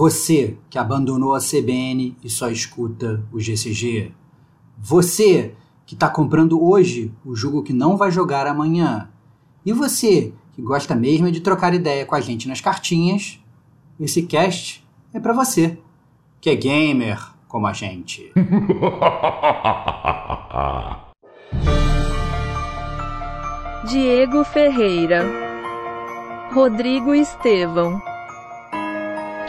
Você que abandonou a CBN e só escuta o GCG. Você que está comprando hoje o jogo que não vai jogar amanhã. E você que gosta mesmo de trocar ideia com a gente nas cartinhas, esse cast é para você, que é gamer como a gente. Diego Ferreira, Rodrigo Estevão,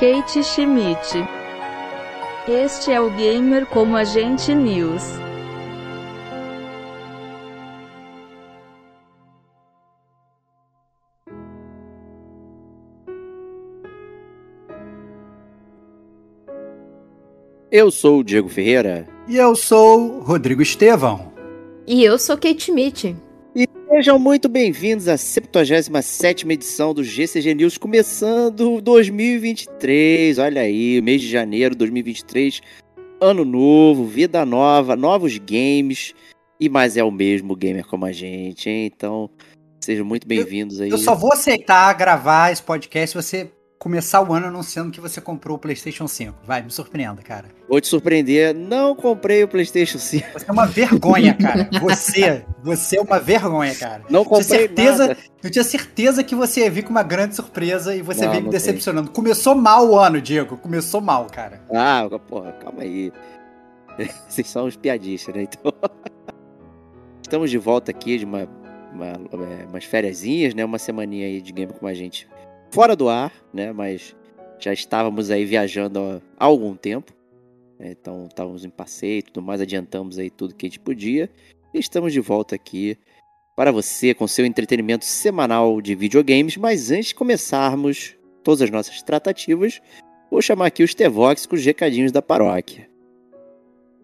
Kate Schmidt. Este é o Gamer como a gente News. Eu sou o Diego Ferreira. E eu sou o Rodrigo Estevão. E eu sou Kate Schmidt. Sejam muito bem-vindos à 77 edição do GCG News, começando 2023. Olha aí, mês de janeiro de 2023. Ano novo, vida nova, novos games. E mais é o mesmo gamer como a gente, hein? Então, sejam muito bem-vindos aí. Eu só vou aceitar gravar esse podcast se você começar o ano anunciando que você comprou o PlayStation 5. Vai, me surpreenda, cara. Vou te surpreender, não comprei o PlayStation 5. Você é uma vergonha, cara. Você, você é uma vergonha, cara. Não comprei eu certeza, nada. Eu tinha certeza que você ia vir com uma grande surpresa e você Não, veio me decepcionando. Começou mal o ano, Diego. Começou mal, cara. Ah, porra, calma aí. Vocês são uns piadistas, né? Então. Estamos de volta aqui de uma, uma, é, umas fériasinhas, né? Uma semaninha aí de game com a gente fora do ar, né? Mas já estávamos aí viajando há algum tempo. né, Então estávamos em passeio e tudo mais, adiantamos aí tudo que a gente podia. E estamos de volta aqui para você com seu entretenimento semanal de videogames. Mas antes de começarmos todas as nossas tratativas, vou chamar aqui os Tevox com os recadinhos da paróquia.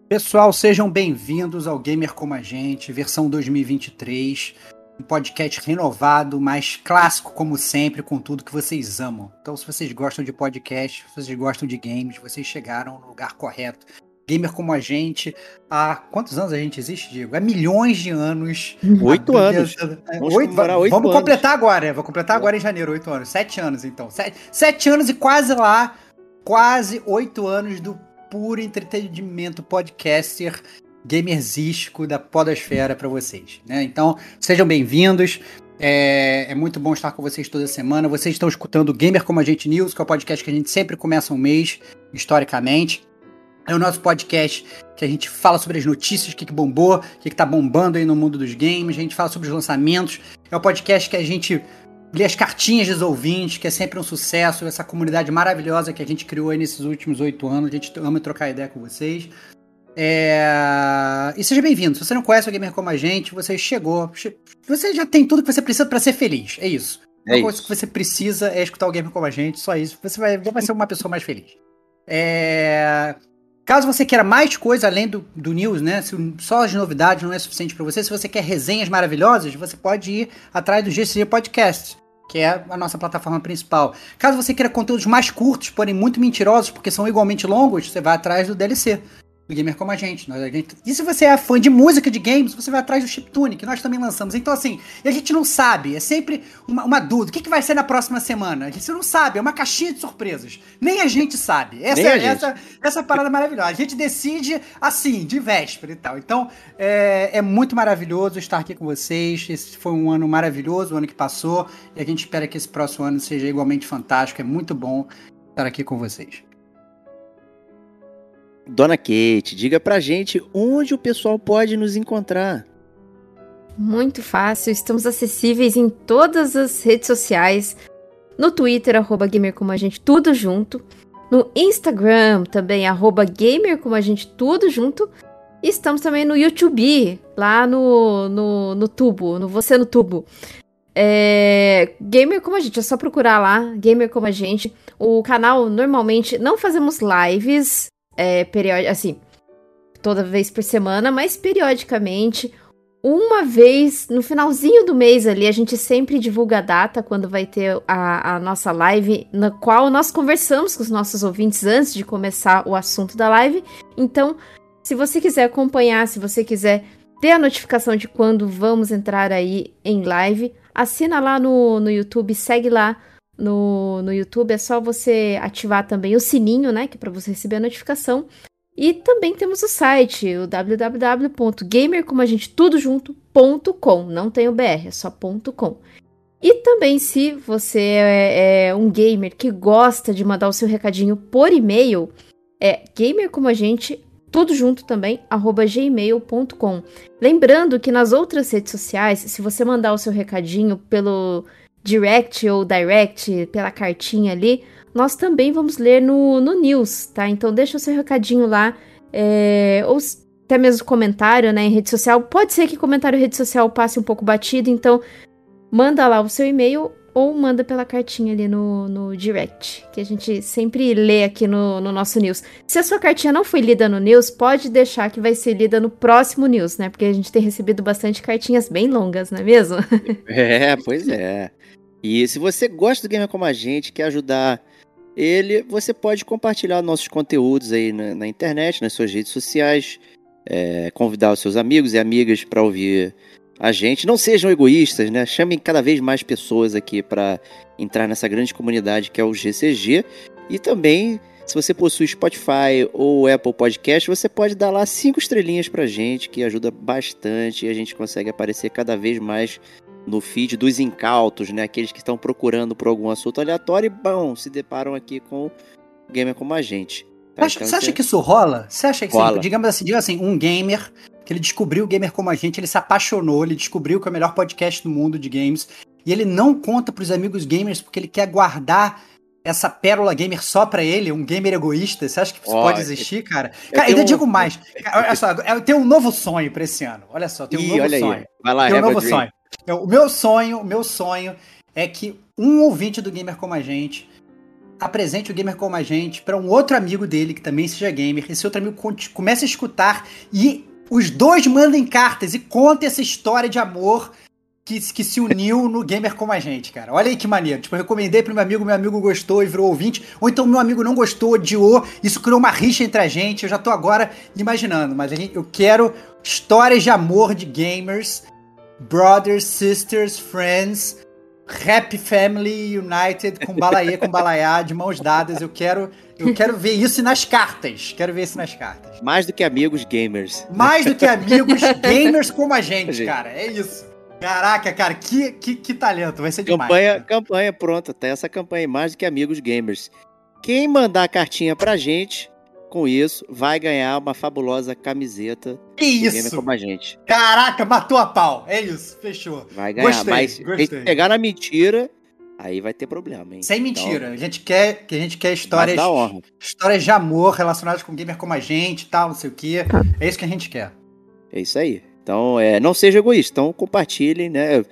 Pessoal, sejam bem-vindos ao Gamer Como a Gente, versão 2023. Um podcast renovado, mais clássico, como sempre, com tudo que vocês amam. Então, se vocês gostam de podcast, se vocês gostam de games, vocês chegaram no lugar correto. Gamer como a gente, há quantos anos a gente existe, Diego? Há milhões de anos. Oito Há- anos. É, Vamos oito- vamos anos. completar agora, é, vou completar agora em janeiro, oito anos. Sete anos, então. Sete, sete anos e quase lá, quase oito anos do puro entretenimento podcaster gamerzístico da podosfera para vocês, né? Então, sejam bem-vindos. É, é muito bom estar com vocês toda semana. Vocês estão escutando Gamer Como a Gente News, que é o podcast que a gente sempre começa um mês, historicamente. É o nosso podcast que a gente fala sobre as notícias, o que, que bombou, o que, que tá bombando aí no mundo dos games. A gente fala sobre os lançamentos. É o podcast que a gente lê as cartinhas dos ouvintes, que é sempre um sucesso. Essa comunidade maravilhosa que a gente criou aí nesses últimos oito anos. A gente ama trocar ideia com vocês. É... E seja bem-vindo. Se você não conhece o Gamer Como a Gente, você chegou. che- Você já tem tudo que você precisa para ser feliz. É isso. É coisa isso. que você precisa é escutar o Gamer Como a Gente. Só isso. Você vai, vai ser uma pessoa mais feliz. É... Caso você queira mais coisa além do, do news, né? Se só as novidades não é suficiente para você, se você quer resenhas maravilhosas, você pode ir atrás do GCG Podcast, que é a nossa plataforma principal. Caso você queira conteúdos mais curtos, porém muito mentirosos, porque são igualmente longos, você vai atrás do DLC. Gamer Como a gente. Nós- a gente- E se você é fã de música de games, você vai atrás do Chiptune, que nós também lançamos. Então, assim, a gente não sabe, é sempre uma, uma dúvida. O que, que vai ser na próxima semana? A gente não sabe, é uma caixinha de surpresas. Nem a gente sabe. Essa, é- gente. essa, essa parada maravilhosa. A gente decide assim, de véspera e tal. Então, é, é muito maravilhoso estar aqui com vocês. Esse foi um ano maravilhoso, o ano que passou. E a gente espera que esse próximo ano seja igualmente fantástico. É muito bom estar aqui com vocês. Dona Kate, diga pra gente onde o pessoal pode nos encontrar. Muito fácil, estamos acessíveis em todas as redes sociais. No Twitter, arroba Gamer Como a Gente, tudo junto. No Instagram, também, arroba Gamer Como a Gente, tudo junto. E estamos também no YouTube, lá no, no, no tubo, no Você no Tubo. É, Gamer Como a Gente, é só procurar lá, Gamer Como a Gente. O canal, normalmente, não fazemos lives, é, periódi- assim, toda vez por semana, mas periodicamente uma vez no finalzinho do mês ali, a gente sempre divulga a data quando vai ter a, a nossa live, na qual nós conversamos com os nossos ouvintes antes de começar o assunto da live. Então, se você quiser acompanhar, se você quiser ter a notificação de quando vamos entrar aí em live, assina lá no, no YouTube, segue lá no, no YouTube, é só você ativar também o sininho, né? Que é para você receber a notificação. E também temos o site, o www.gamercomagentetudojunto.com. Não tem o BR, é só .com. E também, se você é, é, um gamer que gosta de mandar o seu recadinho por e-mail, é gamercomagente, tudo junto também, arroba gmail.com. Lembrando que nas outras redes sociais, se você mandar o seu recadinho pelo direct ou direct, pela cartinha ali, nós também vamos ler no, no news, tá? Então deixa o seu recadinho lá, é, ou até mesmo comentário, né, em rede social. Pode ser que comentário em rede social passe um pouco batido, então manda lá o seu e-mail ou manda pela cartinha ali no, no direct, que a gente sempre lê aqui no, no nosso news. Se a sua cartinha não foi lida no news, pode deixar que vai ser lida no próximo news, né? Porque a gente tem recebido bastante cartinhas bem longas, não é mesmo? É, pois é. E se você gosta do Gamer Como a Gente, quer ajudar ele, você pode compartilhar nossos conteúdos aí na, na internet, nas suas redes sociais, é, convidar os seus amigos e amigas para ouvir a gente. Não sejam egoístas, né? Chamem cada vez mais pessoas aqui para entrar nessa grande comunidade que é o GCG. E também, se você possui Spotify ou Apple Podcast, você pode dar lá cinco estrelinhas pra gente, que ajuda bastante e a gente consegue aparecer cada vez mais no feed dos incautos, né? Aqueles que estão procurando por algum assunto aleatório e, bom, se deparam aqui com gamer como a gente. Tá? Acha, então, você acha que isso rola? Você acha que, rola. digamos assim, digamos assim, um gamer que ele descobriu o gamer como a gente, ele se apaixonou, ele descobriu que é o melhor podcast do mundo de games, e ele não conta pros amigos gamers porque ele quer guardar essa pérola gamer só pra ele, um gamer egoísta? Você acha que isso oh, pode existir, cara? Cara, ainda um... digo mais. Olha só, eu tenho um novo sonho pra esse ano. Olha só, tem um Ih, novo sonho. Aí. Vai lá, tem um novo sonho. Então, o meu sonho, o meu sonho é que um ouvinte do Gamer Como a Gente apresente o Gamer Como a Gente para um outro amigo dele que também seja gamer. Esse outro amigo comece a escutar e os dois mandem cartas e contem essa história de amor que, que se uniu no Gamer Como a Gente, cara. Olha aí que maneiro. Tipo, eu recomendei pro meu amigo, meu amigo gostou e virou ouvinte. Ou então meu amigo não gostou, odiou. Isso criou uma rixa entre a gente. Eu já tô agora imaginando. Mas eu quero histórias de amor de gamers Brothers, Sisters, Friends, Happy Family United, com balaê, com balaiá, de mãos dadas. Eu quero, eu quero ver isso nas cartas. Quero ver isso nas cartas. Mais do que amigos gamers. Mais do que amigos gamers como a gente, cara. É isso. Caraca, cara, que, que, que talento. Vai ser demais. Campanha, cara. campanha pronta. Tem essa campanha mais do que amigos gamers. Quem mandar a cartinha pra gente com isso, vai ganhar uma fabulosa camiseta. Que isso? Como a gente. Caraca, matou a pau. É isso, fechou. Vai ganhar, gostei, mas gostei. se pegar na mentira, aí vai ter problema, hein? Sem mentira. Então, a gente quer, que a gente quer histórias, histórias de amor relacionadas com gamer como a gente, tal, não sei o quê. É isso que a gente quer. É isso aí. Então, é, não seja egoísta, então compartilhem, né?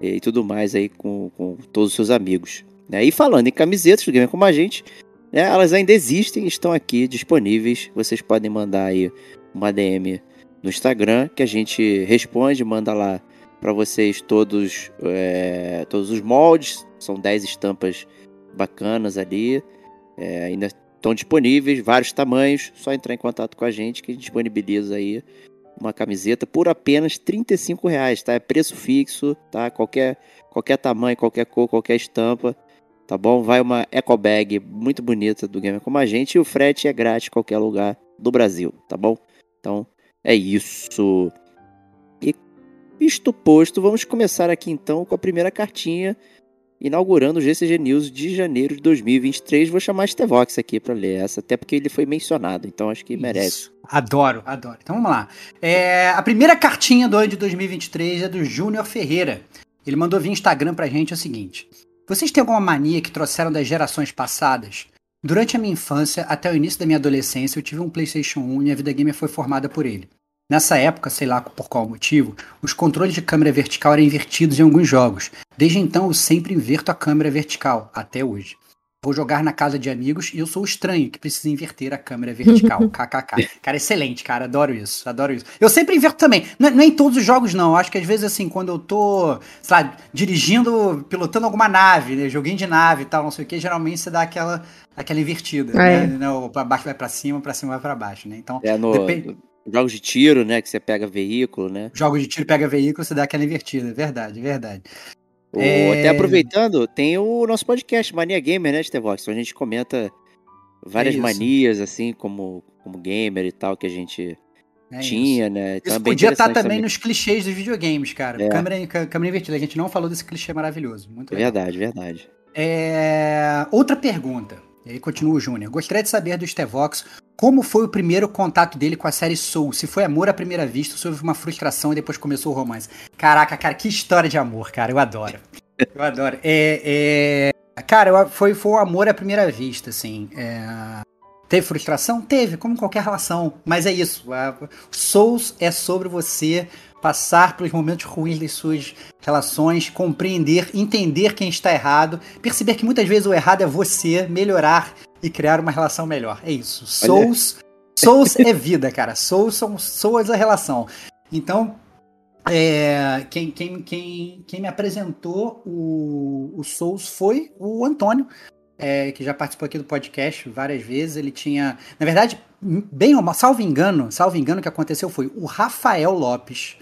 E tudo mais aí com, com todos os seus amigos. Né? E falando em camisetas do gamer como a gente, é, elas ainda existem, estão aqui disponíveis. Vocês podem mandar aí uma DM no Instagram que a gente responde, manda lá para vocês todos, é, todos os moldes. São 10 estampas bacanas ali. É, ainda estão disponíveis, vários tamanhos. Só entrar em contato com a gente que a gente disponibiliza aí uma camiseta por apenas 35 reais, tá? É preço fixo, tá? Qualquer, qualquer tamanho, qualquer cor, qualquer estampa tá bom? Vai uma eco bag muito bonita do Gamer Como a Gente e o frete é grátis em qualquer lugar do Brasil, tá bom? Então é isso. E isto posto, vamos começar aqui então com a primeira cartinha inaugurando o GCG News de janeiro de 2023. Vou chamar Stevox aqui para ler essa, até porque ele foi mencionado, então acho que merece. Adoro, adoro. Então vamos lá. É, a primeira cartinha do ano de 2023 é do Júnior Ferreira. Ele mandou via Instagram pra gente é o seguinte: vocês têm alguma mania que trouxeram das gerações passadas? Durante a minha infância, até o início da minha adolescência, eu tive um PlayStation 1 e minha vida gamer foi formada por ele. Nessa época, sei lá por qual motivo, os controles de câmera vertical eram invertidos em alguns jogos. Desde então, eu sempre inverto a câmera vertical, até hoje. Vou jogar na casa de amigos e eu sou o estranho que precisa inverter a câmera vertical. KKK. Cara, excelente, cara. Adoro isso. Adoro isso. Eu sempre inverto também. Não, não é em todos os jogos, não. Acho que às vezes, assim, quando eu tô, sei lá, dirigindo, pilotando alguma nave, né? Joguinho de nave e tal, não sei o que, geralmente você dá aquela, aquela invertida. É. Né? Não, pra baixo vai pra cima, pra cima vai pra baixo, né? Então. É no. Depende... Jogos de tiro, né? Que você pega veículo, né? Jogos de tiro pega veículo, você dá aquela invertida. Verdade, verdade. É. Até aproveitando, tem o nosso podcast, Mania Gamer, né, Stevox? Onde a gente comenta várias É isso. manias, assim, como, como gamer e tal, que a gente É isso. tinha, né? Então Isso é bem podia estar interessante também nos clichês dos videogames, cara. É. Câmera, câmera invertida. A gente não falou desse clichê maravilhoso. Muito legal. verdade, verdade. É, Outra pergunta. E aí continua o Júnior. Gostaria de saber do Stevox como foi o primeiro contato dele com a série Soul. Se foi amor à primeira vista, se houve uma frustração e depois começou o romance. Caraca, cara, que história de amor, cara. Eu adoro. Eu adoro. É, é, Cara, eu- foi, foi o amor à primeira vista, assim. É, Teve frustração? Teve, como qualquer relação. Mas é isso. A... Souls é sobre você passar pelos momentos ruins das suas relações, compreender, entender quem está errado, perceber que muitas vezes o errado é você, melhorar e criar uma relação melhor. É isso. Souls, Souls é vida, cara. Souls são Souls é relação. Então, é, quem, quem, quem, quem me apresentou o, o Souls foi o Antônio, é, que já participou aqui do podcast várias vezes. Ele tinha, na verdade, bem ou mal, salvo engano, salvo engano, o que aconteceu foi o Rafael Lopes,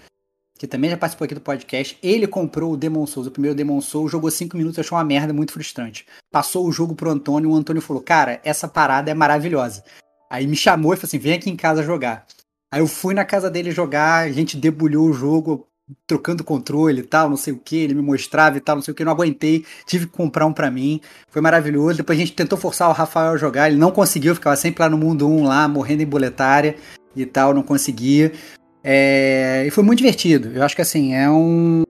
que também já participou aqui do podcast. Ele comprou o Demon Souls, o primeiro Demon Souls, jogou 5 minutos, achou uma merda muito frustrante. Passou o jogo pro Antônio, o Antônio falou: Cara, essa parada é maravilhosa. Aí me chamou e falou assim: Vem aqui em casa jogar. Aí eu fui na casa dele jogar, a gente debulhou o jogo, trocando controle e tal, não sei o que, ele me mostrava e tal, não sei o que, não aguentei, tive que comprar um pra mim, foi maravilhoso. Depois a gente tentou forçar o Rafael a jogar, ele não conseguiu, ficava sempre lá no mundo 1, lá, morrendo em boletária e tal, não conseguia. É, e foi muito divertido. Eu acho que assim, é um.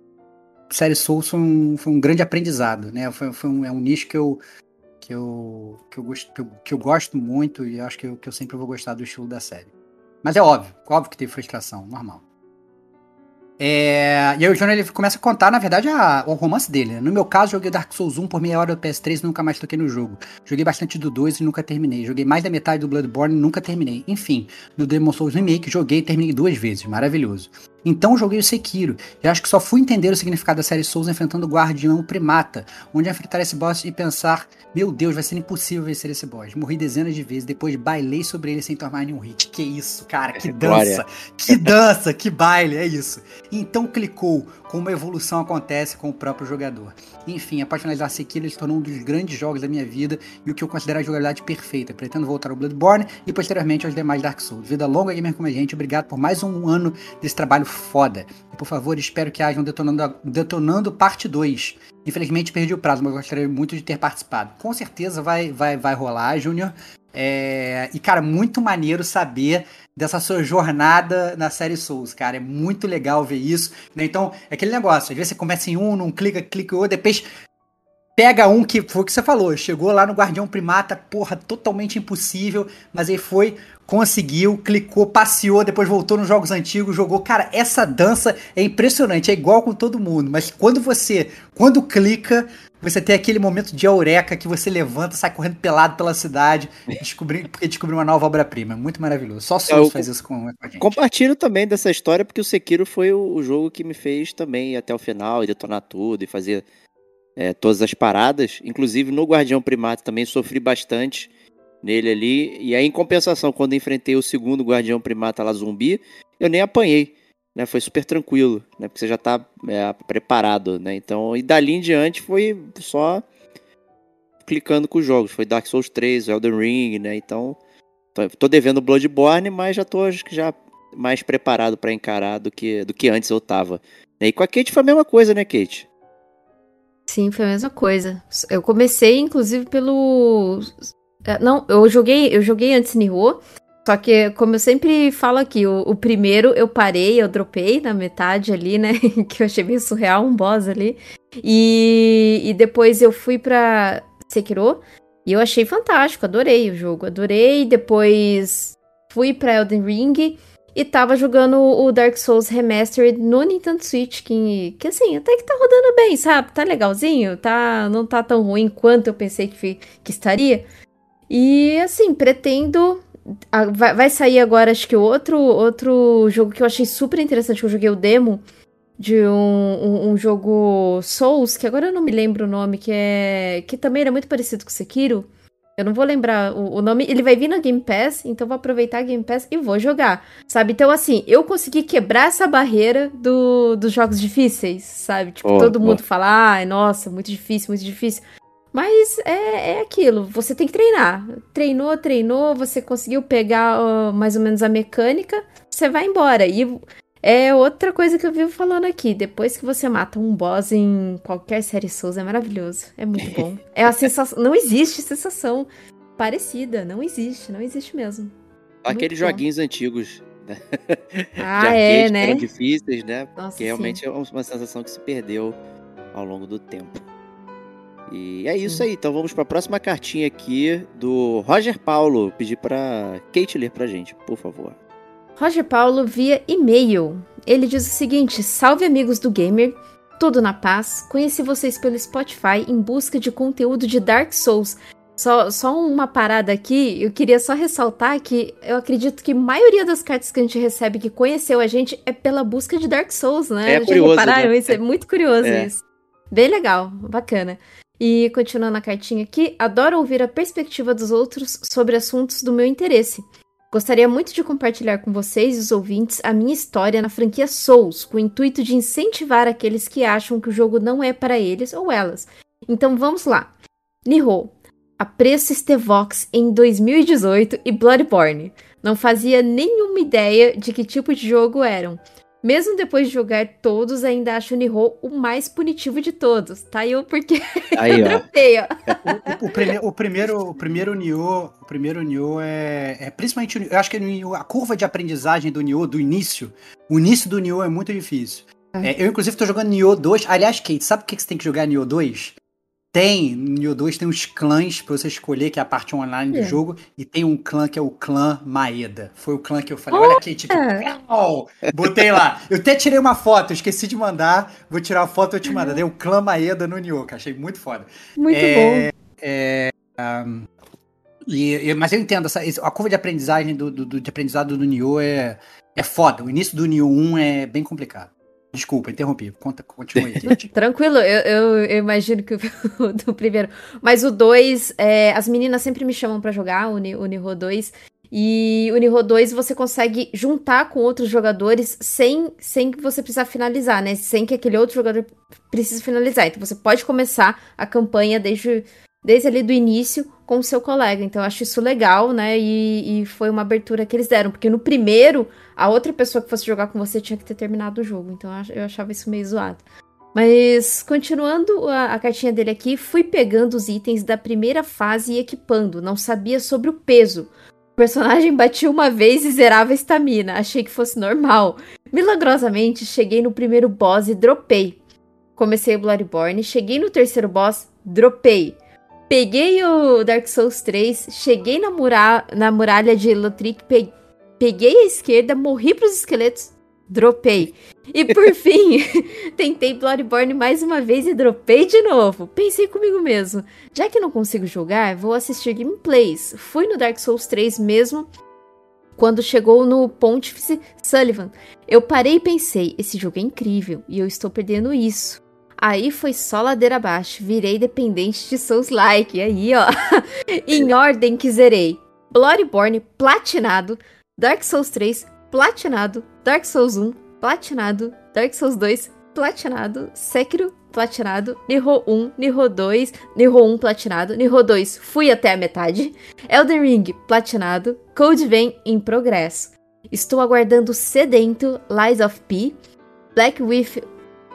Série Souls foi um, foi um grande aprendizado, né? Foi, foi um, é um nicho que eu. Que eu, que, eu gosto, que, eu, que eu gosto muito e acho que eu, que eu sempre vou gostar do estilo da série. Mas é óbvio, óbvio que teve frustração, normal. É, e aí o Júnior ele começa a contar, na verdade, a- o romance dele. né? No meu caso, joguei Dark Souls 1 por meia hora do PS3 e nunca mais toquei no jogo. Joguei bastante do 2 e nunca terminei. Joguei mais da metade do Bloodborne e nunca terminei. Enfim, no Demon Souls Remake joguei e terminei duas vezes. Maravilhoso. Então joguei o Sekiro. E acho que só fui entender o significado da série Souls enfrentando o Guardião Primata, onde enfrentar esse boss e pensar, meu Deus, vai ser impossível vencer esse boss. Morri dezenas de vezes, depois bailei sobre ele sem tomar nenhum hit. Que isso, cara, que Glória. dança, que dança, que baile, é isso. Então clicou como a evolução acontece com o próprio jogador. Enfim, após finalizar Sekiro, ele se tornou um dos grandes jogos da minha vida e o que eu considero a jogabilidade perfeita. Pretendo voltar ao Bloodborne e posteriormente aos demais Dark Souls. Vida longa, gamer como a gente. Obrigado por mais um ano desse trabalho foda. E por favor, espero que hajam detonando, detonando parte 2. Infelizmente perdi o prazo, mas gostaria muito de ter participado. Com certeza vai, vai, vai rolar, Júnior. É, E, cara, muito maneiro saber dessa sua jornada na série Souls, cara. É muito legal ver isso. né? Então, é aquele negócio. Às vezes você começa em um, não clica, clica em outro, depois pega um que foi o que você falou. Chegou lá no Guardião Primata, porra, totalmente impossível. Mas aí foi, conseguiu, clicou, passeou, depois voltou nos jogos antigos, jogou. Cara, essa dança é impressionante, é igual com todo mundo. Mas quando você, quando clica, você tem aquele momento de eureka que você levanta, sai correndo pelado pela cidade, descobrir, porque descobriu uma nova obra-prima. Muito maravilhoso. Só Souls eu- faz isso com, com a gente. Compartilho também dessa história, porque o Sekiro foi o, o jogo que me fez também ir até o final e detonar tudo e fazer é, todas as paradas. Inclusive no Guardião Primata também sofri bastante nele ali. E aí, em compensação, quando enfrentei o segundo Guardião Primata lá zumbi, eu nem apanhei. Né, foi super tranquilo, né? Porque você já tá é, preparado, né? Então, e dali em diante foi só clicando com os jogos. Foi Dark Souls 3, Elden Ring, né? Então, tô, tô devendo Bloodborne, mas já tô acho que já mais preparado pra encarar do que, do que antes eu tava. E com a Kate foi a mesma coisa, né, Kate? Sim, foi a mesma coisa. Eu comecei, inclusive, pelo. É, Não, eu joguei, eu joguei antes Nioh. Só que, como eu sempre falo aqui, o, o primeiro eu parei, eu dropei na metade ali, né? que eu achei meio surreal, um boss ali. E, e depois eu fui pra Sekiro. E eu achei fantástico, adorei o jogo, adorei. Depois fui pra Elden Ring. E tava jogando o Dark Souls Remastered no Nintendo Switch, que, que assim, até que tá rodando bem, sabe? Tá legalzinho, tá, não tá tão ruim quanto eu pensei que, que estaria. E assim, pretendo. a- vai, vai sair agora, acho que outro, outro jogo que eu achei super interessante, que eu joguei o demo de um, um, um jogo Souls, que agora eu não me lembro o nome, que é. que também era muito parecido com Sekiro. Eu não vou lembrar o, o, nome. Ele vai vir na Game Pass, então vou aproveitar a Game Pass e vou jogar. Sabe? Então, assim, eu consegui quebrar essa barreira do, dos jogos difíceis, sabe? Tipo, oh, todo oh. mundo fala, ai, nossa, muito difícil, muito difícil. Mas é, é aquilo, você tem que treinar. Treinou, treinou, você conseguiu pegar uh, mais ou menos a mecânica, você vai embora. E é outra coisa que eu vivo falando aqui. Depois que você mata um boss em qualquer série Souls, é maravilhoso. É muito bom. É a sensação. Não existe sensação parecida. Não existe, não existe mesmo. Aqueles joguinhos antigos. Né? Ah, é, né? Que eram difíceis, né? Nossa, realmente sim. é uma sensação que se perdeu ao longo do tempo. E é isso aí. Então vamos para a próxima cartinha aqui do Roger Paulo. Pedir para Kate ler para gente, por favor. Roger Paulo via e-mail. Ele diz o seguinte: Salve amigos do Gamer, tudo na paz. Conheci vocês pelo Spotify em busca de conteúdo de Dark Souls. Só, só uma parada aqui, eu queria só ressaltar que eu acredito que a maioria das cartas que a gente recebe que conheceu a gente é pela busca de Dark Souls, né? É curioso, repararam né? isso? É muito curioso é. isso. Bem legal, bacana. E continuando a cartinha aqui, adoro ouvir a perspectiva dos outros sobre assuntos do meu interesse. Gostaria muito de compartilhar com vocês, os ouvintes, a minha história na franquia Souls, com o intuito de incentivar aqueles que acham que o jogo não é para eles ou elas. Então vamos lá. Nihon, a preço Stevox em 2018 e Bloodborne. Não fazia nenhuma ideia de que tipo de jogo eram. Mesmo depois de jogar todos, ainda acho o Nihon o mais punitivo de todos. Tá eu porque Aí, eu dropei, ó. O, o, o, primeiro, o primeiro, o primeiro Nioh, o primeiro Nioh é, é principalmente, eu acho que a curva de aprendizagem do Nioh do início, o início do Nioh é muito difícil. É. É, eu, inclusive, tô jogando Nioh 2. Aliás, Kate, sabe por que você tem que jogar Nioh 2? Tem, no Nioh 2 tem os clãs pra você escolher, que é a parte online é. do jogo, e tem um clã que é o clã Maeda. Foi o clã que eu falei, olha aqui, tipo, botei lá. Eu até tirei uma foto, esqueci de mandar, vou tirar a foto e te mandar. Dei o clã Maeda no Nioh, que achei muito foda. Muito é, bom. É, um, e, mas eu entendo, essa, a curva de aprendizagem do, do, de aprendizado do Nioh é, é foda. O início do Nioh 1 é bem complicado. Desculpa, interrompi. Conta, continue. Tranquilo, eu, eu, eu, imagino que o do primeiro. Mas o 2, é, as meninas sempre me chamam para jogar o, o Nihon 2. E o Nihon 2 você consegue juntar com outros jogadores sem, sem que você precisar finalizar, né? Sem que aquele outro jogador precise finalizar. Então você pode começar a campanha desde, desde ali do início com o seu colega. Então eu acho isso legal, né? E, e, foi uma abertura que eles deram, porque no primeiro, a outra pessoa que fosse jogar com você tinha que ter terminado o jogo. Então eu achava isso meio zoado. Mas continuando a, a cartinha dele aqui, fui pegando os itens da primeira fase e equipando, não sabia sobre o peso. O personagem batia uma vez e zerava a estamina, achei que fosse normal. Milagrosamente, cheguei no primeiro boss e dropei. Comecei o Bloodborne, cheguei no terceiro boss, dropei. Peguei o Dark Souls 3, cheguei na, mura na muralha de Lothric, pe peguei a esquerda, morri pros esqueletos, dropei. E por fim, tentei Bloodborne mais uma vez e dropei de novo. Pensei comigo mesmo, já que não consigo jogar, vou assistir gameplays. Fui no Dark Souls 3 mesmo, quando chegou no Pontífice Sullivan. Eu parei e pensei, esse jogo é incrível e eu estou perdendo isso. Aí foi só ladeira abaixo, virei dependente de Souls-like. Aí, ó, em ordem que zerei. Bloodborne platinado, Dark Souls 3 platinado, Dark Souls 1 platinado, Dark Souls 2 platinado, Sekiro platinado, Nihon 1, Nihon 2, Nihon 1 platinado, Nihon 2 fui até a metade, Elden Ring platinado, Code Vein em progresso. Estou aguardando sedento Lies of P, Black with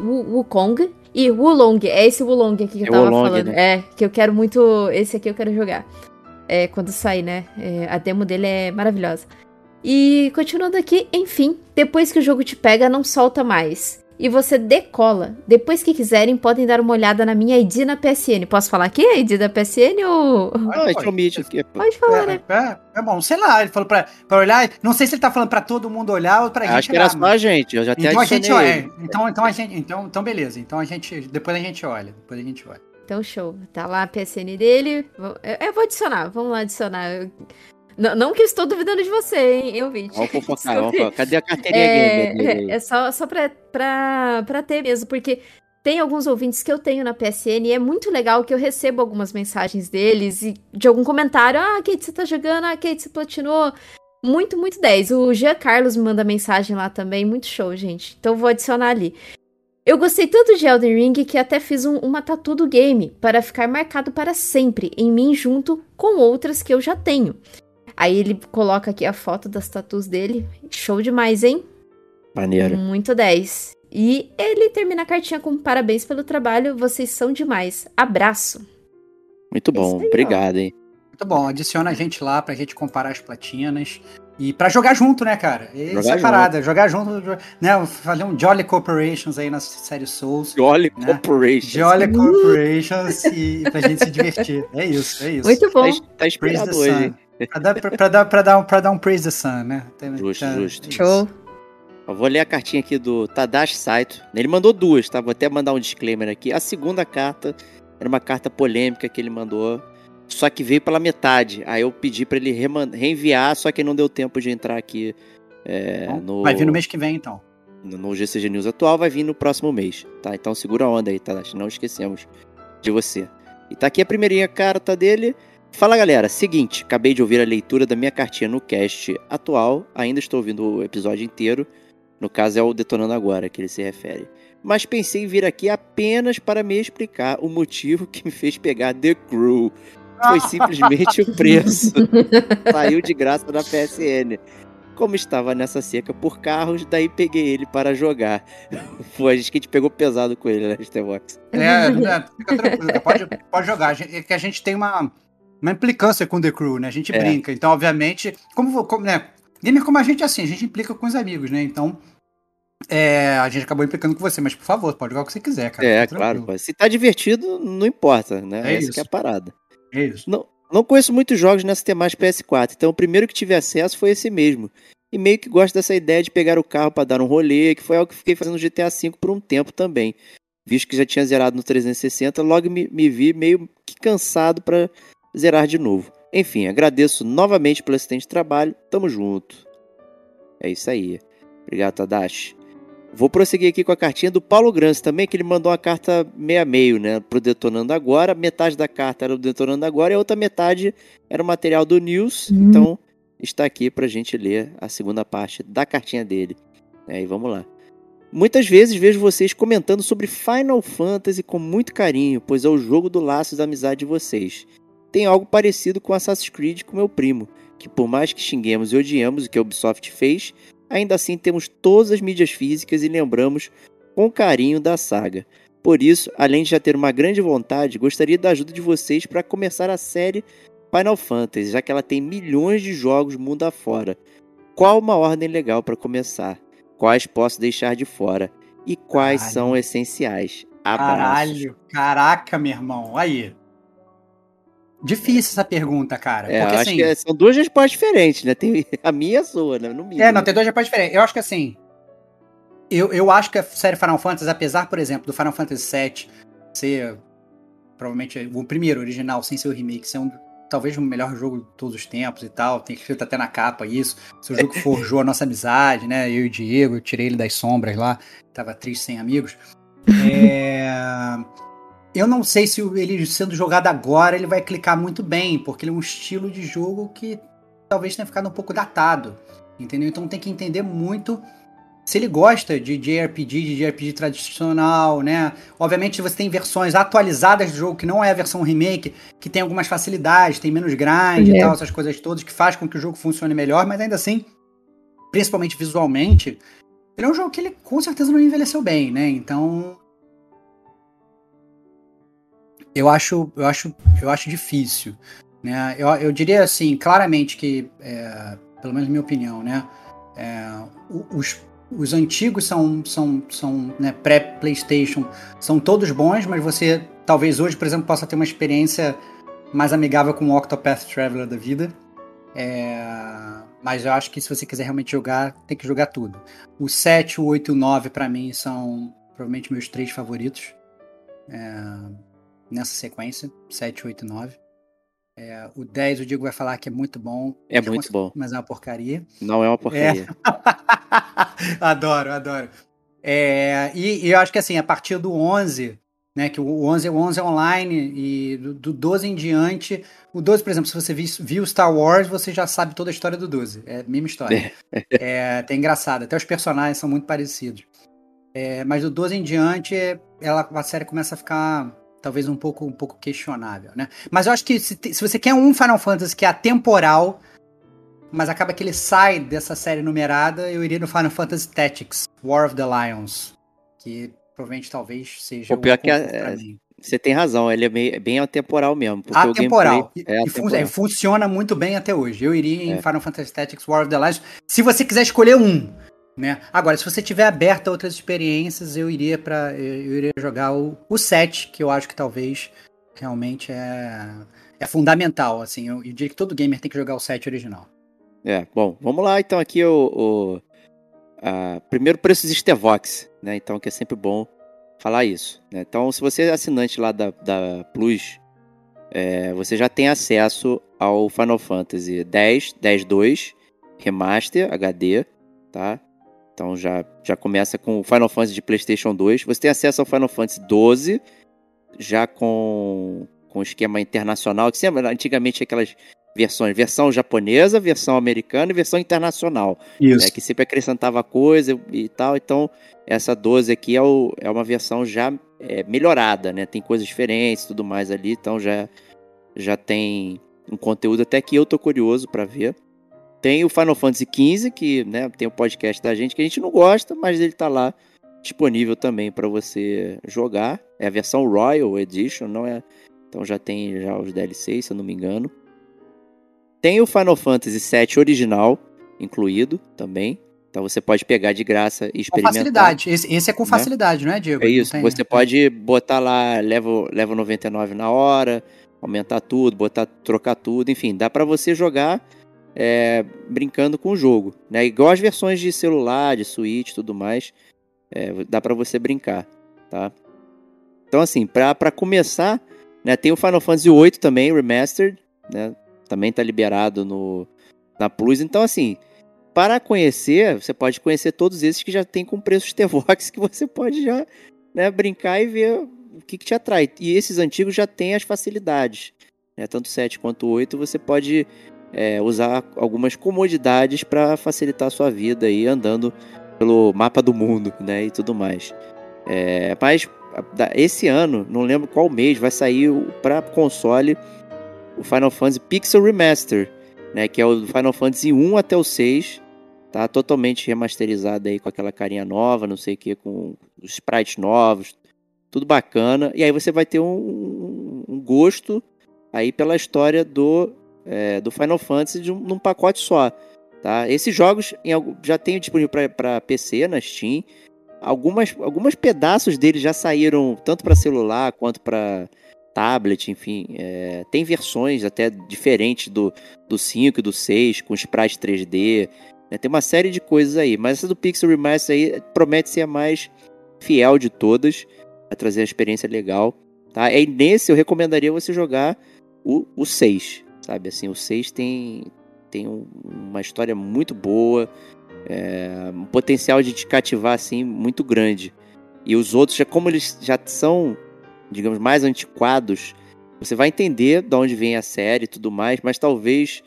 Wukong e Wulong, é esse Wulong aqui que eu é tava Wulong, falando. Né? É, que eu quero muito. Esse aqui eu quero jogar. É, quando sair, né? É, a demo dele é maravilhosa. E continuando aqui, enfim, depois que o jogo te pega, não solta mais e você decola. Depois que quiserem, podem dar uma olhada na minha ID na PSN. Posso falar aqui a ID da PSN ou. Ah, pode, pode, aqui. pode falar, é, né? É, é, bom, sei lá, ele falou pra, pra olhar. Não sei se ele tá falando pra todo mundo olhar ou pra Acho gente. Acho que era só a gente, eu já então a gente olha. Então, então a gente. Então, então, beleza. Então a gente. Depois a gente olha. Depois a gente olha. Então, show. Tá lá a PSN dele. Eu, eu vou adicionar. Vamos lá adicionar. Não, não, que eu estou duvidando de você, hein, ouvinte. Vamos fofocar, vamos Cadê a carteirinha é, gamer? É, é só, só pra, pra, pra ter mesmo, porque tem alguns ouvintes que eu tenho na PSN e é muito legal que eu recebo algumas mensagens deles e de algum comentário. Ah, Kate, você tá jogando? Ah, Kate, você platinou? Muito, muito 10. O Jean Carlos me manda mensagem lá também. Muito show, gente. Então vou adicionar ali. Eu gostei tanto de Elden Ring que até fiz um, uma tatu do game para ficar marcado para sempre em mim junto com outras que eu já tenho. Aí ele coloca aqui a foto das tatus dele. Show demais, hein? Maneiro. Muito 10. E ele termina a cartinha com parabéns pelo trabalho, vocês são demais. Abraço. Muito bom, aí, obrigado, hein? Muito bom, adiciona a gente lá pra gente comparar as platinas. E pra jogar junto, né, cara? Essa é a parada, jogar junto, né? Fazer um Jolly Corporations aí na série Souls. Jolly né? Corporations. Jolly Corporations e pra gente se divertir. É isso, é isso. Muito bom. Tá, tá inspirado hoje? Pra dar, pra, pra, dar, pra, dar, pra dar um praise the sun, né? Justo, tá, justo. Show. Eu vou ler a cartinha aqui do Tadashi Saito. Ele mandou duas, tá? Vou até mandar um disclaimer aqui. A segunda carta era uma carta polêmica que ele mandou, só que veio pela metade. Aí eu pedi para ele reenviar, só que não deu tempo de entrar aqui é, no... Vai vir no mês que vem, então. No GCG News atual, vai vir no próximo mês, tá? Então segura a onda aí, Tadashi. Não esquecemos de você. E tá aqui a primeirinha carta dele. Fala galera, seguinte, acabei de ouvir a leitura da minha cartinha no cast atual, ainda estou ouvindo o episódio inteiro, no caso é o Detonando Agora que ele se refere. Mas pensei em vir aqui apenas para me explicar o motivo que me fez pegar The Crew. Foi simplesmente o preço. Saiu de graça da PSN. Como estava nessa seca por carros, daí peguei ele para jogar. Pô, a gente que a gente pegou pesado com ele, né, Starbox? É, é, fica tranquilo, pode, pode jogar. É que a gente tem uma, uma implicância com The Crew, né? A gente é. brinca. Então, obviamente, como, como né? Gamer como a gente é assim, a gente implica com os amigos, né? Então, é, a gente acabou implicando com você, mas por favor, pode jogar o que você quiser, cara. É, claro. Se tá divertido, não importa, né? É Essa isso. que é a parada. É isso. Não, não conheço muitos jogos nessa temática PS4, então o primeiro que tive acesso foi esse mesmo. E meio que gosto dessa ideia de pegar o carro para dar um rolê, que foi algo que fiquei fazendo no GTA V por um tempo também. Visto que já tinha zerado no 360, logo me, me vi meio que cansado para zerar de novo. Enfim, agradeço novamente pelo excelente trabalho. Tamo junto. É isso aí. Obrigado, Tadashi. Vou prosseguir aqui com a cartinha do Paulo Grans também, que ele mandou uma carta meia meio, né, pro Detonando Agora. Metade da carta era o Detonando Agora e a outra metade era o material do News. Uhum. Então, está aqui pra gente ler a segunda parte da cartinha dele. É, e vamos lá. Muitas vezes vejo vocês comentando sobre Final Fantasy com muito carinho, pois é o jogo do laço da amizade de vocês tem algo parecido com Assassin's Creed com meu primo, que por mais que xinguemos e odiemos o que a Ubisoft fez, ainda assim temos todas as mídias físicas e lembramos com carinho da saga. Por isso, além de já ter uma grande vontade, gostaria da ajuda de vocês para começar a série Final Fantasy, já que ela tem milhões de jogos mundo afora. Qual uma ordem legal para começar? Quais posso deixar de fora? E quais Caralho. são essenciais? Abraços. Caralho, caraca, meu irmão, aí. Difícil essa pergunta, cara. É, porque, acho assim, que são duas respostas diferentes, né? Tem a minha e a sua, né? No mínimo. É, não, tem duas respostas diferentes. Eu acho que assim. Eu, eu acho que a série Final Fantasy, apesar, por exemplo, do Final Fantasy VII ser provavelmente o primeiro original, sem ser o remake, ser um, talvez o melhor jogo de todos os tempos e tal. Tem escrito até na capa isso. Se o jogo forjou a nossa amizade, né? Eu e o Diego, eu tirei ele das sombras lá, tava triste sem amigos. É. Eu não sei se ele sendo jogado agora ele vai clicar muito bem, porque ele é um estilo de jogo que talvez tenha ficado um pouco datado, entendeu? Então tem que entender muito se ele gosta de JRPG, de JRPG tradicional, né? Obviamente você tem versões atualizadas do jogo que não é a versão remake, que tem algumas facilidades, tem menos grind é. e tal, essas coisas todas que faz com que o jogo funcione melhor, mas ainda assim, principalmente visualmente, ele é um jogo que ele com certeza não envelheceu bem, né? Então eu acho, eu acho, eu acho difícil. Né? Eu, eu diria assim, claramente que, é, pelo menos minha opinião, né? É, os, os antigos são, são, são né, pré-PlayStation, são todos bons, mas você talvez hoje, por exemplo, possa ter uma experiência mais amigável com o Octopath Traveler da vida. É, mas eu acho que se você quiser realmente jogar, tem que jogar tudo. O 7, o 8 e o 9, para mim, são provavelmente meus três favoritos. É, nessa sequência, 7, 8 9. É, o 10 o Diego vai falar que é muito bom. É muito bom. Mas é uma porcaria. Não é uma porcaria. É. adoro, adoro. É, e, e, eu acho que assim, a partir do 11, né, que o 11, o 11 é online e do, do 12 em diante, o 12, por exemplo, se você viu, viu Star Wars, você já sabe toda a história do 12. É a mesma história. é, é engraçado, até os personagens são muito parecidos. É, mas do 12 em diante, ela, a série começa a ficar talvez um pouco, um pouco questionável, né? Mas eu acho que se, se você quer um Final Fantasy que é atemporal, mas acaba que ele sai dessa série numerada, eu iria no Final Fantasy Tactics, War of the Lions, que provavelmente talvez seja o pior que é, você tem razão, ele é bem, bem atemporal mesmo. Atemporal. E, é atemporal. E funciona muito bem até hoje. Eu iria em é. Final Fantasy Tactics War of the Lions. Se você quiser escolher um, né? Agora, se você tiver aberto a outras experiências, eu iria para eu iria jogar o, o 7, que eu acho que talvez realmente é, é fundamental. Assim, eu, eu diria que todo gamer tem que jogar o 7 original. É, bom, vamos lá então aqui o, o a, primeiro preços Stevox, né? Então que é sempre bom falar isso. Né? Então, se você é assinante lá da, da Plus, é, você já tem acesso ao Final Fantasy 10, 10 2 Remaster HD, tá? Então já, já começa com o Final Fantasy de PlayStation 2. Você tem acesso ao Final Fantasy 12, já com, com esquema internacional, que sempre, antigamente aquelas versões, versão japonesa, versão americana e versão internacional. Isso. Né, que sempre acrescentava coisa e tal. Então, essa 12 aqui é, o, é uma versão já é, melhorada, né? Tem coisas diferentes e tudo mais ali, então já, já tem um conteúdo até que eu tô curioso para ver. Tem o Final Fantasy XV, que né, tem o podcast da gente que a gente não gosta, mas ele tá lá disponível também para você jogar. É a versão Royal Edition, não é? Então já tem já os DLCs, se eu não me engano. Tem o Final Fantasy VII original incluído também. Então você pode pegar de graça e experimentar. Com facilidade. Esse, esse é com né? facilidade, né? não é, Diego? É isso. Tem... Você pode botar lá level, level 99 na hora, aumentar tudo, botar, trocar tudo, enfim, dá para você jogar é, brincando com o jogo. Né? Igual as versões de celular, de Switch tudo mais, é, dá para você brincar. Tá? Então, assim, para começar, né, tem o Final Fantasy VIII também, Remastered, né? também tá liberado no, na Plus. Então, assim, para conhecer, você pode conhecer todos esses que já tem com preço Stevox, que você pode já né, brincar e ver o que, que te atrai. E esses antigos já têm as facilidades. Né? Tanto 7 quanto 8, você pode é, usar algumas comodidades para facilitar a sua vida aí andando pelo mapa do mundo, né, e tudo mais. É, mas esse ano, não lembro qual mês, vai sair para console o Final Fantasy Pixel Remaster, né, que é o Final Fantasy 1 até o 6, tá totalmente remasterizado aí com aquela carinha nova, não sei o que, com os sprites novos, tudo bacana. E aí você vai ter um, um gosto aí pela história do é, do Final Fantasy de um, num pacote só. Tá? Esses jogos em, já tem disponível para PC na Steam. Algumas, algumas pedaços deles já saíram tanto para celular quanto para tablet, enfim. É, tem versões até diferentes do, do 5 e do 6, com sprite 3D. Né? Tem uma série de coisas aí. Mas essa do Pixel Remaster aí promete ser a mais fiel de todas. Vai trazer uma experiência legal. Tá? E nesse eu recomendaria você jogar o, o 6 sabe? Assim, o 6 tem, tem um, uma história muito boa, é, um potencial de te cativar, assim, muito grande. E os outros, já como eles já são, digamos, mais antiquados, você vai entender de onde vem a série e tudo mais, mas talvez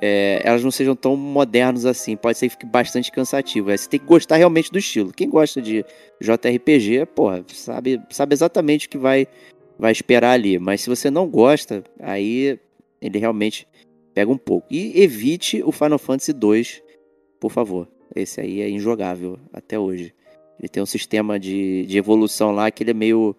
é, elas não sejam tão modernos assim. Pode ser que fique bastante cansativo. É, você tem que gostar realmente do estilo. Quem gosta de JRPG, porra, sabe, sabe exatamente o que vai, vai esperar ali. Mas se você não gosta, aí ele realmente pega um pouco. E evite o Final Fantasy 2, por favor. Esse aí é injogável até hoje. Ele tem um sistema de, de evolução lá que ele é meio.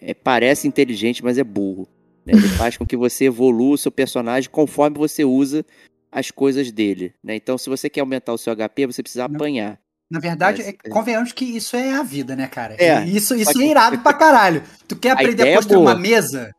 É, parece inteligente, mas é burro. Né? Ele faz com que você evolua o seu personagem conforme você usa as coisas dele. Né? Então, se você quer aumentar o seu HP, você precisa apanhar. Na verdade, mas, é, convenhamos que isso é a vida, né, cara? É, isso isso é irado pra caralho. Tu quer aprender a, a construir é uma mesa?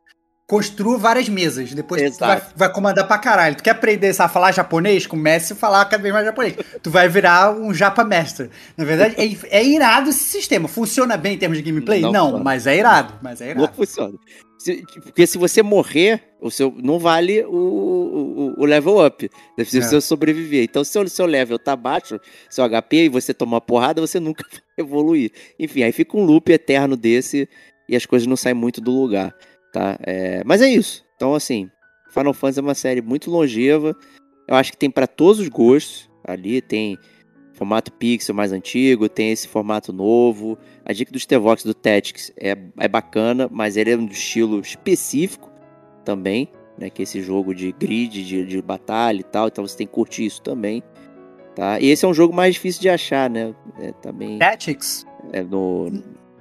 Construa várias mesas. Depois tu vai, vai, comandar pra caralho. Tu quer aprender a falar japonês? Comece a falar cada vez mais japonês. tu vai virar um japa mestre. Na verdade, é, é, irado esse sistema. Funciona bem em termos de gameplay? Não, Não mas é irado. Mas é irado. Não funciona. Se, porque se você morrer, o seu não vale o, o, o level up. Precisa é. sobreviver. Então, se o seu level tá baixo, seu HP, e você tomar porrada, você nunca vai evoluir. Enfim, aí fica um loop eterno desse e as coisas não saem muito do lugar, tá? É, mas é isso. Então, assim, Final Fantasy é uma série muito longeva. Eu acho que tem para todos os gostos. Ali tem formato pixel mais antigo, tem esse formato novo. A dica do Stevox do Tactics é, é bacana, mas ele é um estilo específico também, né? Que é esse jogo de grid, de, de batalha e tal. Então você tem que curtir isso também. Tá? E esse é um jogo mais difícil de achar, né? É, também. Tactics? É no,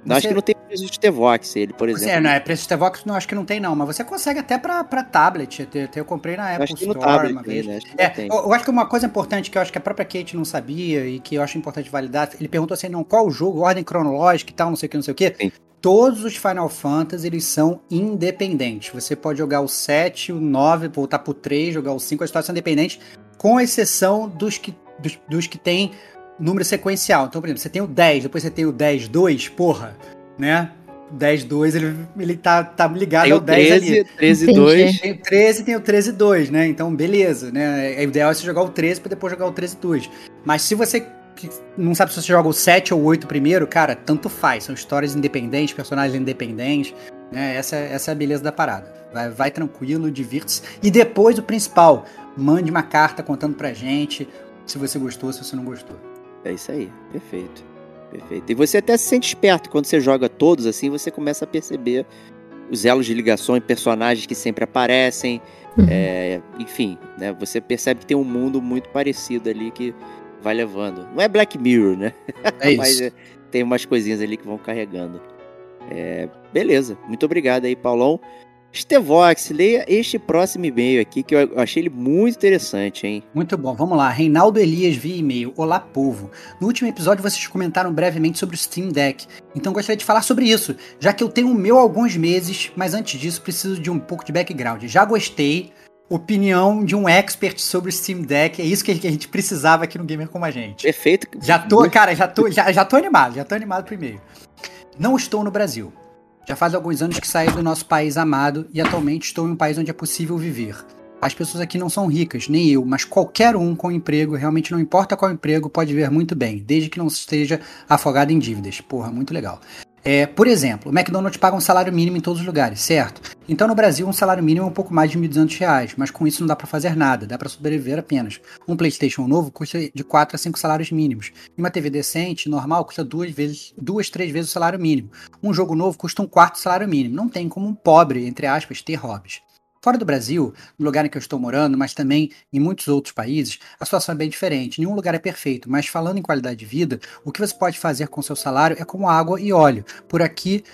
não, acho que não tem preço de Tevox, ele, por exemplo. É, não, é preço de Tevox, não, acho que não tem, não. Mas você consegue até pra, pra tablet. Eu, eu comprei na Apple Store tablet, uma vez. Né? É, eu, eu, acho que uma coisa importante que eu acho que a própria Kate não sabia e que eu acho importante validar, ele perguntou assim, não, qual o jogo, ordem cronológica e tal, não sei o que, não sei o que. Sim. Todos os Final Fantasy, eles são independentes. Você pode jogar o 7, o 9, voltar pro 3, jogar o 5, as histórias são independentes, com exceção dos que, dos, dos que tem número sequencial. Então, por exemplo, você tem o 10, depois você tem o 10, 2, porra, né? 10, 2, ele, ele tá, tá ligado tem ao 10 13, ali. 13, 2. Tem o 13 tem o 13, 2, né? Então, beleza, né? É, o ideal é você jogar o 13 pra depois jogar o 13, 2. Mas se você não sabe se você joga o 7 ou o 8 primeiro, cara, tanto faz. São histórias independentes, personagens independentes. Né? Essa, essa é a beleza da parada. Vai, vai tranquilo, divirta-se. E depois, o principal, mande uma carta contando pra gente se você gostou, se você não gostou. É isso aí, perfeito. Perfeito. E você até se sente esperto quando você joga todos assim, você começa a perceber os elos de ligação personagens que sempre aparecem. Uhum. É, enfim, né? Você percebe que tem um mundo muito parecido ali que vai levando. Não é Black Mirror, né? É isso. Mas é, tem umas coisinhas ali que vão carregando. É, beleza. Muito obrigado aí, Paulão. Stevox, leia este próximo e-mail aqui que eu achei ele muito interessante, hein? Muito bom, vamos lá. Reinaldo Elias via e-mail. Olá, povo. No último episódio vocês comentaram brevemente sobre o Steam Deck, então gostaria de falar sobre isso, já que eu tenho o meu há alguns meses, mas antes disso preciso de um pouco de background. Já gostei, opinião de um expert sobre o Steam Deck, é isso que a gente precisava aqui no Gamer Como a Gente. Perfeito. Já tô, cara, já tô, já, já tô animado, já tô animado pro e-mail. Não estou no Brasil. Já faz alguns anos que saí do nosso país amado e atualmente estou em um país onde é possível viver. As pessoas aqui não são ricas, nem eu, mas qualquer um com emprego, realmente não importa qual emprego, pode viver muito bem, desde que não esteja afogado em dívidas. Porra, muito legal. É, por exemplo, o McDonald's paga um salário mínimo em todos os lugares, certo? Então no Brasil um salário mínimo é um pouco mais de R$ 1.200, mas com isso não dá para fazer nada, dá para sobreviver apenas. Um PlayStation novo custa de 4 a 5 salários mínimos. E uma TV decente, normal, custa duas vezes, duas, três vezes o salário mínimo. Um jogo novo custa um quarto salário mínimo. Não tem como um pobre, entre aspas, ter hobbies. Fora do Brasil, no lugar em que eu estou morando, mas também em muitos outros países, a situação é bem diferente. Nenhum lugar é perfeito, mas falando em qualidade de vida, o que você pode fazer com seu salário é como água e óleo. Por aqui,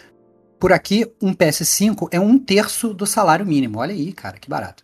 por aqui, um PS5 é um terço do salário mínimo. Olha aí, cara, que barato.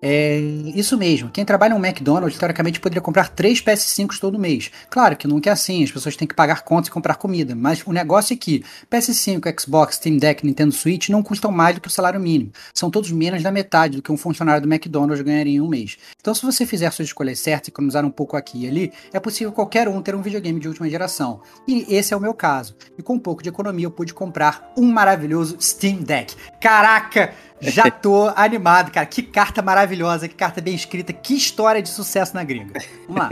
É isso mesmo. Quem trabalha um McDonald's, teoricamente, poderia comprar três PS5 todo mês. Claro que nunca é assim, as pessoas têm que pagar contas e comprar comida. Mas o negócio é que PS5, Xbox, Steam Deck, Nintendo Switch não custam mais do que o salário mínimo. São todos menos da metade do que um funcionário do McDonald's ganharia em um mês. Então, se você fizer suas escolhas certas e economizar um pouco aqui e ali, é possível qualquer um ter um videogame de última geração. E esse é o meu caso. E com um pouco de economia, eu pude comprar um maravilhoso Steam Deck. Caraca! Já tô animado, cara. Que carta maravilhosa, que carta bem escrita, que história de sucesso na gringa. Vamos lá.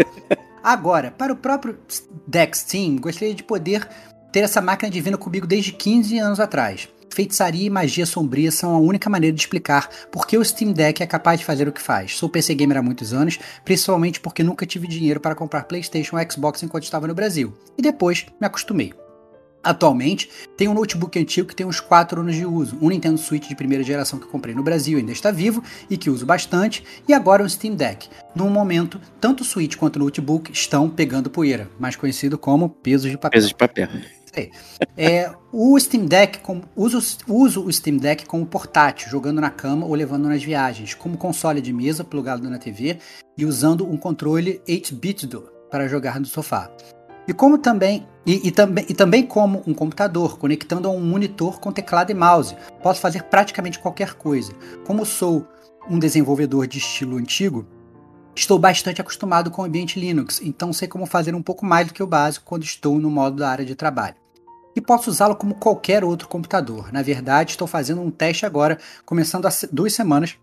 Agora, para o próprio Dex Team, gostaria de poder ter essa máquina divina comigo desde 15 anos atrás. Feitiçaria e magia sombria são a única maneira de explicar por que o Steam Deck é capaz de fazer o que faz. Sou PC gamer há muitos anos, principalmente porque nunca tive dinheiro para comprar PlayStation ou Xbox enquanto estava no Brasil. E depois me acostumei. Atualmente, tem um notebook antigo que tem uns 4 anos de uso, um Nintendo Switch de primeira geração que comprei no Brasil ainda está vivo e que uso bastante, e agora um Steam Deck. No momento, tanto o Switch quanto o notebook estão pegando poeira, mais conhecido como pesos de papel. Pesos de papel. É, o Steam Deck, uso, uso o Steam Deck como portátil, jogando na cama ou levando nas viagens, como console de mesa plugado na TV e usando um controle 8-bit para jogar no sofá. E como também e, e, também, e também como um computador, conectando a um monitor com teclado e mouse. Posso fazer praticamente qualquer coisa. Como sou um desenvolvedor de estilo antigo, estou bastante acostumado com o ambiente Linux, então sei como fazer um pouco mais do que o básico quando estou no modo da área de trabalho. e posso usá-lo como qualquer outro computador. Na verdade, estou fazendo um teste agora, começando há duas semanas.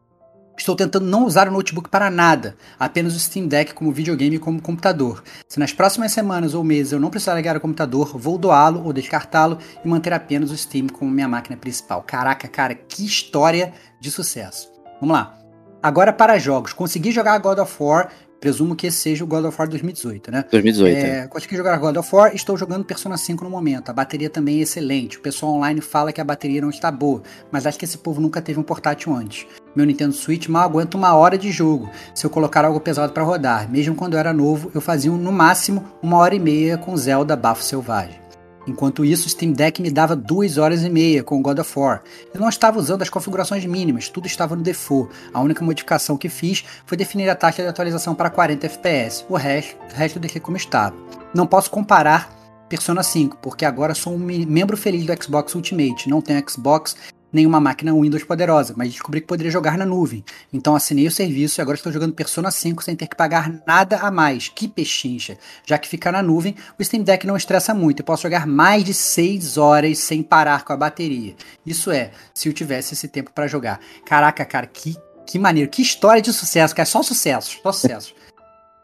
Estou tentando não usar o notebook para nada, apenas o Steam Deck como videogame e como computador. Se nas próximas semanas ou meses eu não precisar ligar o computador, vou doá-lo ou descartá-lo e manter apenas o Steam como minha máquina principal. Caraca, cara, que história de sucesso. Vamos lá. Agora para jogos. Consegui jogar God of War Presumo que esse seja o God of War 2018, né? 2018. É, é. Consegui jogar God of War, estou jogando Persona 5 no momento. A bateria também é excelente. O pessoal online fala que a bateria não está boa, mas acho que esse povo nunca teve um portátil antes. Meu Nintendo Switch mal aguenta uma hora de jogo se eu colocar algo pesado para rodar. Mesmo quando eu era novo, eu fazia no máximo uma hora e meia com Zelda Bafo Selvagem. Enquanto isso, o Steam Deck me dava 2 horas e meia com o God of War. Eu não estava usando as configurações mínimas, tudo estava no default. A única modificação que fiz foi definir a taxa de atualização para 40 FPS. O resto, o resto deixei como estava. Não posso comparar Persona 5, porque agora sou um membro feliz do Xbox Ultimate. Não tenho Xbox nenhuma máquina Windows poderosa, mas descobri que poderia jogar na nuvem. Então assinei o serviço e agora estou jogando Persona 5 sem ter que pagar nada a mais. Que pechincha! Já que ficar na nuvem, o Steam Deck não estressa muito e posso jogar mais de 6 horas sem parar com a bateria. Isso é, se eu tivesse esse tempo para jogar. Caraca, cara, que, que maneiro, que história de sucesso, cara, só sucesso, só sucesso.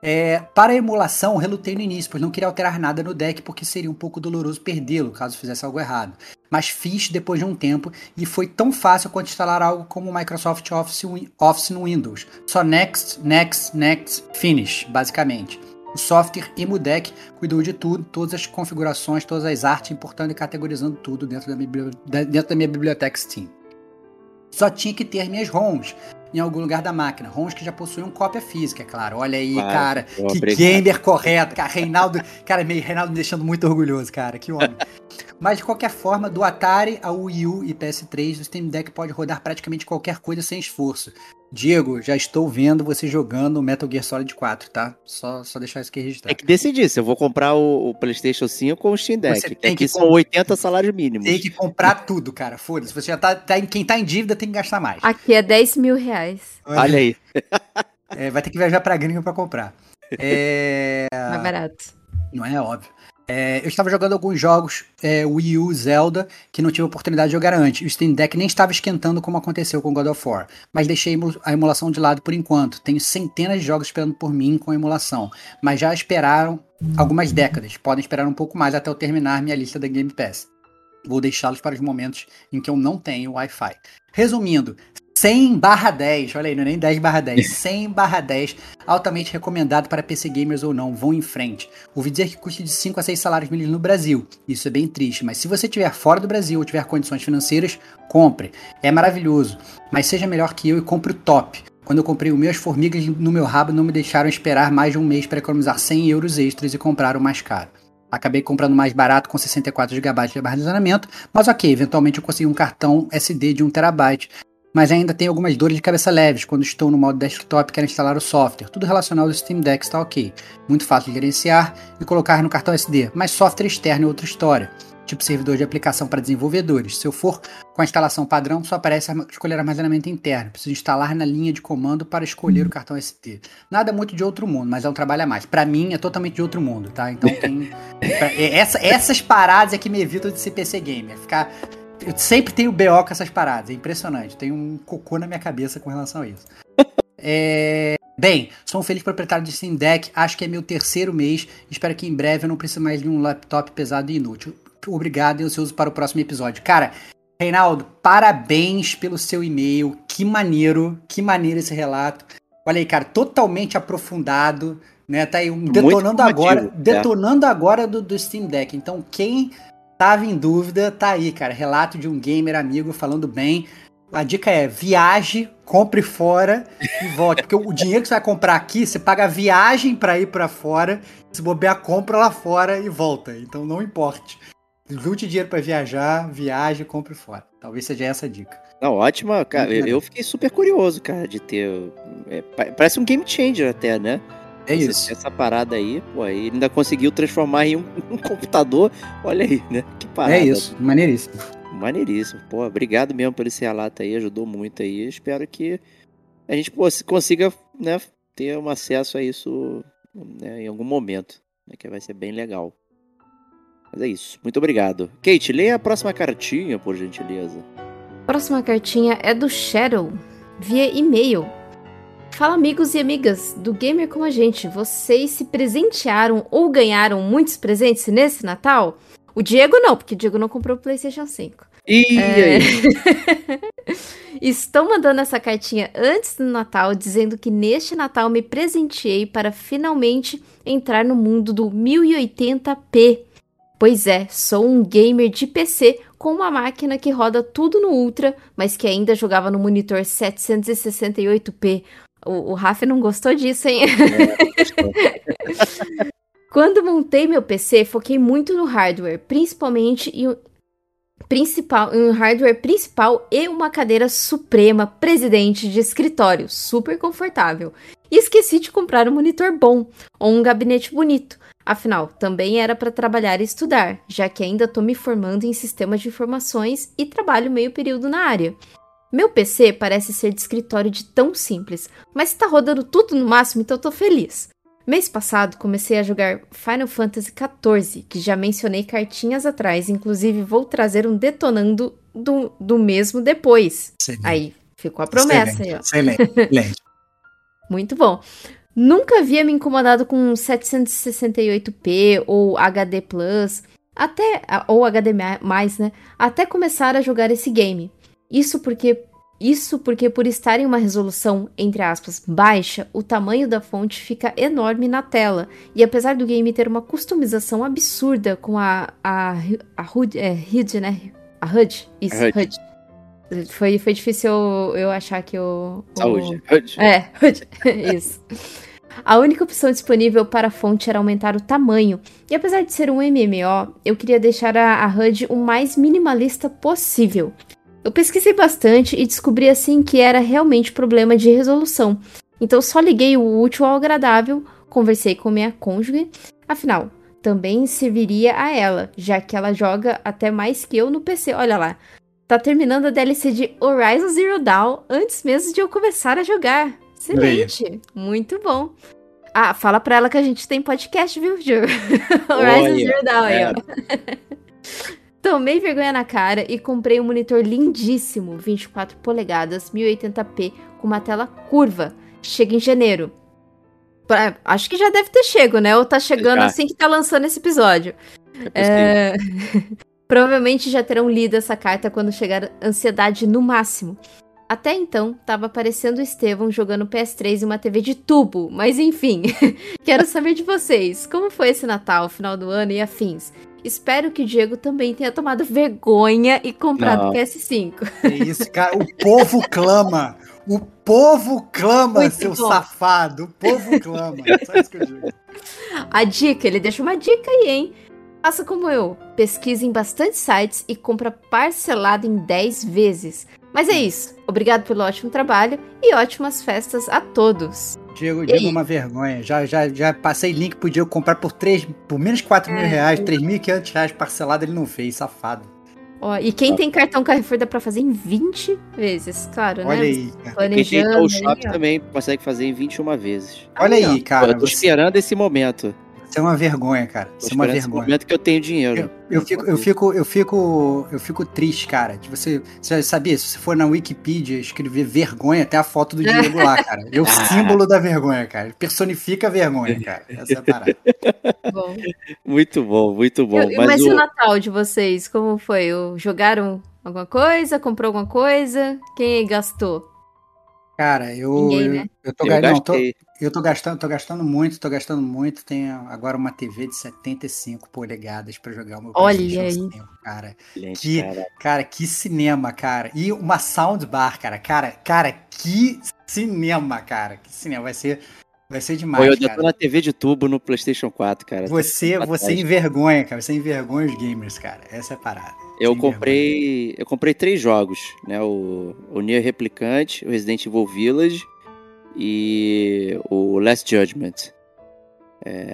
É, para a emulação, relutei no início, pois não queria alterar nada no deck porque seria um pouco doloroso perdê-lo caso fizesse algo errado. Mas fiz depois de um tempo e foi tão fácil quanto instalar algo como o Microsoft Office, Office no Windows. Só next, next, next, finish, basicamente. O software EmuDeck cuidou de tudo, todas as configurações, todas as artes, importando e categorizando tudo dentro da, dentro da minha biblioteca Steam. Só tinha que ter minhas ROMs, em algum lugar da máquina. ROMs que já possuíam cópia física, é claro. Olha aí, claro, cara, que obrigado. gamer correto. Cara, Reinaldo, cara, meio Reinaldo me deixando muito orgulhoso, cara, que homem. Mas de qualquer forma, do Atari ao Wii U e PS3, o Steam Deck pode rodar praticamente qualquer coisa sem esforço. Diego, já estou vendo você jogando Metal Gear Solid 4, tá? Só, só deixar isso aqui registrado. É que decidir se eu vou comprar o, o PlayStation 5 ou o Steam Deck. Você tem que, que são 80 salários mínimos. Tem que comprar tudo, cara. Foda-se. Você já tá, tá, Quem tá em dívida tem que gastar mais. Aqui é 10 mil reais. Olha aí. É, vai ter que viajar pra gringa pra comprar. É. Mais barato. Não é óbvio. É, eu estava jogando alguns jogos é, Wii U, Zelda, que não tive oportunidade de jogar antes. O Steam Deck nem estava esquentando como aconteceu com God of War. Mas deixei a emulação de lado por enquanto. Tenho centenas de jogos esperando por mim com a emulação. Mas já esperaram algumas décadas. Podem esperar um pouco mais até eu terminar minha lista da Game Pass. Vou deixá-los para os momentos em que eu não tenho Wi-Fi. Resumindo, 100 barra 10, olha aí, não é nem 10 barra 10, 100 barra 10, altamente recomendado para PC gamers ou não, vão em frente. Ouvi dizer que custa de 5 a 6 salários mínimos no Brasil, isso é bem triste, mas se você estiver fora do Brasil ou tiver condições financeiras, compre, é maravilhoso, mas seja melhor que eu e compre o top. Quando eu comprei o meu, as formigas no meu rabo não me deixaram esperar mais de um mês para economizar 100 euros extras e comprar o mais caro. Acabei comprando mais barato com 64 GB de armazenamento, mas ok, eventualmente eu consegui um cartão SD de 1TB mas ainda tem algumas dores de cabeça leves quando estou no modo desktop e quero instalar o software. Tudo relacionado ao Steam Deck está ok. Muito fácil de gerenciar e colocar no cartão SD, mas software externo é outra história. Tipo servidor de aplicação para desenvolvedores. Se eu for com a instalação padrão, só aparece escolher armazenamento interno. Preciso instalar na linha de comando para escolher o cartão SD. Nada muito de outro mundo, mas é um trabalho a mais. Para mim é totalmente de outro mundo, tá? Então tem. É, essa, essas paradas é que me evitam de ser PC gamer. Ficar eu sempre tenho BO com essas paradas, é impressionante. Tem um cocô na minha cabeça com relação a isso. é... Bem, sou um feliz proprietário de Steam Deck, acho que é meu terceiro mês. Espero que em breve eu não precise mais de um laptop pesado e inútil. Obrigado e ansioso para o próximo episódio. Cara, Reinaldo, parabéns pelo seu e-mail. Que maneiro, que maneiro esse relato. Olha aí, cara, totalmente aprofundado, né? Tá aí um detonando agora, é. detonando agora do, do Steam Deck. Então, quem Tava em dúvida, tá aí, cara. Relato de um gamer amigo falando bem. A dica é viaje, compre fora e volte. Porque o dinheiro que você vai comprar aqui, você paga a viagem para ir para fora. Se bobear, compra lá fora e volta. Então não importe. Lute dinheiro para viajar, viaje, compre fora. Talvez seja essa a dica. Não, ótima, cara. Eu, fiquei super curioso, cara, de ter. É, parece um game changer até, né? É isso. Essa parada aí, pô, aí ele ainda conseguiu transformar em um, um, computador. Olha aí, né? Que parada. É isso, maneiríssimo. Maneiríssimo. Pô, obrigado mesmo por esse relato aí, ajudou muito aí. Espero que a gente pô, consiga, né, ter um acesso a isso né, em algum momento, né, que vai ser bem legal. Mas é isso. Muito obrigado. Kate, leia a próxima cartinha, por gentileza. Próxima cartinha é do Shadow, via e-mail. Fala amigos e amigas do Gamer como a gente, vocês se presentearam ou ganharam muitos presentes nesse Natal? O Diego não, porque o Diego não comprou o PlayStation 5. E É. Estou mandando essa cartinha antes do Natal, dizendo que neste Natal me presenteei para finalmente entrar no mundo do 1080p. Pois é, sou um gamer de PC com uma máquina que roda tudo no Ultra, mas que ainda jogava no monitor 768p. O, o Rafa não gostou disso, hein? Quando montei meu PC, foquei muito no hardware, principalmente em, principal, em um hardware principal e uma cadeira suprema presidente de escritório, super confortável. E esqueci de comprar um monitor bom ou um gabinete bonito. Afinal, também era para trabalhar e estudar, já que ainda estou me formando em sistemas de informações e trabalho meio período na área. Meu PC parece ser de escritório de tão simples, mas está rodando tudo no máximo, então eu tô feliz. Mês passado comecei a jogar Final Fantasy XIV, que já mencionei cartinhas atrás, inclusive vou trazer um detonando do, do mesmo depois. Excelente. Aí, ficou a promessa aí, ó. Excelente, excelente. Muito bom. Nunca havia me incomodado com 768p ou HD Plus, até ou HD mais, né? Até começar a jogar esse game. Isso porque isso porque por estar em uma resolução entre aspas baixa, o tamanho da fonte fica enorme na tela. E apesar do game ter uma customização absurda com a a, a HUD, é, HUD, né? A HUD, isso, A HUD. HUD. Foi, foi difícil eu, eu achar que o, o- Saúde. é, isso. A única opção disponível para a fonte era aumentar o tamanho, e apesar de ser um MMO, eu queria deixar a, a HUD o mais minimalista possível. Eu pesquisei bastante e descobri assim que era realmente problema de resolução. Então só liguei o útil ao agradável, conversei com minha cônjuge, afinal, também serviria a ela, já que ela joga até mais que eu no PC. Olha lá, tá terminando a DLC de Horizon Zero Dawn antes mesmo de eu começar a jogar. Excelente, muito bom. Ah, fala pra ela que a gente tem podcast, viu, Ju? Horizon Olha, Zero Dawn aí, é. Tomei vergonha na cara e comprei um monitor lindíssimo, 24 polegadas, 1080p, com uma tela curva. Chega em janeiro. Pra- acho que já deve ter chego, né? Ou tá chegando Já. assim que tá lançando esse episódio. É. É, Provavelmente já terão lido essa carta quando chegar ansiedade no máximo. Até então, tava aparecendo o Estevão jogando PS3 em uma TV de tubo, mas enfim. Quero saber de vocês, como foi esse Natal, final do ano e afins? Espero que o Diego também tenha tomado vergonha e comprado Não. PS5. É isso, cara. O povo clama. O povo clama, Muito seu bom. safado. O povo clama. Só isso que eu digo. A dica, ele deixa uma dica aí, hein? Faça como eu, pesquise em bastante sites e compra parcelado em 10 vezes. Mas é isso. Obrigado pelo ótimo trabalho e ótimas festas a todos. Diego, Diego é uma vergonha. Já, já, já passei link pro Diego comprar por, 3, por menos 4 mil É. reais, 3.500 reais parcelado, ele não fez, safado. Ó, e quem tem cartão Carrefour dá pra fazer em 20 vezes, claro, Olha né? aí, cara. Quem tem Planejando. Aí, Shop também consegue fazer em 21 vezes. Olha Aí, aí, cara. eu tô Você, esperando esse momento. você é uma vergonha, cara. Você é uma vergonha. momento que eu tenho dinheiro. Eu, eu fico, eu fico, eu fico, eu fico triste, cara. De você, você sabia? Se você for na Wikipedia escrever vergonha, tem a foto do Diego lá, cara. É o símbolo da vergonha, cara. Personifica a vergonha, cara. Essa é a parada. Bom. Muito bom, muito bom. E- mas mas o o... Natal de vocês? Como foi? Jogaram alguma coisa? Comprou alguma coisa? Quem gastou? Cara, eu, Ninguém, eu, né? eu tô, eu não, tô, gastei. Eu tô gastando, tô gastando muito, tô gastando muito. Tenho agora uma TV de 75 polegadas pra jogar o meu Olha PlayStation aí. 5, cara. Gente, Que- cara, Cara, que cinema, cara. E uma soundbar, cara. Cara, cara, que cinema, cara. Que cinema. Vai ser, vai ser Pô, demais, eu ainda cara. na TV de tubo no PlayStation 4, cara. Você, Pra você envergonha, cara. Você envergonha os gamers, cara. Essa é a parada. Eu Sem comprei, eu comprei três jogos, né? O, o Nier Replicante, o Resident Evil Village e o Last Judgment.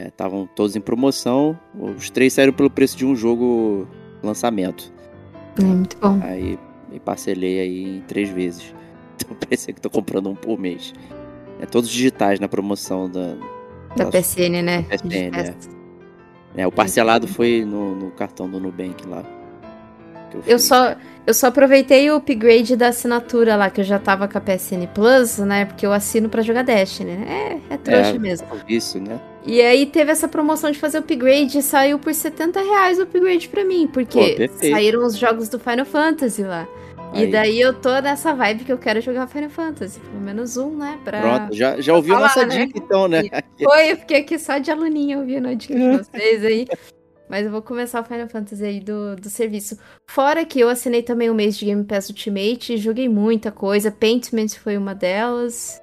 Estavam todos em promoção. Os três saíram pelo preço de um jogo lançamento. É muito bom. Aí me parcelei aí em três vezes. Então pensei que tô comprando um por mês. É todos digitais na promoção da. Da Nossa. PSN, né? PSN, De é. É, o parcelado foi no, no cartão do Nubank lá. Eu, eu só, eu só aproveitei o upgrade da assinatura lá, que eu já tava com a PSN Plus, né? Porque eu assino para jogar Destiny, né? É, é trouxa é, mesmo. Isso, né? E aí teve essa promoção de fazer upgrade e saiu por 70 reais o upgrade pra mim, porque Pô, saíram os jogos do Final Fantasy lá. Aí. E daí eu tô nessa vibe que eu quero jogar Final Fantasy, pelo menos um, né? Pra... Pronto, já, já ouviu falar, nossa né? dica então, né? Foi, eu fiquei aqui só de aluninha ouvindo a dica de vocês aí. Mas eu vou começar o Final Fantasy aí do, do serviço. Fora que eu assinei também o um mês de Game Pass Ultimate, joguei muita coisa. Paintment foi uma delas.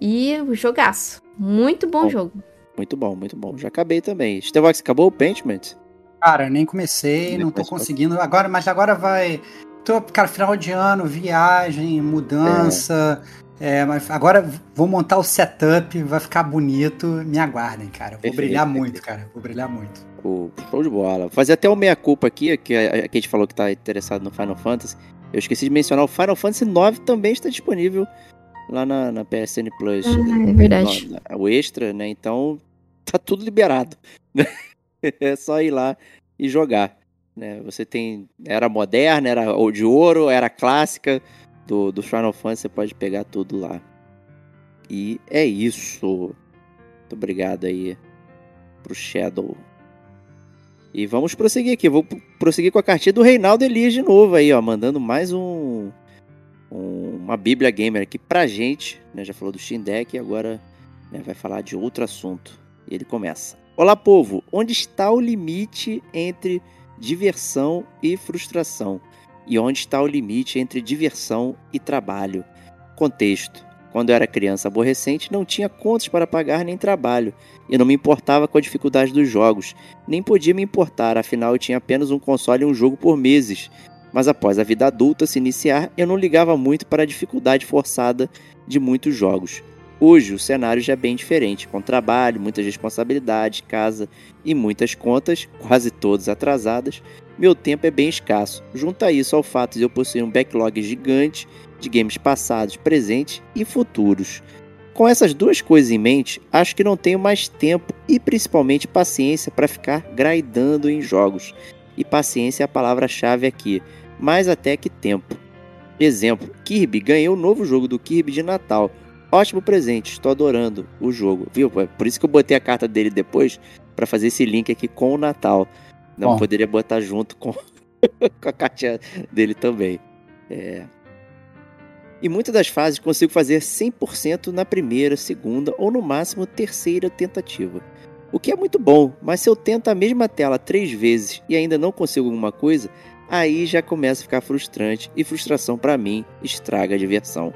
E o jogaço. Muito bom, bom, jogo. Muito bom, muito bom. Já acabei também. Stevox, acabou o Paintment? Cara, nem comecei, nem não tô conseguindo. Agora, mas agora vai. Tô, cara, final de ano, viagem, mudança. É. É, mas agora vou montar o setup, vai ficar bonito. Me aguardem, cara. Vou perfeito, brilhar perfeito. muito, cara. Vou brilhar muito. O show de bola. Fazer até o meia-culpa aqui, que a, a gente falou que tá interessado no Final Fantasy. Eu esqueci de mencionar, o Final Fantasy 9 também está disponível lá na, na PSN Plus. Ah, é verdade. No, o extra, né? Então tá tudo liberado. é só ir lá e jogar. Né? Você tem era moderna, era de ouro, era clássica do, do Final Fantasy, você pode pegar tudo lá. E é isso. Muito obrigado aí pro Shadow. E vamos prosseguir aqui. Vou prosseguir com a cartinha do Reinaldo Elias de novo aí, ó. Mandando mais um, um uma Bíblia Gamer aqui pra gente. Né? Já falou do Steam Deck e agora né, vai falar de outro assunto. E ele começa. Olá, povo. Onde está o limite entre diversão e frustração? e onde está o limite entre diversão e trabalho. Contexto: quando eu era criança aborrecente, não tinha contas para pagar nem trabalho, e não me importava com a dificuldade dos jogos, nem podia me importar, afinal eu tinha apenas um console e um jogo por meses. Mas após a vida adulta se iniciar, eu não ligava muito para a dificuldade forçada de muitos jogos. Hoje o cenário já é bem diferente, com trabalho, muitas responsabilidades, casa e muitas contas, quase todas atrasadas, meu tempo é bem escasso. Junta isso ao fato de eu possuir um backlog gigante de games passados, presentes e futuros. Com essas duas coisas em mente, acho que não tenho mais tempo e principalmente paciência para ficar grindando em jogos. E paciência é a palavra-chave aqui, mais até que tempo. Exemplo: Kirby ganhei o novo jogo do Kirby de Natal. Ótimo presente, estou adorando o jogo, viu? É por isso que eu botei a carta dele depois para fazer esse link aqui com o Natal. Não Bom. poderia botar junto com, com a cartinha dele também. É. E muitas das fases consigo fazer 100% na primeira, segunda ou no máximo terceira tentativa. O que é muito bom, mas se eu tento a mesma tela três vezes e ainda não consigo alguma coisa, aí já começa a ficar frustrante e frustração para mim estraga a diversão.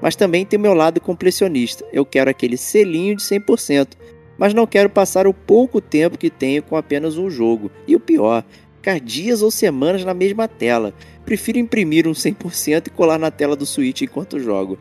Mas também tem meu lado completionista. Eu quero aquele selinho de 100%, mas não quero passar o pouco tempo que tenho com apenas um jogo. E o pior, ficar dias ou semanas na mesma tela. Prefiro imprimir um 100% e colar na tela do Switch enquanto jogo.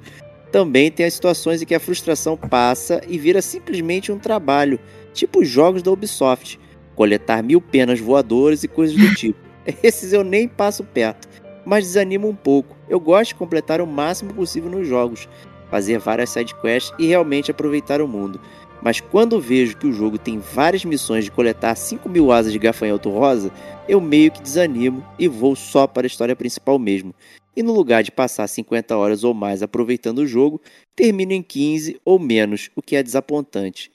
Também tem as situações em que a frustração passa e vira simplesmente um trabalho, tipo os jogos da Ubisoft, coletar mil penas voadoras e coisas do tipo. Esses eu nem passo perto, mas desanimo um pouco. Eu gosto de completar o máximo possível nos jogos, fazer várias sidequests e realmente aproveitar o mundo. Mas quando vejo que o jogo tem várias missões de coletar 5 mil asas de gafanhoto rosa, eu meio que desanimo e vou só para a história principal mesmo. E no lugar de passar 50 horas ou mais aproveitando o jogo, termino em 15 ou menos, o que é desapontante.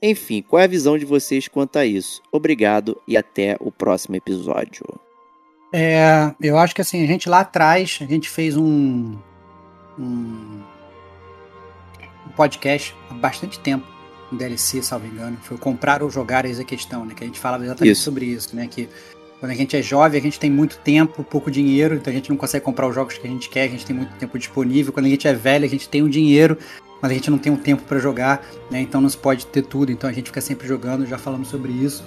Enfim, qual é a visão de vocês quanto a isso? Obrigado e até o próximo episódio. É, eu acho que assim, a gente lá atrás, a gente fez um, um podcast há bastante tempo um DLC, salvo engano. Foi comprar ou jogar essa questão, né? Que a gente falava exatamente isso. sobre isso, né? Que quando a gente é jovem, a gente tem muito tempo, pouco dinheiro, então a gente não consegue comprar os jogos que a gente quer, a gente tem muito tempo disponível. Quando a gente é velho, a gente tem o dinheiro, mas a gente não tem o tempo para jogar, né? Então não se pode ter tudo, então a gente fica sempre jogando, já falamos sobre isso.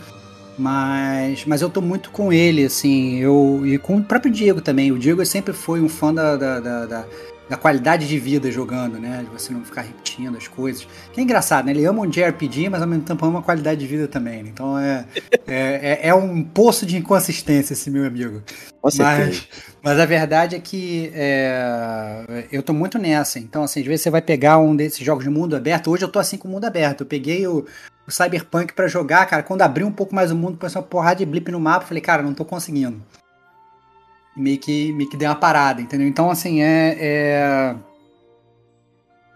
Mas, mas eu tô muito com ele, assim, eu e com o próprio Diego também. O Diego sempre foi um fã da, da, da, da da qualidade de vida jogando, né? De você não ficar repetindo as coisas. Que é engraçado, né? Ele ama um JRPG, mas ao mesmo tempo ama a qualidade de vida também. Né? Então é, é, é, é, um poço de inconsistência esse meu amigo. Mas, mas a verdade é que é, eu tô muito nessa. Então, assim, às vezes você vai pegar um desses jogos de mundo aberto. Hoje eu tô assim com o mundo aberto. Eu peguei o, o Cyberpunk para jogar, cara, quando abriu um pouco mais o mundo, começou uma porrada de blip no mapa, falei, cara, não tô conseguindo. Meio que, meio que deu uma parada, entendeu? Então, assim, é. é...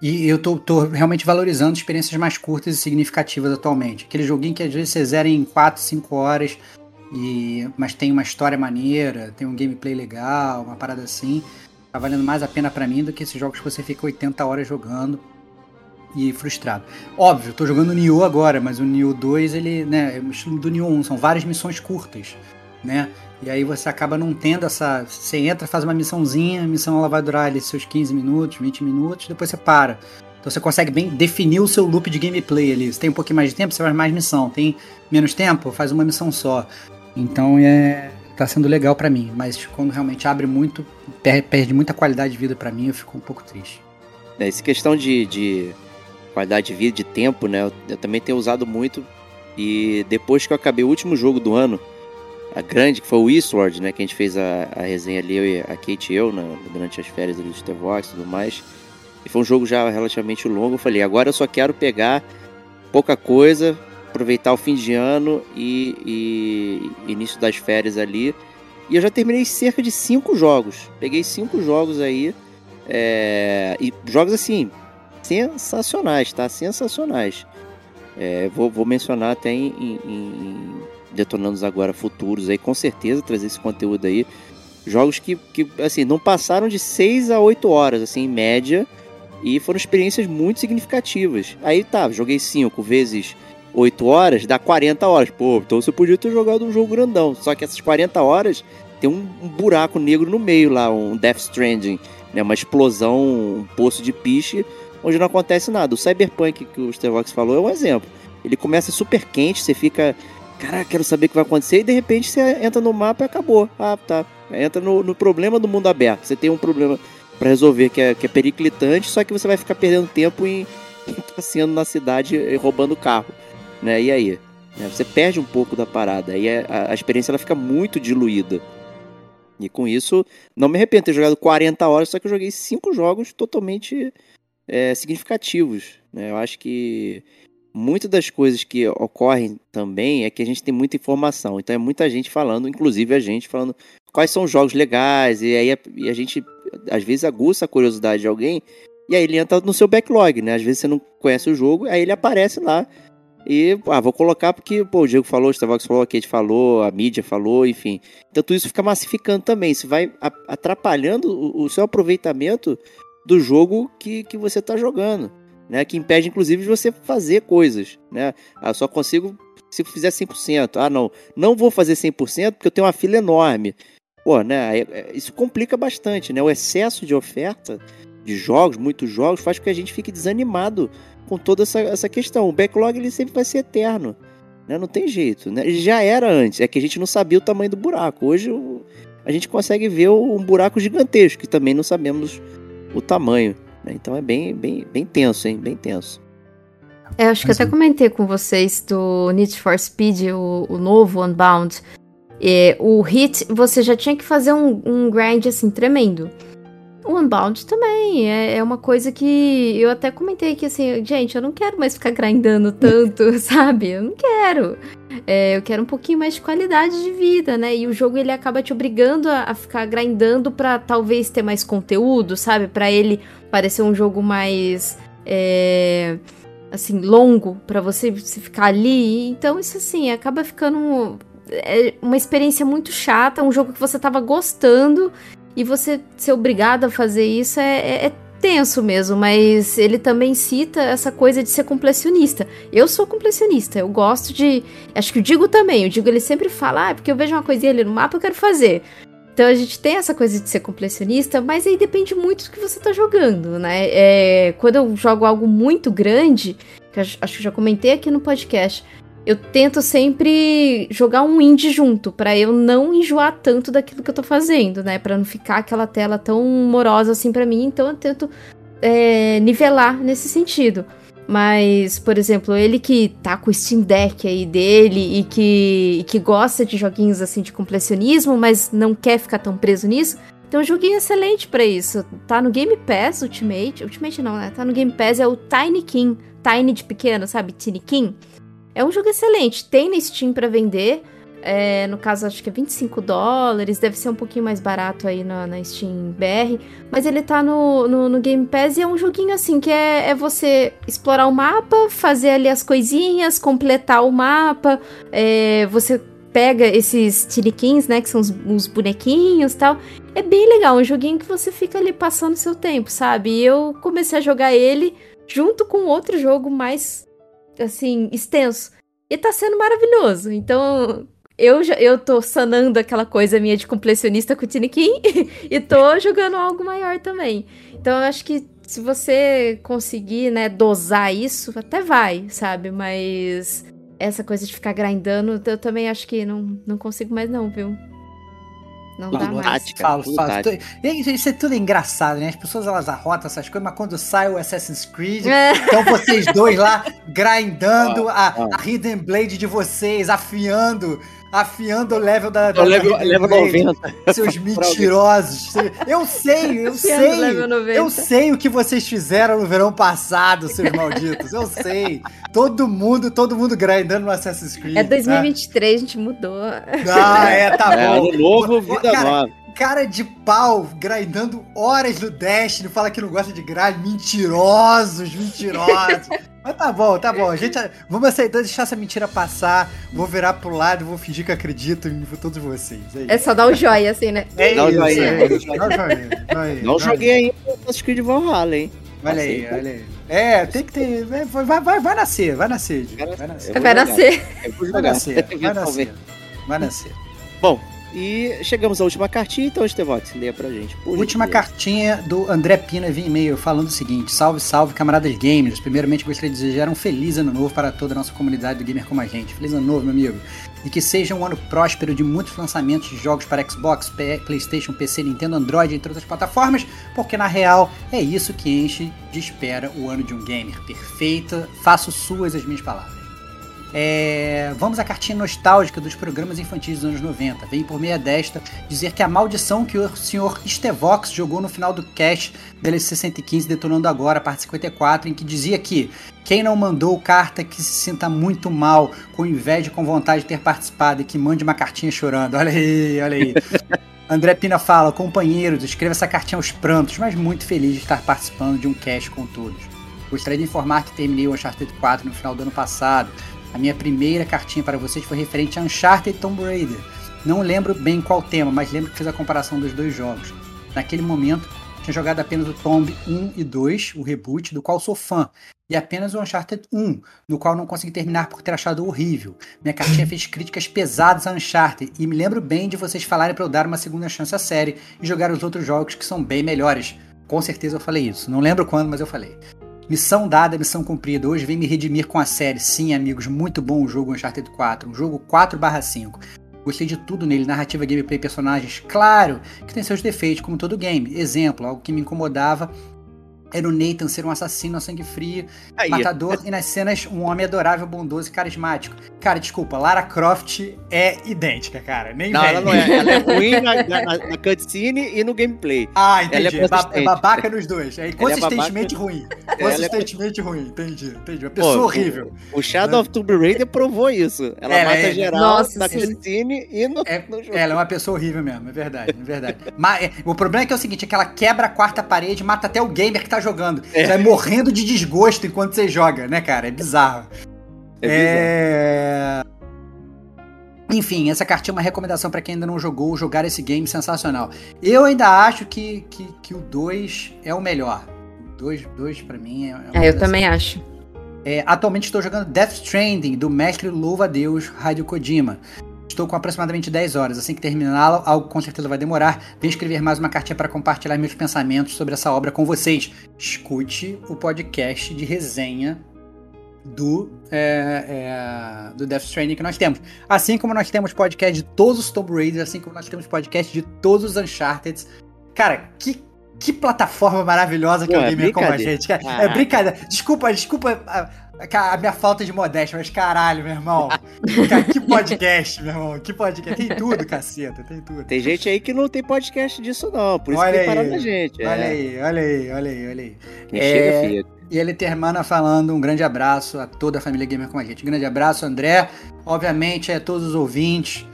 E eu tô, tô, realmente valorizando experiências mais curtas e significativas atualmente. Aquele joguinho que às vezes você zera em 4, 5 horas, e mas tem uma história maneira, tem um gameplay legal, uma parada assim. Tá valendo mais a pena para mim do que esses jogos que você fica 80 horas jogando e frustrado. Óbvio, tô jogando o Nioh agora, mas o Nioh 2, ele, né, é o estilo do Nioh 1, são várias missões curtas, né? E aí você acaba não tendo essa. Você entra, faz uma missãozinha, a missão ela vai durar ali seus 15 minutos, 20 minutos, depois você para. Então você consegue bem definir o seu loop de gameplay ali. Você tem um pouquinho mais de tempo, você faz mais missão. Tem menos tempo, faz uma missão só. Então é. tá sendo legal para mim. Mas quando realmente abre muito, perde muita qualidade de vida para mim, eu fico um pouco triste. É, essa questão de, de qualidade de vida, de tempo, né? Eu, eu também tenho usado muito. E depois que eu acabei o último jogo do ano, a grande, que foi o Eastward, né? Que a gente fez a, a resenha ali, eu e a Kate e eu, né, durante as férias do Stevox e tudo mais. E foi um jogo já relativamente longo. Eu falei, agora eu só quero pegar pouca coisa, aproveitar o fim de ano e, e início das férias ali. E eu já terminei cerca de cinco jogos. Peguei cinco jogos aí. É, e jogos assim, sensacionais, tá? Sensacionais. É, vou, vou mencionar até em, em, em detonando agora futuros aí, com certeza trazer esse conteúdo aí. Jogos que, que assim, não passaram de 6 a 8 horas, assim, em média, e foram experiências muito significativas. Aí tá, joguei 5 vezes 8 horas, dá 40 horas. Pô, então você podia ter jogado um jogo grandão. Só que essas 40 horas tem um, um buraco negro no meio lá, um Death Stranding, né? Uma explosão, um poço de piche, onde não acontece nada. O Cyberpunk que o Stevox falou é um exemplo. Ele começa super quente, você fica Caraca, quero saber o que vai acontecer. E de repente você entra no mapa e acabou. Ah, tá. Entra no, no problema do mundo aberto. Você tem um problema para resolver que é, que é periclitante, só que você vai ficar perdendo tempo em, em passeando na cidade e roubando carro. Né? E aí? Né? Você perde um pouco da parada. Aí é, a, a experiência ela fica muito diluída. E com isso, não me arrependo de ter jogado 40 horas, só que eu joguei cinco jogos totalmente é, significativos. Né? Eu acho que muitas das coisas que ocorrem também é que a gente tem muita informação. Então é muita gente falando, inclusive a gente falando quais são os jogos legais, e aí a, e a gente às vezes aguça a curiosidade de alguém, e aí ele entra no seu backlog, né? Às vezes você não conhece o jogo, aí ele aparece lá. E, ah, vou colocar porque, pô, o Diego falou, o Starbucks falou, a Kate falou, a mídia falou, enfim. Então tudo isso fica massificando também. Isso vai atrapalhando o, o seu aproveitamento do jogo que, que você está jogando né? Que impede, inclusive, de você fazer coisas, né? Ah, só consigo se fizer 100%. Ah, não, não vou fazer 100% porque eu tenho uma fila enorme. Pô, né? É, isso complica bastante, né? O excesso de oferta de jogos, muitos jogos, faz com que a gente fique desanimado com toda essa, essa questão. O backlog ele sempre vai ser eterno. Né? Não tem jeito. Né? Já era antes, é que a gente não sabia o tamanho do buraco. Hoje a gente consegue ver um buraco gigantesco, que também não sabemos o tamanho. Né? Então é bem, bem, bem tenso, hein? Bem tenso. É, acho que até comentei com vocês do Need for Speed, o, o novo Unbound. É, o Hit, você já tinha que fazer um, um grind assim tremendo. O Unbound também é, é, uma coisa que eu até comentei que assim, gente, eu não quero mais ficar grindando tanto, sabe? Eu não quero. É, eu quero um pouquinho mais de qualidade de vida, né? E o jogo ele acaba te obrigando a, a ficar grindando para talvez ter mais conteúdo, sabe? Para ele parecer um jogo mais é, assim longo para você, você ficar ali. Então isso assim acaba ficando é uma experiência muito chata, um jogo que você tava gostando e você ser obrigado a fazer isso é, é, é tenso mesmo, mas ele também cita essa coisa de ser completionista. Eu sou completionista, eu gosto de. Acho que o Digo também. O Digo ele sempre fala, ah, porque eu vejo uma coisinha ali no mapa, eu quero fazer. Então a gente tem essa coisa de ser completionista, mas aí depende muito do que você tá jogando, né? É, quando eu jogo algo muito grande, que acho que já comentei aqui no podcast, eu tento sempre jogar um indie junto, para eu não enjoar tanto daquilo que eu tô fazendo, né? Para não ficar aquela tela tão morosa assim para mim. Então eu tento é, nivelar nesse sentido. Mas, por exemplo, ele que tá com o Steam Deck aí dele e que, e que gosta de joguinhos assim de completionismo, mas não quer ficar tão preso nisso, tem um joguinho excelente para isso. Tá no Game Pass Ultimate. Ultimate não, né? Tá no Game Pass, é o Tiny King. Tiny de pequeno, sabe? Tiny King. É um jogo excelente. Tem na Steam para vender. É, no caso, acho que é 25 dólares, deve ser um pouquinho mais barato aí na, na Steam BR. Mas ele tá no, no, no, Game Pass e é um joguinho assim que é, é você explorar o mapa, fazer ali as coisinhas, completar o mapa. É, você pega esses tiriquins, né? Que são os, os bonequinhos tal. É bem legal, um joguinho que você fica ali passando seu tempo, sabe? E eu comecei a jogar ele junto com outro jogo mais, assim, extenso. E tá sendo maravilhoso. Então, eu, já, eu tô sanando aquela coisa minha de completionista com o Tinikin e tô jogando algo maior também. Então eu acho que se você conseguir, né, dosar isso, até vai, sabe? Mas essa coisa de ficar grindando, eu também acho que não, não consigo mais não, viu? Não dá mais. Tática, falo, falo. Isso é tudo engraçado, né? As pessoas elas arrotam essas coisas, mas quando sai o Assassin's Creed, é. estão vocês dois lá grindando ah, a, ah. a Hidden Blade de vocês, afiando afiando o level da. da, level, da level 90. Seus mentirosos. eu sei, eu sei. Eu sei o que vocês fizeram no verão passado, seus malditos. Eu sei. Todo mundo, todo mundo grindando no Assassin's Creed. É 2023, né? a gente mudou. Ah, é, tá é, bom. Ano novo, vida cara, nova. Cara de pau, grindando horas no Destiny, fala que não gosta de grind. Mentirosos, mentirosos. Mas tá bom, tá bom. A gente, vamos aceitar, deixar essa mentira passar. Vou virar pro lado e vou fingir que acredito em todos vocês. É, é só dar o um joia, assim, né? É dá o joia. É isso, dá o joinha. Não joguei ainda o Assassin's Creed Valhalla, hein? Olha aí, olha aí. É, tem que ter. Vai, vai, vai, vai nascer, vai nascer. Vai nascer. Vai nascer. Vai nascer. Vai nascer. Vai nascer. Bom, e chegamos à última cartinha, então, Estevox, leia pra gente. última cartinha do André Pina via e-mail falando o seguinte: Salve, salve, camaradas gamers. Primeiramente, gostaria de desejar um feliz ano novo para toda a nossa comunidade do Gamer como a gente. Feliz ano novo, meu amigo. E que seja um ano próspero de muitos lançamentos de jogos para Xbox, PlayStation, PC, Nintendo, Android, entre outras plataformas, porque na real é isso que enche de espera o ano de um gamer. Perfeita, faço suas as minhas palavras. É, vamos à cartinha nostálgica dos programas infantis dos anos 90. Vem por meia desta dizer que a maldição que o senhor Stevox jogou no final do cast DLC 115 detonando agora, parte 54, em que dizia que quem não mandou carta que se sinta muito mal, com inveja e com vontade de ter participado e que mande uma cartinha chorando. Olha aí, olha aí. André Pina fala, companheiros, escreva essa cartinha aos prantos, mas muito feliz de estar participando de um cast com todos. Gostaria de informar que terminei o Uncharted 4 no final do ano passado. A minha primeira cartinha para vocês foi referente a Uncharted e Tomb Raider. Não lembro bem qual tema, mas lembro que fiz a comparação dos dois jogos. Naquele momento, tinha jogado apenas o Tomb 1 e 2, o reboot, do qual sou fã, e apenas o Uncharted 1, no qual não consegui terminar por ter achado horrível. Minha cartinha fez críticas pesadas a Uncharted, e me lembro bem de vocês falarem para eu dar uma segunda chance à série e jogar os outros jogos que são bem melhores. Com certeza eu falei isso. Não lembro quando, mas eu falei. Missão dada, missão cumprida. Hoje vem me redimir com a série. Sim, amigos, muito bom o jogo Uncharted 4. Um jogo 4/5. Gostei de tudo nele, narrativa, gameplay, personagens. Claro que tem seus defeitos, como todo game. Exemplo, algo que me incomodava era o Nathan ser um assassino a sangue frio, Aí, matador, é... e nas cenas um homem adorável, bondoso e carismático. Cara, desculpa, Lara Croft é idêntica, cara. Nem não, ela não é. Ela é ruim na, na, na, cutscene e no gameplay. Ah, entendi. Ela é, é babaca nos dois. É consistentemente é ruim. Consistentemente é... ruim, entendi, entendi. Uma pessoa Pô, horrível. O Shadow né? of Tomb Raider provou isso. Ela, ela mata é... geral Nossa, na cutscene e no, é, no jogo. Ela é uma pessoa horrível mesmo, é verdade, é verdade. Mas é, o problema é que é o seguinte, é que ela quebra a quarta parede, mata até o gamer que tá jogando. É. Você vai morrendo de desgosto enquanto você joga, né, cara? É bizarro. É, é... Enfim, essa cartinha é uma recomendação para quem ainda não jogou, jogar esse game sensacional. Eu ainda acho que, que, que o 2 é o melhor. O 2, dois para mim é. é eu também acho. É, atualmente estou jogando Death Stranding, do mestre Louva Deus, Hideo Kojima. Estou com aproximadamente 10 horas. Assim que terminá-la, algo com certeza vai demorar, venho escrever mais uma cartinha para compartilhar meus pensamentos sobre essa obra com vocês. Escute o podcast de resenha do, é, é, do Death Stranding que nós temos. Assim como nós temos podcast de todos os Tomb Raiders, assim como nós temos podcast de todos os Uncharted. Cara, que, que plataforma maravilhosa que Pô, é gamer como a gente. Cara. Ah. É brincadeira. Desculpa, desculpa a, a, minha falta de modéstia, mas caralho, meu irmão. Cara, que podcast, meu irmão. Que podcast. Tem tudo, caceta, tem tudo. Tem gente aí que não tem podcast disso, não. Por isso olha que tem parado a gente. Olha é. aí, olha aí, olha aí, olha aí. Quem é... chega, filho. E ele termina falando um grande abraço a toda a família Gamer com a gente. Um grande abraço, André. Obviamente, a todos os ouvintes.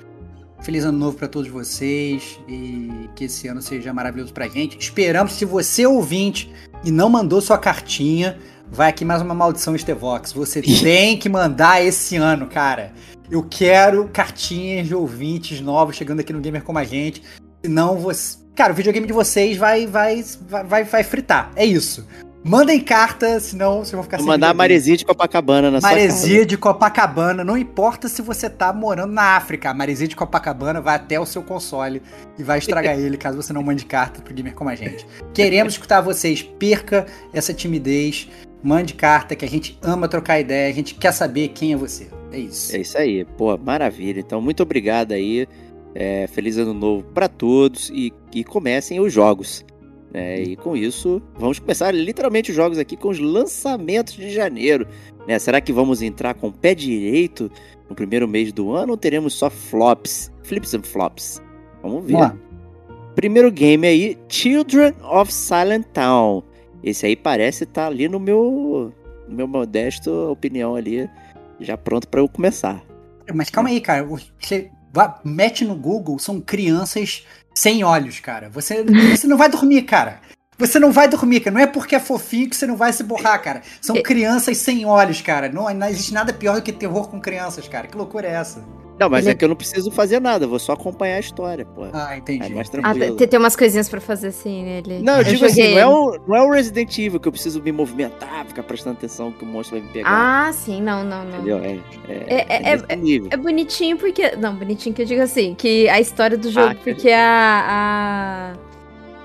Feliz ano novo para todos vocês e que esse ano seja maravilhoso pra gente. Esperamos, se você é ouvinte e não mandou sua cartinha, vai aqui mais uma maldição Estevox. Você tem que mandar esse ano, cara. Eu quero cartinhas de ouvintes novos chegando aqui no Gamer Como a Gente. Senão você. Cara, o videogame de vocês vai, vai, vai, vai fritar. É isso. Mandem carta, senão vocês vão ficar Vou mandar a Maresia de Copacabana na Maresia sua casa. de Copacabana, não importa se você tá morando na África, a Maresia de Copacabana vai até o seu console e vai estragar ele caso você não mande carta pro gamer como a gente. Queremos escutar vocês, perca essa timidez, mande carta que a gente ama trocar ideia, a gente quer saber quem é você. É isso. É isso aí, pô, maravilha. Então, muito obrigado aí. É, feliz ano novo para todos e que comecem os jogos. Né? e com isso, vamos começar literalmente os jogos aqui com os lançamentos de janeiro. né? Será que vamos entrar com o pé direito no primeiro mês do ano ou teremos só flops? Flips and flops? Vamos ver. Primeiro game aí, Children of Silent Town. Esse aí parece estar ali no meu, no meu modesto opinião ali, já pronto para eu começar. Mas calma aí, cara. Você mete no Google, são crianças sem olhos, cara. Você, você não vai dormir, cara. Você não vai dormir, cara. Não é porque é fofinho que você não vai se borrar, cara. São É- crianças sem olhos, cara. Não, não existe nada pior do que terror com crianças, cara. Que loucura é essa? Não, mas Ele- é que eu não preciso fazer nada, eu vou só acompanhar a história, pô. Ah, entendi. É mais Ah, tranquilo. tem, tem umas coisinhas pra fazer assim nele. Não, eu, digo assim, não é, o, não é o Resident Evil que eu preciso me movimentar, ficar prestando atenção que o monstro vai me pegar. Ah, sim, não, não, não. entendeu? É, é, É- é-. É bonitinho porque. Não, bonitinho que eu digo assim, que a história do jogo, Ah, porque a, a.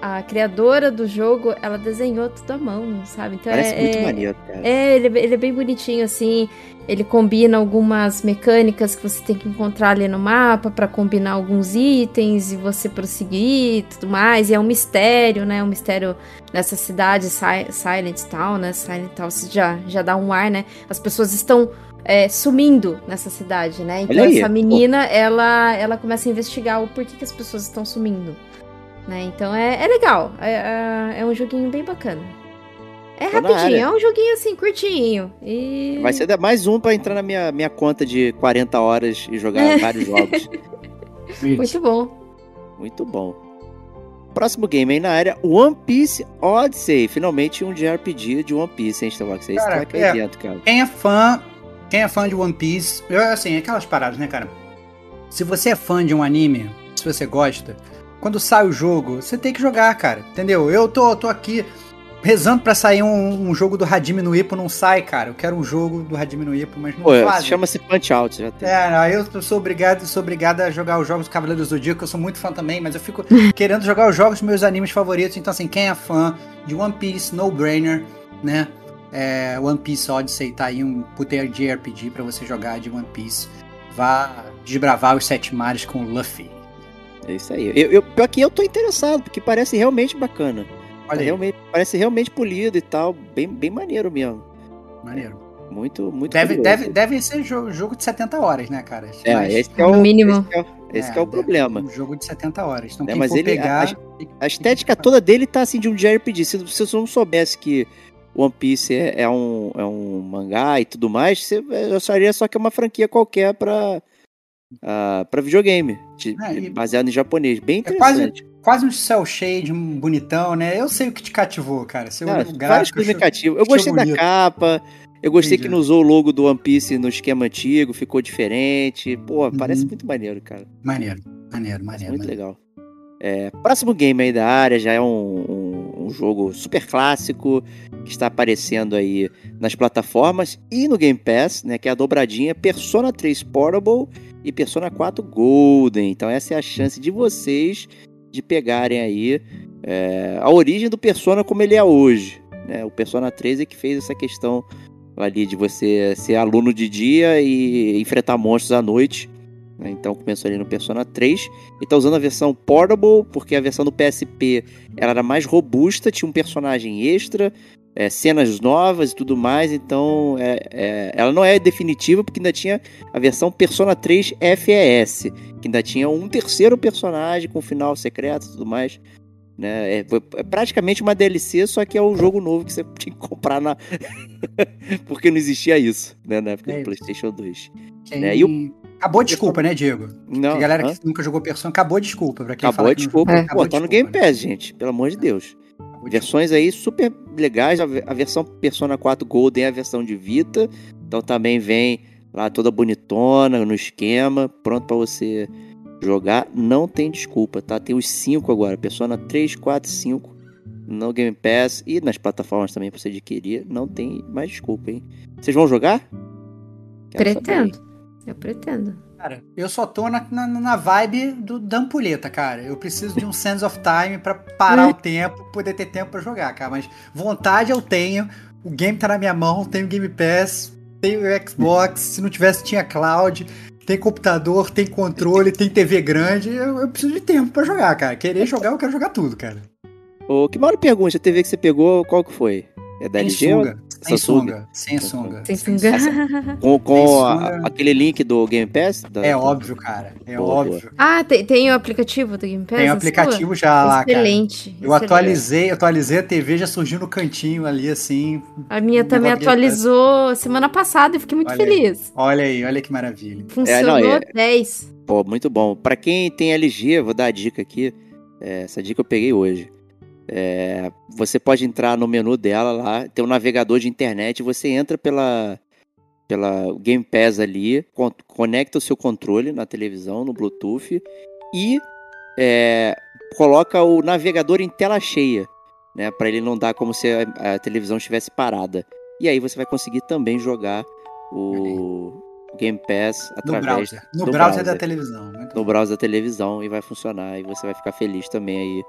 A criadora do jogo, ela desenhou tudo à mão, sabe? Então Parece é, muito é- maneiro, cara. É, ele, é bem- ele é bem bonitinho, assim. Ele combina algumas mecânicas que você tem que encontrar ali no mapa pra combinar alguns itens e você prosseguir e tudo mais. E é um mistério, né? Um mistério nessa cidade, Si- Silent Town, né? Silent Town já, já dá um ar, né? As pessoas estão é, sumindo nessa cidade, né? Então essa pô. menina, ela, ela começa a investigar o porquê que as pessoas estão sumindo. Né? Então é, é legal. É, é- é um joguinho bem bacana. É Tô rapidinho, é um joguinho assim, curtinho. E. Vai ser mais um pra entrar na minha, minha conta de 40 horas e jogar É. vários jogos. Muito bom. Muito bom. Próximo game aí na área, One Piece Odyssey. Finalmente um JRPG de One Piece, hein, Starbucks? Você Cara, está aqui é. dentro, cara. Quem é fã, quem é fã de One Piece, eu, assim, aquelas paradas, né, cara? Se você é fã de um anime, se você gosta, quando sai o jogo, você tem que jogar, cara. Entendeu? Eu tô, tô aqui rezando pra sair um, um jogo do Hajime no Ippo, não sai, cara. Eu quero um jogo do Hajime no Ippo, mas não Pô, fazem. chama-se Punch Out, já tem. É, aí eu sou obrigado, sou obrigado a jogar os jogos do Cavaleiro do Zodíaco, eu sou muito fã também, mas eu fico querendo jogar os jogos dos meus animes favoritos. Então, assim, quem é fã de One Piece, No Brainer, né? É, One Piece Odyssey tá aí um puta JRPG pra você jogar de One Piece. Vá desbravar os sete mares com o Luffy. É isso aí. Eu, eu, pior que eu tô interessado, porque parece realmente bacana. Olha aí, realmente, parece realmente polido e tal. Bem, bem maneiro mesmo. maneiro. Muito, muito Deve, curioso. deve, deve ser jogo, jogo de 70 horas, né, cara? É, Mas- esse é o, mínimo. Esse, é, o- esse que é o deve- problema. Um jogo de 70 horas. Então, É, quem mas for ele- pegar... A estética toda dele tá assim de um JRPG. Se, se você não soubesse que One Piece é, é um, é um mangá e tudo mais, você eu acharia só que é uma franquia qualquer pra, ah, pra videogame. de- É, baseado em japonês. Bem É quase- interessante. Quase um cel shade, um bonitão, né? Eu sei o que te cativou, cara. Você Ah, olhou o vários gráfico, coisas me cativam. Eu gostei da bonito. capa. Eu gostei Entendi. que não usou o logo do One Piece no esquema antigo, ficou diferente. Pô, Uhum. parece muito maneiro, cara. Maneiro, maneiro, maneiro. muito maneiro. legal. É, próximo game aí da área já é um, um- um jogo super clássico que está aparecendo aí nas plataformas e no Game Pass, né? Que é a dobradinha Persona 3 Portable e Persona 4 Golden. Então essa é a chance de vocês de pegarem aí é, a origem do Persona como ele é hoje. Né? O Persona 3 é que fez essa questão ali de você ser aluno de dia e enfrentar monstros à noite. Né? Então começou ali no Persona 3 e tá usando a versão Portable, porque a versão do PSP ela era mais robusta, tinha um personagem extra, é, cenas novas e tudo mais, então é, é, ela não é definitiva, porque ainda tinha a versão Persona 3 FES, que ainda tinha um terceiro personagem com final secreto e tudo mais. Né? É, é praticamente uma DLC, só que é o jogo novo que você tinha que comprar na. Porque não existia isso, né? Na época É do. PlayStation 2. Quem- né, e o- Acabou a desculpa, né, Diego? Não, a galera hã? que nunca jogou Persona, acabou a desculpa. Pra quem Acabou a não desculpa. jogou, Pô, acabou tá no Game né? Pass, gente. Pelo amor de Deus. Acabou Versões aí super legais. A, ve- a versão Persona 4 Golden é a versão de Vita. Então também vem lá toda bonitona, no esquema, pronto pra você jogar. Não tem desculpa, tá? Tem os 5 agora. Persona 3, 4, 5 no Game Pass e nas plataformas também pra você adquirir. Não tem mais desculpa, hein? Vocês vão jogar? Quero saber? Pretendo. Eu pretendo. Cara, eu só tô na, na, na vibe do da ampulheta, cara. Eu preciso de um sense of time pra parar o tempo, poder ter tempo pra jogar, cara. Mas vontade eu tenho. O game tá na minha mão, tenho Game Pass, tenho Xbox. Se não tivesse, tinha cloud. Tem computador, tem controle, tem TV grande. Eu, eu preciso de tempo pra jogar, cara. Querer jogar, eu quero jogar tudo, cara. Ô, que mal pergunta, a TV que você pegou, qual que foi? É da LG? ou- Samsung? sunga. Sem sunga. Sem Sem sunga. Com, com a- aquele link do Game Pass? Da- É óbvio, cara. É Boa, óbvio. ah, tem, tem o aplicativo do Game Pass? Tem o aplicativo já sua? lá, cara. Excelente. Eu excelente. atualizei, atualizei a TV, já surgiu no cantinho ali, assim. A minha também atualizou semana passada e fiquei muito Olha aí. feliz. Olha aí, olha que maravilha. Funcionou é- 10. Pô, muito bom. Pra quem tem LG, eu vou dar a dica aqui. É, essa dica eu peguei hoje. É, você pode entrar no menu dela lá, tem um navegador de internet, você entra pela, pela Game Pass ali, con- conecta o seu controle na televisão, no Bluetooth, e é, coloca o navegador em tela cheia, né? Pra ele não dar como se a, a televisão estivesse parada. E aí você vai conseguir também jogar o Game Pass No através browser. No do browser, da browser. televisão. Muito no browser da televisão e vai funcionar e você vai ficar feliz também aí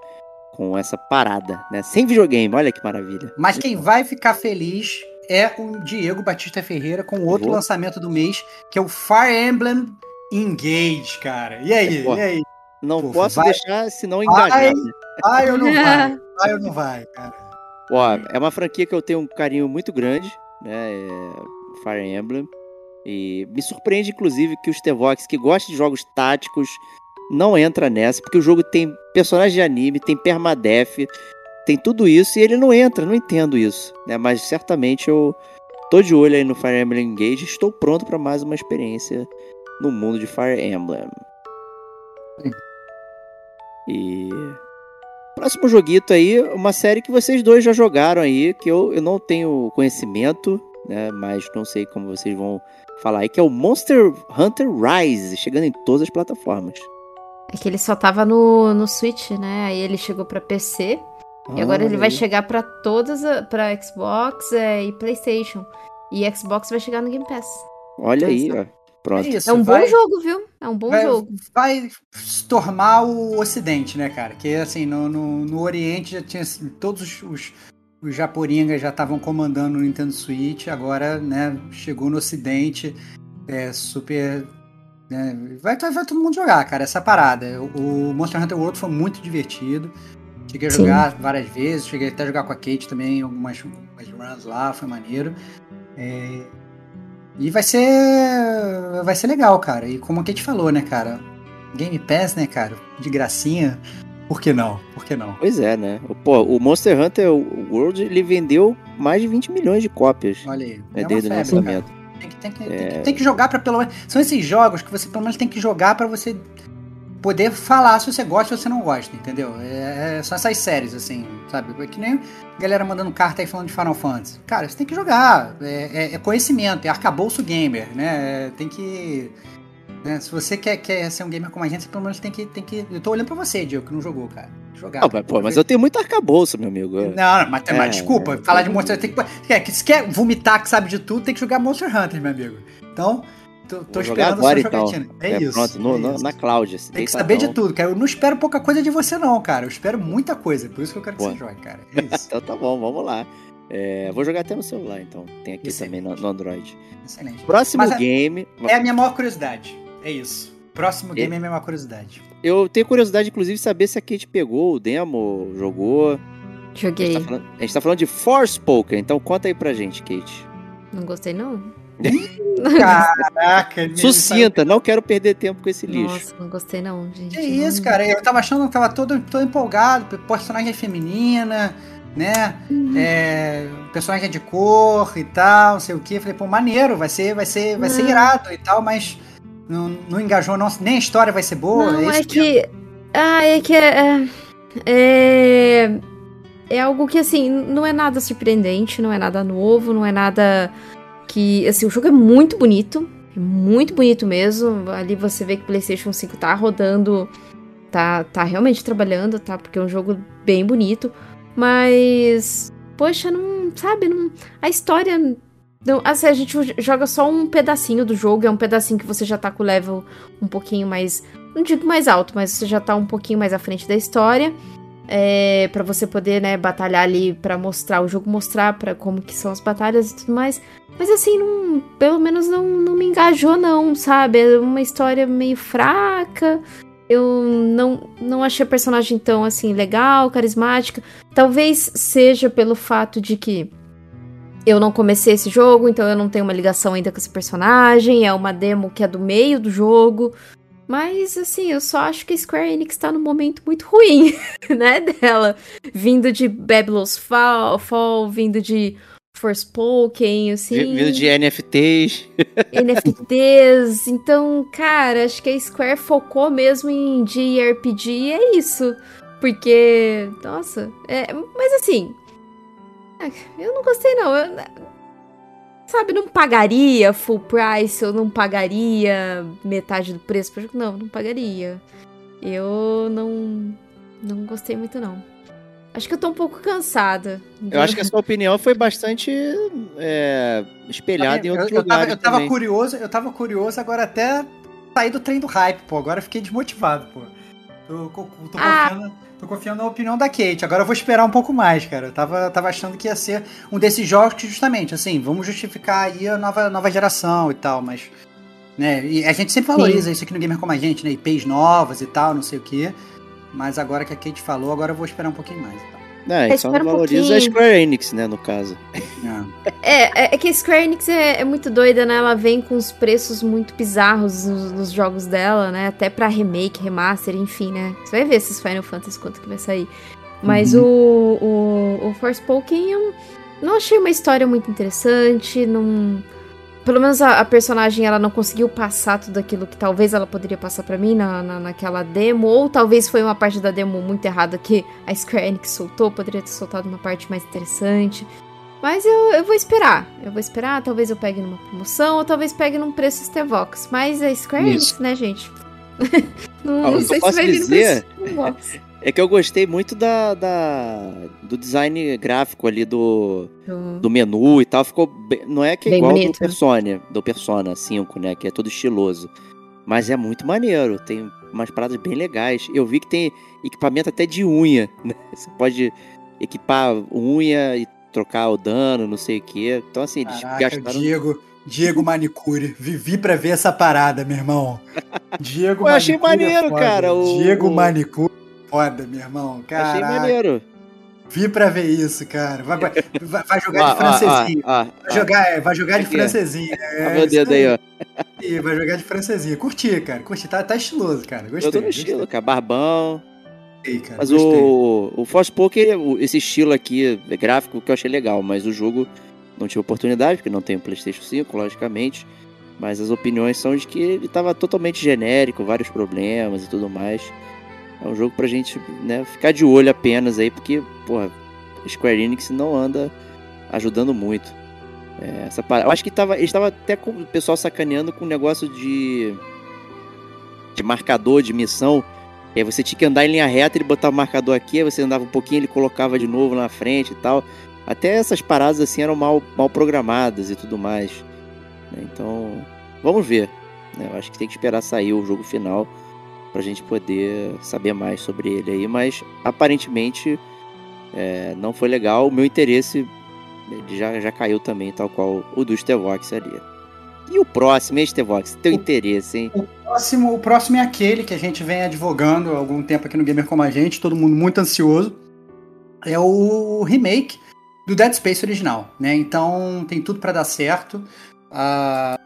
com essa parada, né? Sem videogame, olha que maravilha. Mas quem vai ficar feliz é o Diego Batista Ferreira com outro Vou. lançamento do mês, que é o Fire Emblem Engage, cara. E aí? Pô, E aí? Não Pô, posso vai- deixar senão engajar. Vai, né? vai ou não vai? Vai ou não vai, cara? Ó, é uma franquia que eu tenho um carinho muito grande, né? É Fire Emblem. E me surpreende, inclusive, que o Stevox, que gosta de jogos táticos, não entra nessa, porque o jogo tem personagem de anime, tem permadeath, tem tudo isso, e ele não entra, não entendo isso, né? Mas certamente eu tô de olho aí no Fire Emblem Engage, estou pronto para mais uma experiência no mundo de Fire Emblem. E próximo joguito aí, uma série que vocês dois já jogaram aí, que eu, eu não tenho conhecimento, né? Mas não sei como vocês vão falar aí, que é o Monster Hunter Rise, chegando em todas as plataformas. É que ele só tava no, no Switch, né? Aí ele chegou pra PC. e agora ele vai chegar pra todas, a- pra Xbox é, e PlayStation. E Xbox vai chegar no Game Pass. Olha aí, ó. É Pronto. isso. É um vai, bom jogo, viu? É um bom vai, jogo. vai stormar o Ocidente, né, cara? Que assim, no, no, no Oriente já tinha assim, todos os, os, os japoringas já estavam comandando o Nintendo Switch, agora, né, chegou no Ocidente, é super. Né, vai, vai, vai todo mundo jogar, cara, essa parada. O, o Monster Hunter World foi muito divertido. Cheguei a Sim. jogar várias vezes, cheguei até a jogar com a Kate também, algumas, algumas runs lá, foi maneiro. É, e vai ser. Vai ser legal, cara. E como a Kate falou, né, cara? Game Pass, né, cara? De gracinha. Por que não? Por que não? Pois é, né? Pô, o Monster Hunter World ele vendeu mais de 20 milhões de cópias Olha aí. né, é desde o lançamento. cara. Tem que, tem, que, É. tem, que, tem que jogar pra pelo menos. São esses jogos que você pelo menos tem que jogar pra você poder falar se você gosta ou se você não gosta, entendeu? É, é- são essas séries, assim, sabe? É que nem galera mandando carta aí falando de Final Fantasy. Cara, você tem que jogar. É, é- é conhecimento, é arcabouço gamer, né? É, tem que. Né, Se você quer, quer ser um gamer como a gente, você pelo menos tem que, tem que. Eu tô olhando pra você, Diego, que não jogou, cara. Jogar. Não, mas, pô, mas eu tenho muito arcabouço, meu amigo. Não, não, mas, mas É, desculpa, é, falar de é. Monster Hunter tem que. Quer, que se quer vomitar que sabe de tudo, tem que jogar Monster Hunter, meu amigo. Então, tô, tô esperando agora, a sua então. jogatina. É, É, isso. Pronto, no- é isso. na Cláudia. Tem que saber de tudo, cara. Eu não espero pouca coisa de você, não, cara. Eu espero muita coisa. Por isso que eu quero que você jogue, cara. É isso. Então tá bom, vamos lá. É, vou jogar até no celular, então. Tem aqui Excelente. também no, no Android. Excelente. Próximo Mas a- game. É a minha maior curiosidade. É isso. Próximo game E- é a minha maior curiosidade. Eu tenho curiosidade, inclusive, de saber se a Kate pegou o demo, jogou. A gente Joguei. tá falando, a gente tá falando de Forspoken, então conta aí pra gente, Kate. Não gostei, não? Caraca, Sucinta, não quero perder tempo com esse lixo. Nossa, não gostei não, gente. Que isso, cara? Eu tava achando que tava todo, todo empolgado, personagem feminina, né? É, personagem de cor e tal, não sei o que. Falei, pô, maneiro, vai ser, vai ser, vai ser Não. irado e tal, mas não, não engajou, não, nem a história vai ser boa. Não, é isso que. Ah, é que é. É. É algo que, assim, não é nada surpreendente, não é nada novo, não é nada que. Assim, o jogo é muito bonito. É muito bonito mesmo. Ali você vê que o PlayStation 5 tá rodando. Tá, tá realmente trabalhando, tá? Porque é um jogo bem bonito. Mas. Poxa, não. Sabe? Não, a história. Assim, a gente joga só um pedacinho do jogo. É um pedacinho que você já tá com o level um pouquinho mais não digo mais alto, mas você já tá um pouquinho mais à frente da história. É, para você poder, né, batalhar ali pra mostrar o jogo, mostrar para como que são as batalhas e tudo mais. Mas assim, não, pelo menos não, não me engajou não, sabe? É uma história meio fraca. Eu não, não achei a personagem tão assim legal, carismática. Talvez seja pelo fato de que eu não comecei esse jogo, então eu não tenho uma ligação ainda com esse personagem. É uma demo que é do meio do jogo. Mas, assim, eu só acho que a Square Enix tá num momento muito ruim, né, dela. Vindo de Babylon's Fall, Fall vindo de Forspoken, assim... Vindo de NFTs. NFTs. Então, cara, acho que a Square focou mesmo em JRPG e é isso. Porque, nossa, é, mas assim... Eu não gostei, não. Eu, sabe, não pagaria full price, eu não pagaria metade do preço. Não, não pagaria. Eu não, não gostei muito, não. Acho que eu tô um pouco cansada. Eu acho que a sua opinião foi bastante é, espelhada em eu, outros eu, tava, lugares eu tava também. curioso, eu tava curioso agora até sair do trem do hype, pô. Agora eu fiquei desmotivado, pô. Tô, tô, tô Ah. confiando, tô confiando na opinião da Kate. Agora eu vou esperar um pouco mais, cara. Eu tava, tava achando que ia ser um desses jogos que, justamente, assim, vamos justificar aí a nova, nova geração e tal, mas. Né, e a gente sempre valoriza isso aqui no Gamer Como a Gente, né? IPs novas e tal, não sei o quê. Mas agora que a Kate falou, agora eu vou esperar um pouquinho mais. Então. Não, então Espera um valoriza a. Square Enix, né, no caso. É. É, é, é que a Square Enix é, é muito doida, né? Ela vem com os preços muito bizarros nos, nos jogos dela, né? Até pra remake, remaster, enfim, né? Você vai ver esses Final Fantasy quanto que vai sair. Mas o, o, o Forspoken eu não achei uma história muito interessante, não... Pelo menos a, a personagem, ela não conseguiu passar tudo aquilo que talvez ela poderia passar pra mim na, na, naquela demo, ou talvez foi uma parte da demo muito errada que a Square Enix soltou, poderia ter soltado uma parte mais interessante. Mas eu, eu vou esperar. Eu vou esperar, talvez eu pegue numa promoção, ou talvez pegue num preço Stevox. Mas a Square Enix, né, gente? não, não sei se vai vir no dizer- preço Stevox. É que eu gostei muito da, da- do design gráfico ali do, Do- do menu e tal. Ficou bem- não é que é igual bonito. do Persona, do Persona 5, né, que é todo estiloso. Mas é muito maneiro, tem umas paradas bem legais. Eu vi que tem equipamento até de unha, né? Você pode equipar unha e trocar o dano, não sei o quê. Então assim, eles Caraca, gastaram Diego, Diego Manicure. Vivi pra ver essa parada, meu irmão. Diego Eu achei é maneiro, foda. cara, o- Diego Manicure. Foda, meu irmão. Achei Caraca. maneiro. Vi pra ver isso, cara. Vai, vai, vai- jogar de francesinho. ó, Vai jogar, é, vai jogar de Aqui, ó. francesinho. ó, É, meu isso dedo aí, ó. aí, Vai jogar de francesinho. Curti, cara. Curti. Tá, tá estiloso, cara. Gostei. Eu tô no gostei, estilo, cara. Barbão. cara, Mas gostei. o, o o- esse estilo aqui é gráfico que eu achei legal, mas o jogo não tive oportunidade, porque não tem o PlayStation 5, logicamente. Mas as opiniões são de que ele tava totalmente genérico, vários problemas e tudo mais. É um jogo pra gente né, ficar de olho apenas aí, porque, porra, Square Enix não anda ajudando muito. É, essa parada. Eu acho que tava, eles estavam até com o pessoal sacaneando com o negócio de. de marcador de missão. E aí você tinha que andar em linha reta, ele botava o marcador aqui, aí você andava um pouquinho, ele colocava de novo na frente e tal. Até essas paradas assim eram mal, mal programadas e tudo mais. né? Então, vamos ver. né? Eu acho que tem que esperar sair o jogo final pra gente poder saber mais sobre ele aí. Mas aparentemente é, não foi legal. O meu interesse já, já caiu também, tal qual o do Stevox ali. E o próximo, hein, Stevox? Teu O- interesse, hein? O próximo, o próximo é aquele que a gente vem advogando há algum tempo aqui no Gamer Como a Gente, todo mundo muito ansioso. É o remake do Dead Space original, né? Então tem tudo pra dar certo. a,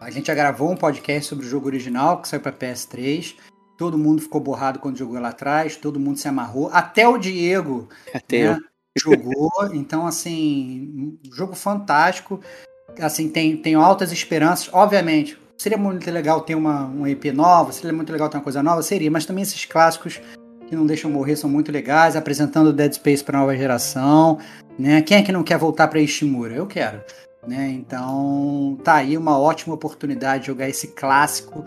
a gente já gravou um podcast sobre o jogo original que saiu para PS3. Todo mundo ficou borrado quando jogou lá atrás, todo mundo se amarrou, até o Diego Até né, jogou. Então, assim, um jogo fantástico. Assim, tem, tenho altas esperanças. Obviamente, seria muito legal ter uma, um EP nova, seria muito legal ter uma coisa nova, seria, mas também esses clássicos que não deixam morrer são muito legais, apresentando Dead Space para nova geração, né? Quem é que não quer voltar para Ishimura? Eu quero, né? Então, tá aí uma ótima oportunidade de jogar esse clássico,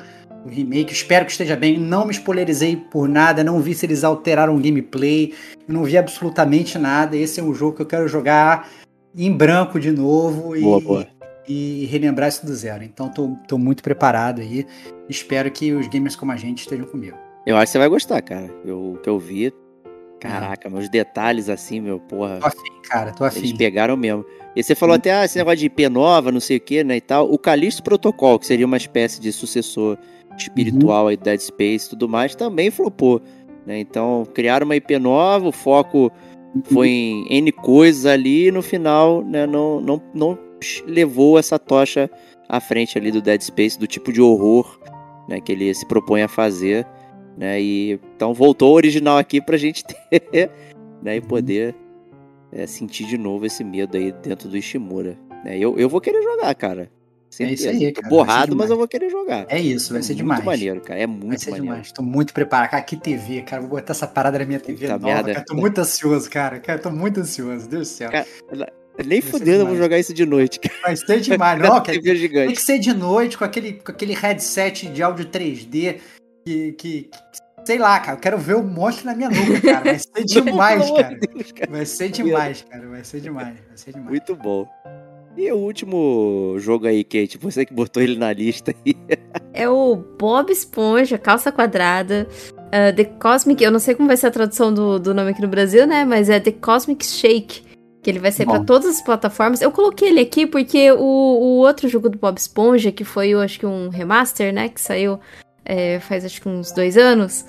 o remake. Espero que esteja bem. Não me spoilerizei por nada, não vi se eles alteraram o gameplay, não vi absolutamente nada. Esse é um jogo que eu quero jogar em branco de novo e, Boa, boa. e relembrar isso do zero. Então, tô, tô muito preparado aí. Espero que os gamers como a gente estejam comigo. Eu acho que você vai gostar, cara. Eu, o que eu vi. Caraca, meus detalhes assim, meu, porra. Tô afim, cara, tô Eles afim. pegaram mesmo. E você falou até, ah, esse negócio de IP nova, não sei o que, né, e tal. O Callisto Protocol, que seria uma espécie de sucessor espiritual aí do Dead Space e tudo mais, também flopou, né? Então, criaram uma IP nova, o foco foi em N coisas ali e no final, né, não, não, não levou essa tocha à frente ali do Dead Space, do tipo de horror, né, que ele se propõe a fazer, né? E então voltou o original aqui pra gente ter, né, e poder é, sentir de novo esse medo aí dentro do Ishimura. Né? Eu, eu vou querer jogar, cara. Certeza. aí, Tô cara, vai ser borrado, mas eu vou querer jogar. É isso, vai ser muito demais. maneiro, cara. É muito Vai ser maneiro. demais. Tô muito preparado. Cara, que TV, cara. Vou botar essa parada na minha TV Puta nova. merda. Cara, tô muito ansioso, cara. Cara, tô muito ansioso. Deus do céu. Cara, Nem fudendo eu vou jogar isso de noite, cara. Vai ser demais. Não, cara, TV tem gigante. que ser de noite com aquele, com aquele headset de áudio 3D que, que, que- Sei lá, cara. Eu quero ver o monstro na minha nuca, cara. Vai ser demais, cara. cara. Vai ser demais, cara. Vai ser demais. Vai ser demais. Muito bom. E o último jogo aí, Kate, você que botou ele na lista aí. É o Bob Esponja, calça quadrada. ah, The Cosmic, eu não sei como vai ser a tradução do, do nome aqui no Brasil, né? Mas é The Cosmic Shake. Que ele vai sair pra Bom. todas as plataformas. Eu coloquei ele aqui porque o, o outro jogo do Bob Esponja, que foi, eu acho que um remaster, né? Que saiu é, faz acho que uns dois anos.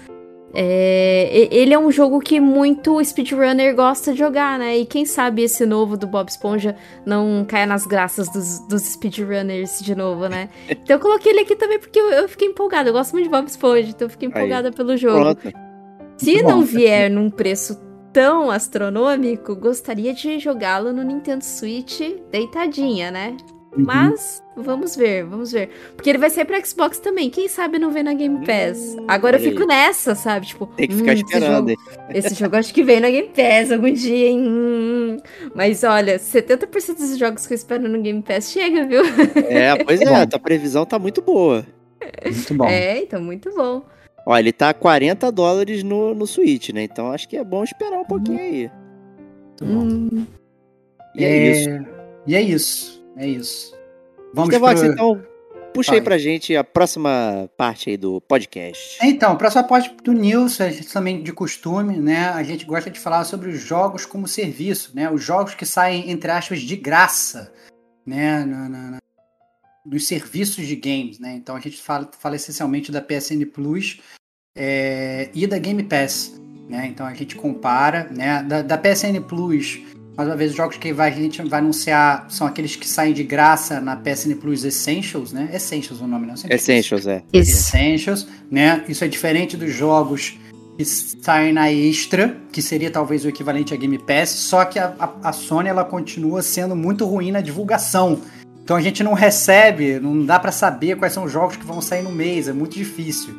É, ele é um jogo que muito speedrunner gosta de jogar, né? E quem sabe esse novo do Bob Esponja não caia nas graças dos, dos speedrunners de novo, né? Então eu coloquei ele aqui também porque eu, eu fiquei empolgada. Eu gosto muito de Bob Esponja, então eu fiquei empolgada pelo jogo. Pronto. Se não vier num preço tão astronômico, gostaria de jogá-lo no Nintendo Switch deitadinha, né? Uhum. Mas vamos ver, vamos ver. Porque ele vai sair pra Xbox também. Quem sabe não vem na Game Pass. Hum, Agora eu olha fico nessa, sabe? Tipo, Tem que ficar hum, esse esperando, jogo- hein? esse jogo acho que vem na Game Pass algum dia, hein? Hum. Mas olha, 70% dos jogos que eu espero no Game Pass chega, viu? É, pois é, a tua previsão tá muito boa. Muito bom. É, então muito bom. Ó, ele tá a 40 dólares no, no Switch, né? Então acho que é bom esperar um pouquinho aí. Muito bom. Hum, E é, isso. E é isso. É isso. Vamos Estevox, pro... então, puxa aí Vai. pra gente a próxima parte aí do podcast. Então, próxima parte do News, a gente também de costume, né? A gente gosta de falar sobre os jogos como serviço, né? Os jogos que saem, entre aspas, de graça, né? Na, na- na- nos serviços de games, né? Então a gente fala, fala essencialmente da PSN Plus é, e da Game Pass, né? Então a gente compara, né? Da, da PSN Plus, mais uma vez, os jogos que vai- a gente vai anunciar são aqueles que saem de graça na PSN Plus Essentials, né? Essentials o nome, não? Eu sempre. Essentials, é. isso. Essentials, né? Isso é diferente dos jogos que saem na Extra, que seria talvez o equivalente a Game Pass, só que a, a- a Sony ela continua sendo muito ruim na divulgação. Então a gente não recebe, não dá pra saber quais são os jogos que vão sair no mês, é muito difícil.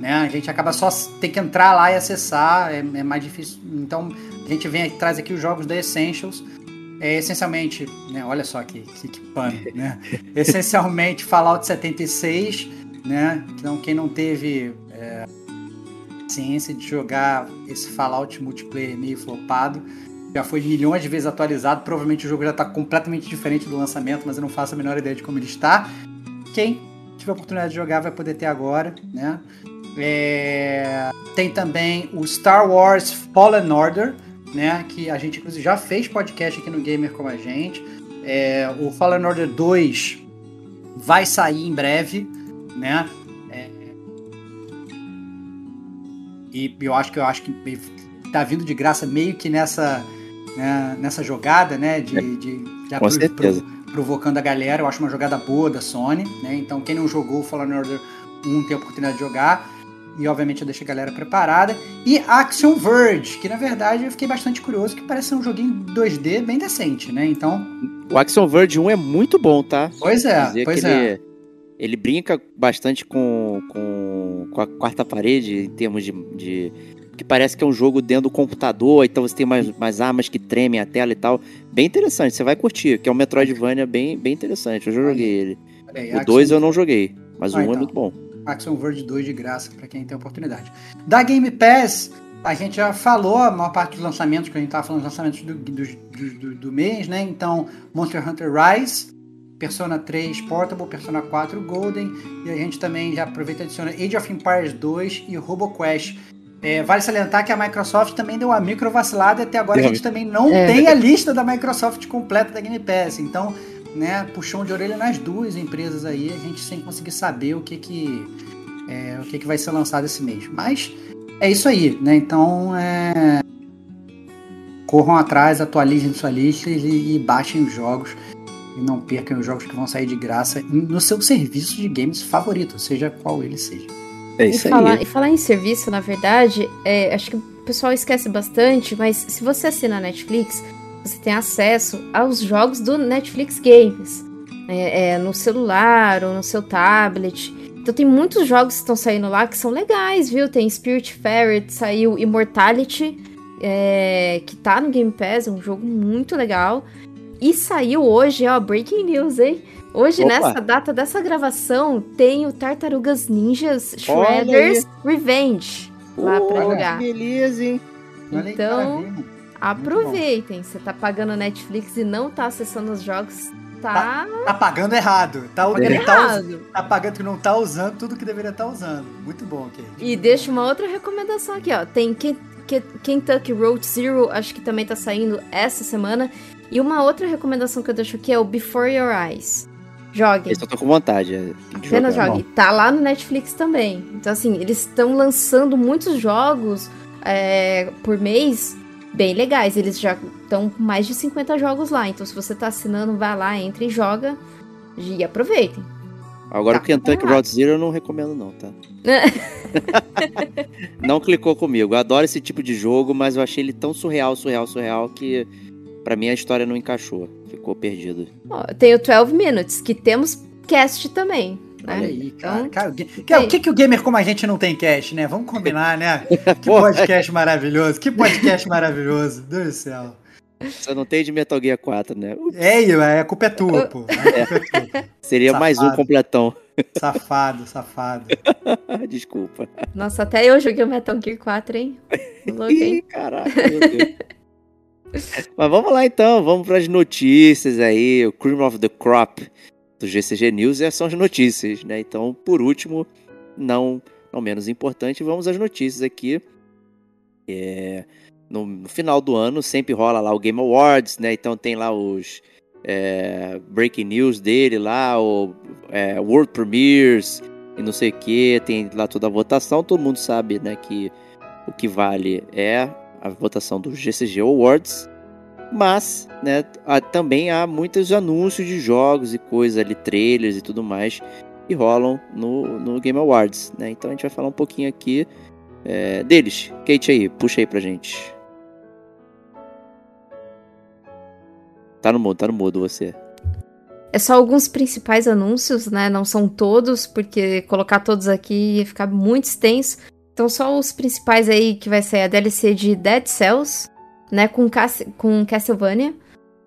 Né? A gente acaba só ter que entrar lá e acessar, é, é mais difícil. Então a gente vem aqui, traz aqui os jogos da Essentials. É essencialmente, né? Olha só que, que, que pano, né? essencialmente Fallout 76, né? Então quem não teve é, ciência de jogar esse Fallout multiplayer meio flopado, já foi milhões de vezes atualizado, provavelmente o jogo já está completamente diferente do lançamento, mas eu não faço a menor ideia de como ele está. Quem tiver a oportunidade de jogar vai poder ter agora, né? É, Tem também o Star Wars Fallen Order, né? Que a gente inclusive já fez podcast aqui no Gamer com a gente. É, o Fallen Order 2 vai sair em breve, né? É, e eu acho que eu acho que tá vindo de graça meio que nessa né, nessa jogada, né? De, de, de Com certeza. provocando a galera. Eu acho uma jogada boa da Sony, né? Então quem não jogou Fallen Order 1 tem a oportunidade de jogar. E obviamente eu deixo a galera preparada. E Action Verge, que na verdade eu fiquei bastante curioso, que parece ser um joguinho 2D bem decente, né? Então. O Action Verge 1 é muito bom, tá? Pois é, pois é. Ele, ele, brinca bastante com, com, com, a quarta parede em termos de, de. que parece que é um jogo dentro do computador, então você tem mais, mais armas que tremem a tela e tal. Bem interessante, você vai curtir, que é um Metroidvania bem, bem interessante. Eu já joguei ele. Aí, o 2 eu não joguei, mas ah, o 1 um então. é muito bom. Action Verge 2 de graça para quem tem oportunidade. Da Game Pass, a gente já falou a maior parte dos lançamentos, que a gente estava falando dos lançamentos do, do, do, do, mês, né? Então, Monster Hunter Rise, Persona 3 Portable, Persona 4 Golden, e a gente também já aproveita e adiciona Age of Empires 2 e RoboQuest. É, vale salientar que a Microsoft também deu uma micro vacilada e até agora a gente também não é. tem a lista da Microsoft completa da Game Pass. Então, né, puxão de orelha nas duas empresas aí, a gente sem conseguir saber o que que, é, o que, que vai ser lançado esse mês. Mas é isso aí, né? Então, é... corram atrás, atualizem sua lista e, e baixem os jogos e não percam os jogos que vão sair de graça no seu serviço de games favorito, seja qual ele seja. É isso e falar, aí. E falar em serviço, na verdade, é, acho que o pessoal esquece bastante, mas se você assina a Netflix, você tem acesso aos jogos do Netflix Games. É, é, no celular ou no seu tablet. Então tem muitos jogos que estão saindo lá que são legais, viu? Tem Spirit Ferret, saiu Immortality, é, que tá no Game Pass, é um jogo muito legal. E saiu hoje, ó, breaking news, hein? Hoje, Opa. nessa data dessa gravação, tem o Tartarugas Ninjas Shredder's Revenge lá pra jogar. Que beleza, hein? Então, Aproveitem. Você tá pagando Netflix e não tá acessando os jogos, tá. Tá, tá pagando errado. Tá, tá, errado. Tá, tá, pagando que não tá usando tudo que deveria estar tá usando. Muito bom, Kate. E deixa uma outra recomendação aqui, ó. Tem Kentucky Road Zero, acho que também tá saindo essa semana. E uma outra recomendação que eu deixo aqui é o Before Your Eyes. Jogue. Eu tô com vontade. É, Apenas jogue. Tá lá no Netflix também. Então, assim, eles estão lançando muitos jogos é, por mês bem legais. Eles já estão com mais de 50 jogos lá. Então, se você tá assinando, vai lá, entre e joga. E aproveitem. Agora tá o Kentucky Road Zero eu não recomendo não, tá? não clicou comigo. Eu adoro esse tipo de jogo, mas eu achei ele tão surreal, surreal, surreal que para mim a história não encaixou. Ficou perdido. tem o 12 Minutes, que temos cast também. Né? Olha aí, cara. Então, cara, o que, que o gamer como a gente não tem cast, né? Vamos combinar, né? Que podcast maravilhoso. Que podcast maravilhoso. Deus do céu. Só não tem de Metal Gear 4, né? É, é, a culpa é tua, pô. É. Seria safado. mais um completão. Safado, safado. Desculpa. Nossa, até eu joguei o Metal Gear 4, hein? Louco, hein? Caraca, meu Deus. Mas vamos lá então, vamos para as notícias aí. O Cream of the Crop do GCG News são as notícias, né? Então, por último, não, não menos importante, vamos às notícias aqui. É, no, no, final do ano sempre rola lá o Game Awards, né? Então tem lá os é, breaking news dele lá, o é, World Premiers e não sei o que, tem lá toda a votação, todo mundo sabe, né, que o que vale é a votação do GCG Awards. Mas, né, também há muitos anúncios de jogos e coisas ali, trailers e tudo mais, que rolam no, no Game Awards, né? Então a gente vai falar um pouquinho aqui é, deles. Kate aí, puxa aí pra gente. Tá no mudo, tá no mudo você. É só alguns principais anúncios, né? Não são todos, porque colocar todos aqui ia ficar muito extenso. Então só os principais aí que vai ser a DLC de Dead Cells, né, com, Cass com Castlevania.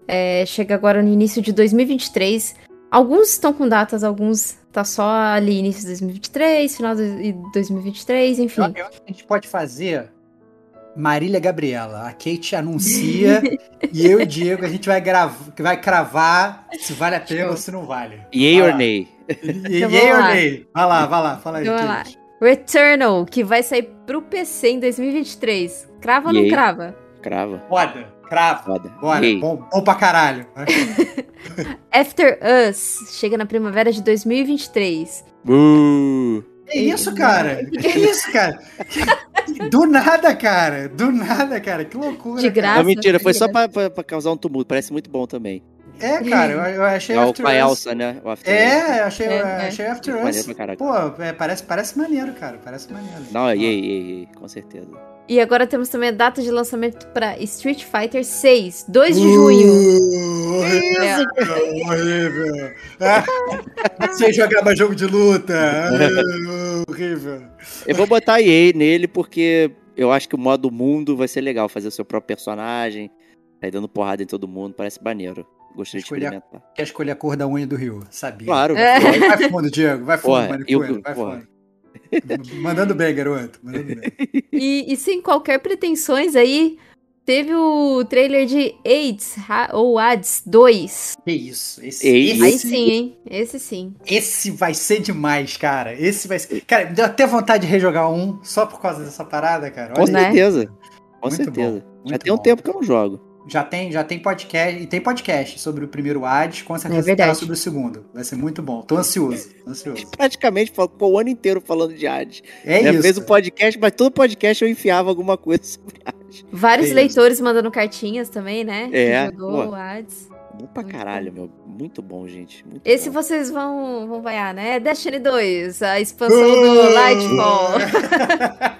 É, chega agora no início de 2023. Alguns estão com datas, alguns tá só ali início de 2023, final de 2023, enfim. Eu, eu acho que a gente pode fazer Marília Gabriela. A Kate anuncia e eu e o Diego a gente vai, gravar, vai cravar se vale a pena ou se não vale. Yay or nay. Yay or nay. Vai lá, vai lá, fala aí. Então, lá. Returnal, que vai sair pro PC em 2023. Crava ou não crava? Crava. Foda. Crava. Foda. Bora. Bom, bom pra caralho. After Us chega na primavera de 2023. Uh. Que isso, cara? Que isso, cara? Do nada, cara. Do nada, cara. Que loucura. De graça. Não, mentira. Foi só pra, pra, pra causar um tumulto. Parece muito bom também. É, cara, eu, eu achei É o After Elsa, né? O After Us. É, eu achei, É, é. achei After Us. Pô, é, parece, parece maneiro, cara. Parece maneiro. Não, ei, ei, com certeza. E agora temos também a data de lançamento pra Street Fighter 6, 2 de junho. Uh, horrível, É. cara, horrível. Ah, sem jogar mais jogo de luta. Ah, horrível. Eu vou botar EA nele porque eu acho que o modo mundo vai ser legal. Fazer o seu próprio personagem, sair dando porrada em todo mundo, parece maneiro. Gostaria de experimentar. Quer escolher a cor da unha do Rio? Sabia. Claro. É. Vai, fundo, Diego. Vai fundo, Porra, Manicueiro. eu- Vai porra. fundo. Mandando bem, garoto. Mandando bem. E, e sem qualquer pretensões aí, teve o trailer de AIDS, ha- ou AIDS 2. Que isso. Esse, Ei, esse, Aí sim, hein? Esse sim. esse vai ser demais, cara. Esse vai ser. Cara, me deu até vontade de rejogar um só por causa dessa parada, cara. Com Olha, Né? certeza. Com Muito certeza. bom, Já muito tem um bom. tempo que eu não jogo. Já tem, já tem podcast. E tem podcast sobre o primeiro Hades. Com certeza É sobre o segundo. Vai ser muito bom. Tô ansioso. Tô ansioso. Praticamente ficou o ano inteiro falando de Hades. É Já isso. fez o podcast, mas todo podcast eu enfiava alguma coisa sobre Hades. Vários Beleza. leitores mandando cartinhas também, né? É, Que jogou pô. o AIDS. Bom pra caralho, meu. Muito bom, gente. Muito Esse bom. vocês vão, vão vaiar, né? Destiny 2, a expansão do Lightfall.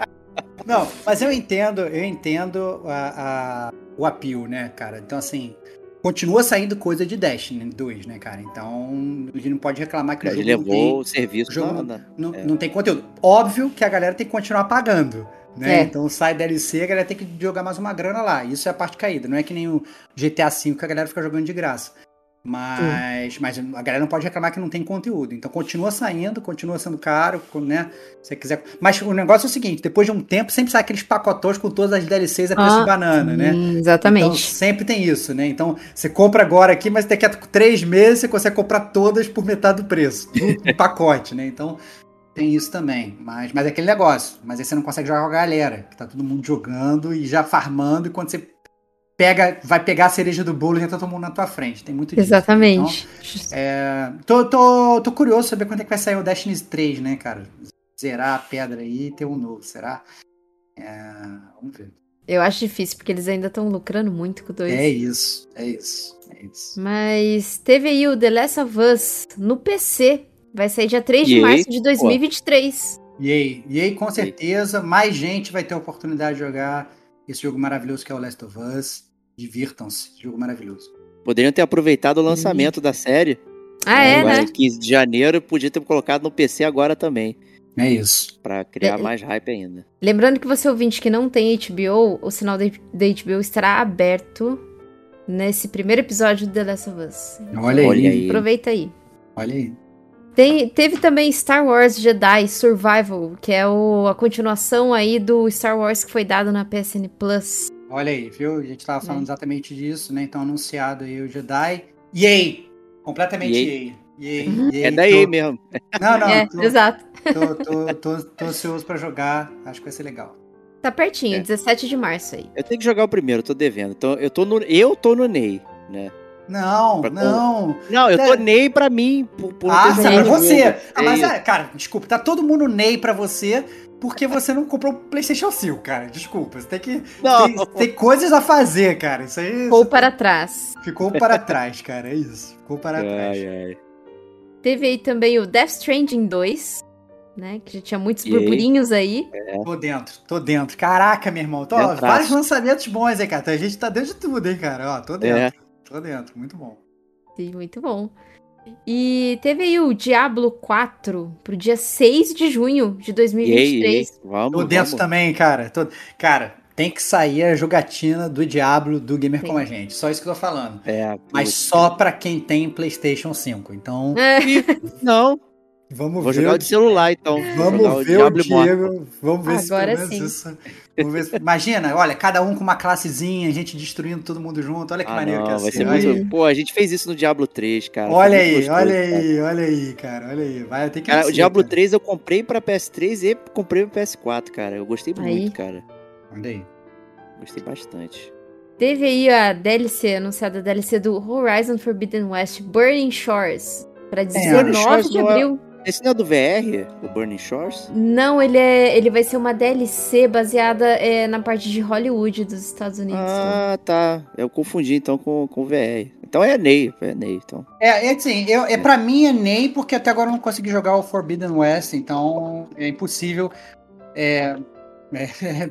Não, mas eu entendo, eu entendo a, a- o appeal, né, cara? Então, assim, continua saindo coisa de Destiny 2, né, cara? Então, a gente não pode reclamar que o Ele jogo não levou tem, o serviço o jogo na- não, é. não tem conteúdo. Óbvio que a galera tem que continuar pagando, né? É. Então, sai DLC, a galera tem que jogar mais uma grana lá. Isso é a parte caída. Não é que nem o GTA V que a galera fica jogando de graça. Mas, mas a galera não pode reclamar que não tem conteúdo. Então continua saindo, continua sendo caro, né? Se você quiser. Mas o negócio é o seguinte: depois de um tempo, sempre sai aqueles pacotões com todas as DLCs a preço Ah, banana, né? Sim, Então exatamente. sempre tem isso, né? Então você compra agora aqui, mas daqui a três meses você consegue comprar todas por metade do preço. Um pacote, né? Então tem isso também. Mas, mas é aquele negócio. Mas aí você não consegue jogar com a galera, que tá todo mundo jogando e já farmando, e quando você pega, vai pegar a cereja do bolo, já tá todo mundo na tua frente. Tem muito disso. Exatamente. É, tô, tô, tô curioso saber quando é que vai sair o Destiny 3, né, cara? Zerar a pedra aí e ter um novo, será? É, vamos ver. Eu acho difícil, porque eles ainda estão lucrando muito com o 2. É isso, é isso, é isso. Mas teve aí o The Last of Us no PC. Vai sair dia 3 de E aí, março de 2023. E aí, e aí, com certeza, mais gente vai ter a oportunidade de jogar esse jogo maravilhoso que é o Last of Us. Divirtam-se, jogo maravilhoso. Poderiam ter aproveitado o lançamento da série. Ah, é, né? em 15 de janeiro, podia ter colocado no PC agora também. É isso. Pra criar É, mais hype ainda. Lembrando que você ouvinte que não tem HBO, o sinal da HBO estará aberto nesse primeiro episódio do The Last of Us. Olha aí, Olha aí. Aproveita aí. olha aí. Tem- teve também Star Wars Jedi Survival, que é o- a continuação aí do Star Wars que foi dado na PSN Plus. Olha aí, viu? A gente tava falando É. exatamente disso, né? Então anunciado aí o Jedi. Yay! Completamente Yay. yay. Yay, yay. É daí Tô- mesmo. Não, não. é, tô, exato. tô, tô, tô, tô ansioso pra jogar. Acho que vai ser legal. Tá pertinho, É. 17 de março aí. Eu tenho que jogar o primeiro, tô devendo. Então, eu tô no, eu tô no Ney, né? Não, Pra- não. Não, eu É. tô Ney pra mim, por, por Ah, pra você. muito. Ah, mas, É é, cara, desculpa, tá todo mundo Ney pra você porque você não comprou o PlayStation 5, cara. Desculpa, você tem que. Não. Tem, tem coisas a fazer, cara. Isso aí Ou para trás. ficou para trás, cara. É isso. Ficou para trás. Ai, ai. Teve aí também o Death Stranding 2, né? Que já tinha muitos E aí? burburinhos aí. Tô dentro, tô dentro. Caraca, meu irmão. Tô, ó, vários lançamentos bons aí, cara. A gente tá dentro de tudo, hein, cara. Ó, tô dentro. É. Tô dentro. Muito bom. Sim, muito bom. E teve aí o Diablo 4 pro dia 6 de junho de E aí, 2023. vamos, Tô dentro vamos. também, cara. Tô... Cara, tem que sair a jogatina do Diablo do Gamer Sim. como a gente. Só isso que eu tô falando. É, Mas só pra quem tem PlayStation 5. Então, É, Não, vamos vou ver. jogar o de celular então. Vamos ver o Diablo. Diego. Vamos ver se Agora pelo menos sim. isso. Vamos ver se- Imagina, olha, cada um com uma classezinha, a gente destruindo todo mundo junto. Olha que Ah, maneiro que é não, vai assim. ser muito... Pô, a gente fez isso no Diablo 3, cara. olha aí, gostoso, olha cara. aí, olha aí, cara. Olha aí. Vai ter que Cara, o ser, Diablo cara. 3 eu comprei pra PS3 e comprei pro PS4, cara. Eu gostei Aí. muito, cara. Olha aí. Gostei bastante. Teve aí a DLC, anunciada a DLC do Horizon Forbidden West Burning Shores. Pra 19 Shores de não é- abril. Esse não é do VR, o Burning Shores? Não, ele, é, ele vai ser uma DLC baseada é, na parte de Hollywood dos Estados Unidos. Ah, tá. Eu confundi então com, com o VR. Então é Ney, é Ney, então. É, é assim, eu, é, pra mim é Ney, porque até agora eu não consegui jogar o Forbidden West, então é impossível é, é,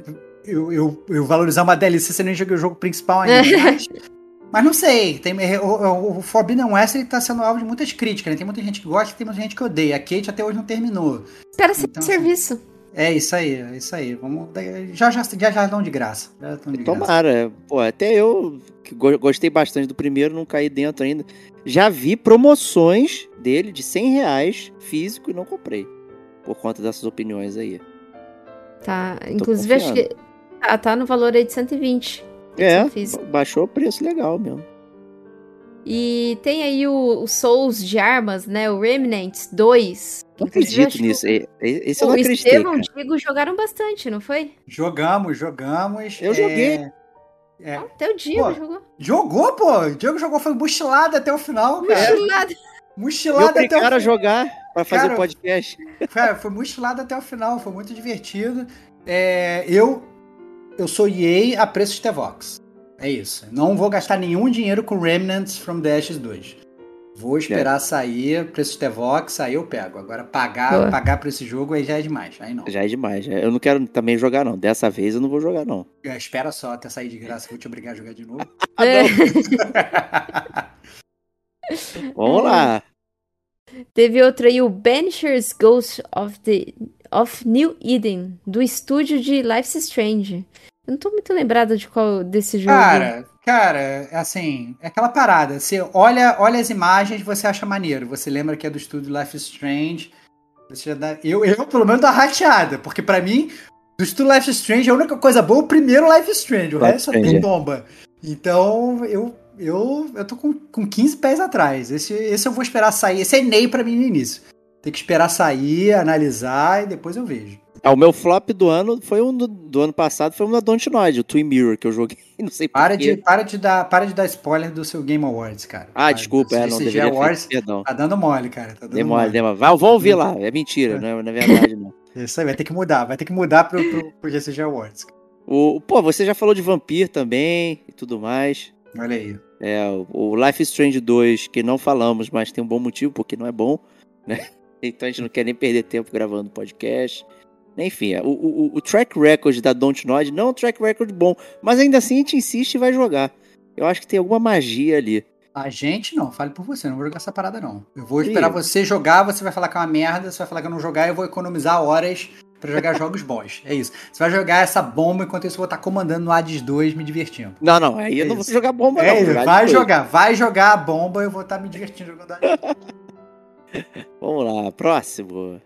eu, eu, eu, valorizar uma DLC se nem joguei o jogo principal ainda. mas, não sei, tem, o, o, Forbidden West ele tá sendo alvo de muitas críticas, né? Tem muita gente que gosta e tem muita gente que odeia. A Kate até hoje não terminou. Espera ser então, assim, serviço. É isso aí, é isso aí. Vamos, já, já, já, já dão de graça. Já de Tomara. Graça. Pô, até eu que gostei bastante do primeiro, não caí dentro ainda. Já vi promoções dele de 100 reais físico e não comprei. Por conta dessas opiniões aí. Tá, Tô inclusive confiando. acho que tá, tá no valor aí de 120. É, baixou o preço legal mesmo. E tem aí o, o, Souls de armas, né? O Remnant 2. Não acredito nisso. Que... Esse eu não acreditei. O Estevam e o Diego jogaram bastante, não foi? Jogamos, jogamos. Eu é... joguei. É. até o Diego pô, jogou. Jogou, pô. O Diego jogou, foi mochilado até o final, cara. Mochilado. Mochilado até o final. cara jogar pra fazer cara, podcast. Cara, foi mochilado até o final, foi muito divertido. É, eu, eu sou EA a preço de Tevox. É isso. Não vou gastar nenhum dinheiro com Remnants from the Ashes 2. Vou esperar é. sair, preço de Tevox, aí eu pego. Agora pagar, pagar por esse jogo aí já é demais. Aí não. Já é demais. Eu não quero também jogar, não. Dessa vez eu não vou jogar, não. É, espera só até sair de graça, vou te obrigar a jogar de novo. é. Vamos lá. Teve outro aí, o Banishers Ghost of, the, of New Eden, do estúdio de Life is Strange. Eu não tô muito lembrada de qual desse jogo. Cara, cara, assim, é aquela parada. Você olha, olha as imagens, você acha maneiro. Você lembra que é do estúdio Life Strange. Você dá, eu, eu, pelo menos, dou rateada, porque para mim, do estúdio Life is Strange, a única coisa boa é o primeiro Life Strange. O Life resto só tem bomba. Então, eu, eu, eu tô com, com 15 pés atrás. Esse, esse eu vou esperar sair. Esse é Ney pra mim no início. Tem que esperar sair, analisar e depois eu vejo. Ah, o meu flop do ano foi um do, do ano passado, foi um da Dontnod, o Twin Mirror, que eu joguei, não sei para de para de dar Para de dar spoiler do seu Game Awards, cara. Ah, desculpa, é, não deveria Awards, perdão. Tá dando mole, cara. Tá dando mole, mole. Vai, vou ouvir lá, é mentira, não é, não é verdade, não. Isso aí, vai ter que mudar, vai ter que mudar pro, pro, pro GCG Awards. O, pô, você já falou de Vampir também e tudo mais. Olha aí. É, o Life is Strange 2, que não falamos, mas tem um bom motivo, porque não é bom, né? Então a gente não quer nem perder tempo gravando podcast. Enfim, é, o, o, o track record da Don't Nod não é um track record bom, mas ainda assim a gente insiste e vai jogar. Eu acho que tem alguma magia ali. A gente não, fale por você, não vou jogar essa parada não. Eu vou esperar Sim. você jogar, você vai falar que é uma merda, você vai falar que eu não jogar, eu vou economizar horas para jogar jogos bons. É isso. Você vai jogar essa bomba enquanto isso eu vou estar comandando no Hades 2 me divertindo. Não, não, aí é eu não vou jogar bomba é não. Isso. Vai jogar, vai jogar a bomba, eu vou estar me divertindo jogando Hades. Vamos lá, próximo.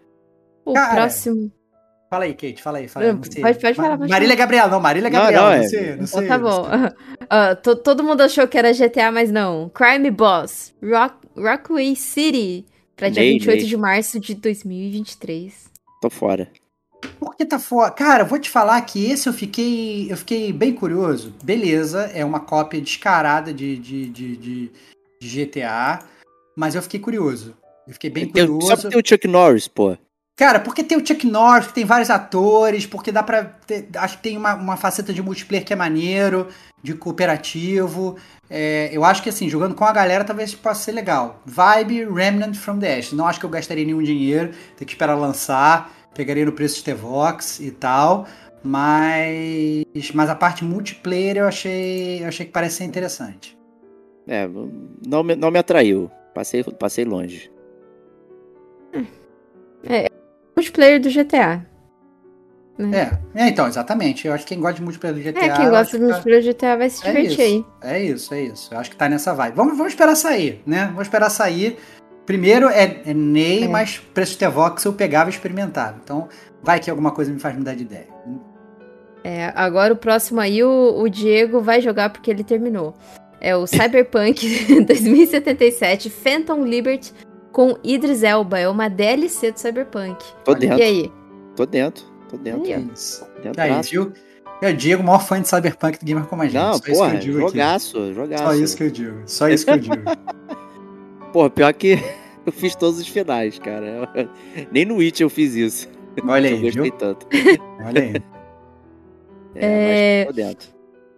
O Cara, próximo. Fala aí, Kate, fala aí. Fala aí pode, pode falar. Pode Marília Gabriela, não, Marília Gabriela, não, não, não, sei, não sei. Oh, tá bom. Uh, todo mundo achou que era GTA, mas não. Crime Boss, Rock, Rockway City, pra dia Ney, 28 Ney. de março de 2023. Tô fora. Por que tá fora? Cara, vou te falar que esse eu fiquei, eu fiquei bem curioso. Beleza, é uma cópia descarada de, de, de, de, de GTA, mas eu fiquei curioso. Eu fiquei bem tem, curioso. Só porque tem o Chuck Norris, pô. Cara, porque tem o Chuck Norris, que tem vários atores, porque dá pra. Ter, acho que tem uma, uma faceta de multiplayer que é maneiro, de cooperativo. É, eu acho que assim, jogando com a galera talvez possa ser legal. Vibe Remnant from the Ashes. Não acho que eu gastaria nenhum dinheiro, tem que esperar lançar. Pegaria no preço de T-Vox e tal. Mas. Mas a parte multiplayer eu achei. Eu achei que parece ser interessante. É, não me, não me atraiu. Passei, passei longe. É, multiplayer do GTA. Né? É, é, então, exatamente. Eu acho que quem gosta de multiplayer do GTA. É, quem gosta de multiplayer do GTA vai se é divertir aí. É isso, é isso. Eu acho que tá nessa vibe. Vamos, vamos esperar sair, né? Vamos esperar sair. Primeiro é, é Ney, é. mas preço de Vox eu pegava e experimentava. Então, vai que alguma coisa me faz mudar de ideia. É, agora o próximo aí, o, o Diego vai jogar porque ele terminou. É o Cyberpunk 2077 Phantom Liberty com Idris Elba. É uma DLC do Cyberpunk. Tô dentro. E aí? Tô dentro. Tô dentro. Aí, dentro aí viu? É o Diego, maior fã de Cyberpunk do Gamer como a gente. Não, Só porra, isso que eu digo jogaço, aqui. jogaço. Só isso que eu digo. Só isso que eu digo. porra, pior que eu fiz todos os finais, cara. Nem no Witch eu fiz isso. Olha aí, eu gostei viu? tanto. Olha aí. É, é... mas tô dentro.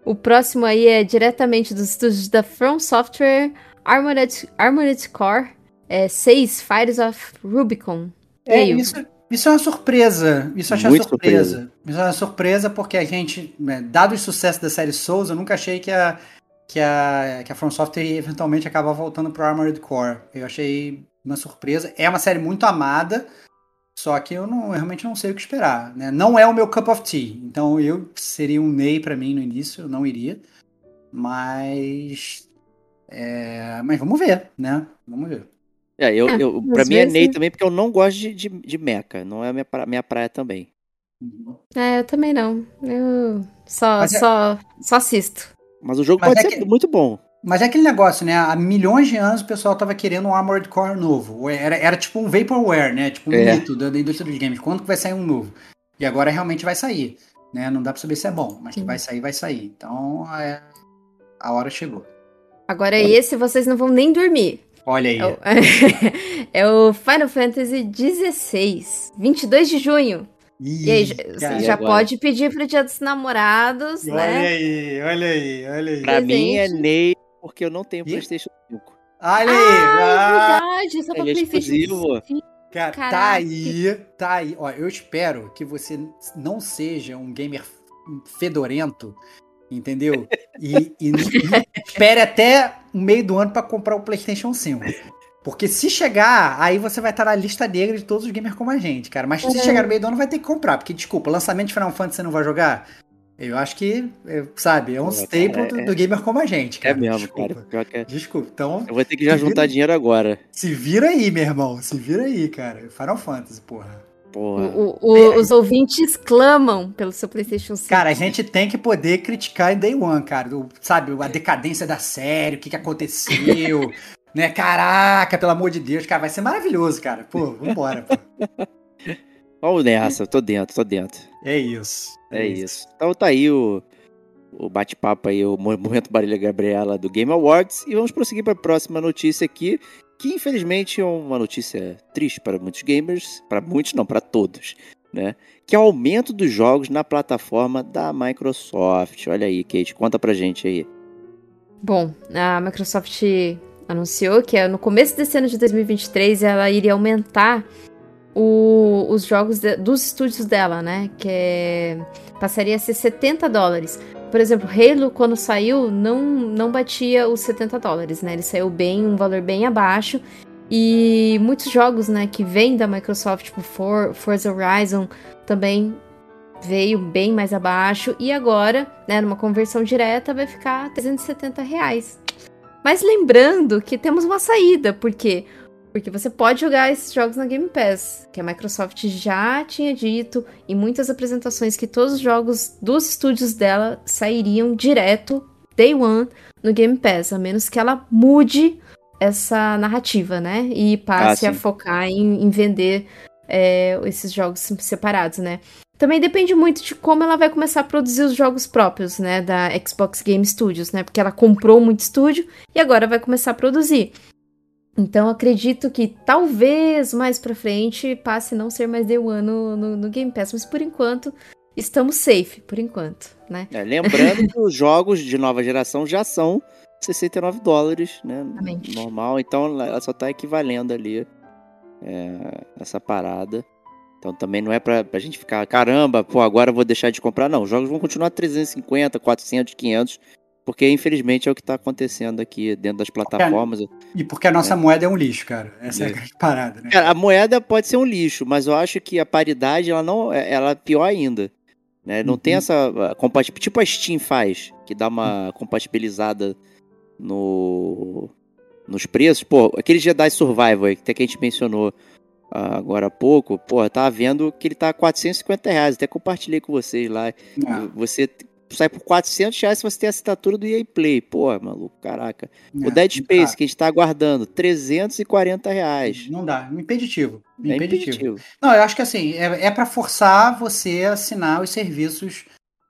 O próximo aí é diretamente dos estúdios da From Software, Armored, Armored Core é, 6 Fires of Rubicon. É, aí, isso, isso é uma surpresa. Isso eu achei uma Muito surpresa. Isso é uma surpresa porque a gente, né, dado o sucesso da série Souls, eu nunca achei que a, que a, que a From Software ia eventualmente acabar voltando pro Armored Core. Eu achei uma surpresa. É uma série muito amada, só que eu, não, eu realmente não sei o que esperar. Né? Não é o meu cup of tea. Então eu seria um Ney pra mim no início, eu não iria. Mas. é, mas vamos ver, né? Vamos ver. É, eu, É, eu, pra mim é vezes- Ney também, porque eu não gosto de, de, de mecha. Não é a minha, pra- minha praia também. É, eu também não. Eu só, Mas é- só, só assisto. Mas o jogo Mas pode é ser que- muito bom. Mas é aquele negócio, né? Há milhões de anos o pessoal tava querendo um Armored Core novo. Era, era tipo um Vaporware, né? Tipo um É. mito da, da indústria dos games. Quando que vai sair um novo? E agora realmente vai sair. Né? Não dá pra saber se é bom, mas que vai sair, vai sair. Então, é, a hora chegou. Agora esse vocês não vão nem dormir. Olha aí. É o, é o Final Fantasy XVI, 22 de junho. Ih, E aí, cara, você e já agora? pode pedir pro Dia dos Namorados, Olha né? aí, olha aí, olha aí. Pra mim é Presente. Ney, porque eu não tenho Ih? PlayStation 5. Olha aí. Ah, é ah, verdade, só pra ele é PlayStation exclusivo. 5. Cara, tá Caraca. aí, tá aí. Ó, eu espero que você não seja um gamer fedorento, entendeu? E, e- e espere até o meio do ano pra comprar o PlayStation 5. Porque se chegar, aí você vai estar na lista negra de todos os gamers como a gente, cara. Mas se É. chegar no meio do ano, vai ter que comprar. Porque, desculpa, lançamento de Final Fantasy você não vai jogar? Eu acho que, é, sabe, é um É, staple cara, do, é- do gamer como a gente, É cara. mesmo, desculpa. cara. Que é. Desculpa. Então, Eu vou ter que já juntar dinheiro agora. se vira aí, meu irmão. Se vira aí, cara. Final Fantasy, porra. Porra. O- o- os ouvintes clamam pelo seu PlayStation 5. Cara, a gente tem que poder criticar em Day One, cara. O- sabe, a decadência da série, o que, que aconteceu. né? Caraca, pelo amor de Deus, cara, vai ser maravilhoso, cara. Pô, vambora, pô. Vamos nessa, eu tô dentro, tô dentro. É isso. É isso. Então tá aí o, o bate-papo aí, o mo- momento Barulho Gabriela do Game Awards. E vamos prosseguir para a próxima notícia aqui, que infelizmente é uma notícia triste para muitos gamers, para muitos não, para todos, né? Que é o aumento dos jogos na plataforma da Microsoft. Olha aí, Kate, conta pra gente aí. Bom, a Microsoft anunciou que é no começo desse ano de 2023 ela iria aumentar o- os jogos de- dos estúdios dela, né? Que é- passaria a ser 70 dólares. Por exemplo, Halo, quando saiu, não, não batia os 70 dólares, né? Ele saiu bem, um valor bem abaixo. E muitos jogos, né, que vêm da Microsoft, tipo For, Forza Horizon, também veio bem mais abaixo. E agora, né, numa conversão direta, vai ficar 370 reais. Mas lembrando que temos uma saída, por quê? Porque você pode jogar esses jogos na Game Pass, que a Microsoft já tinha dito em muitas apresentações que todos os jogos dos estúdios dela sairiam direto, day one, no Game Pass, a menos que ela mude essa narrativa, né? E passe Ah, a focar em, em vender é, esses jogos separados, né? Também depende muito de como ela vai começar a produzir os jogos próprios, né, da Xbox Game Studios, né? Porque ela comprou muito estúdio e agora vai começar a produzir. Então acredito que talvez mais pra frente passe a não ser mais Day One no, no, no Game Pass, mas por enquanto estamos safe, por enquanto, né? É, lembrando que os jogos de nova geração já são 69 dólares, né? Exatamente. Normal, então ela só tá equivalendo ali é, essa parada. Então também não é pra, pra gente ficar, caramba, pô, agora eu vou deixar de comprar. Não, os jogos vão continuar 350, 400, 500, porque infelizmente é o que tá acontecendo aqui dentro das plataformas. E porque a nossa moeda é um lixo, cara. Essa é, É. a grande parada, né? Cara, a moeda pode ser um lixo, mas eu acho que a paridade ela não, ela é pior ainda. Né? Não tem Uhum. essa compatibilidade, tipo a Steam faz, que dá uma compatibilizada no nos preços. Pô, aquele Jedi Survival aí, que até que a gente mencionou ah, agora há pouco, pô, eu tava vendo que ele tá a 450 reais, até compartilhei com vocês lá. Ah, Você sai por 400 reais se você tem a assinatura do EA Play. Pô, maluco, caraca. é, o Dead Space, que a gente tá aguardando, 340 reais. Não dá, impeditivo. É Impeditivo. impeditivo. Não, eu acho que assim, é, é para forçar você a assinar os serviços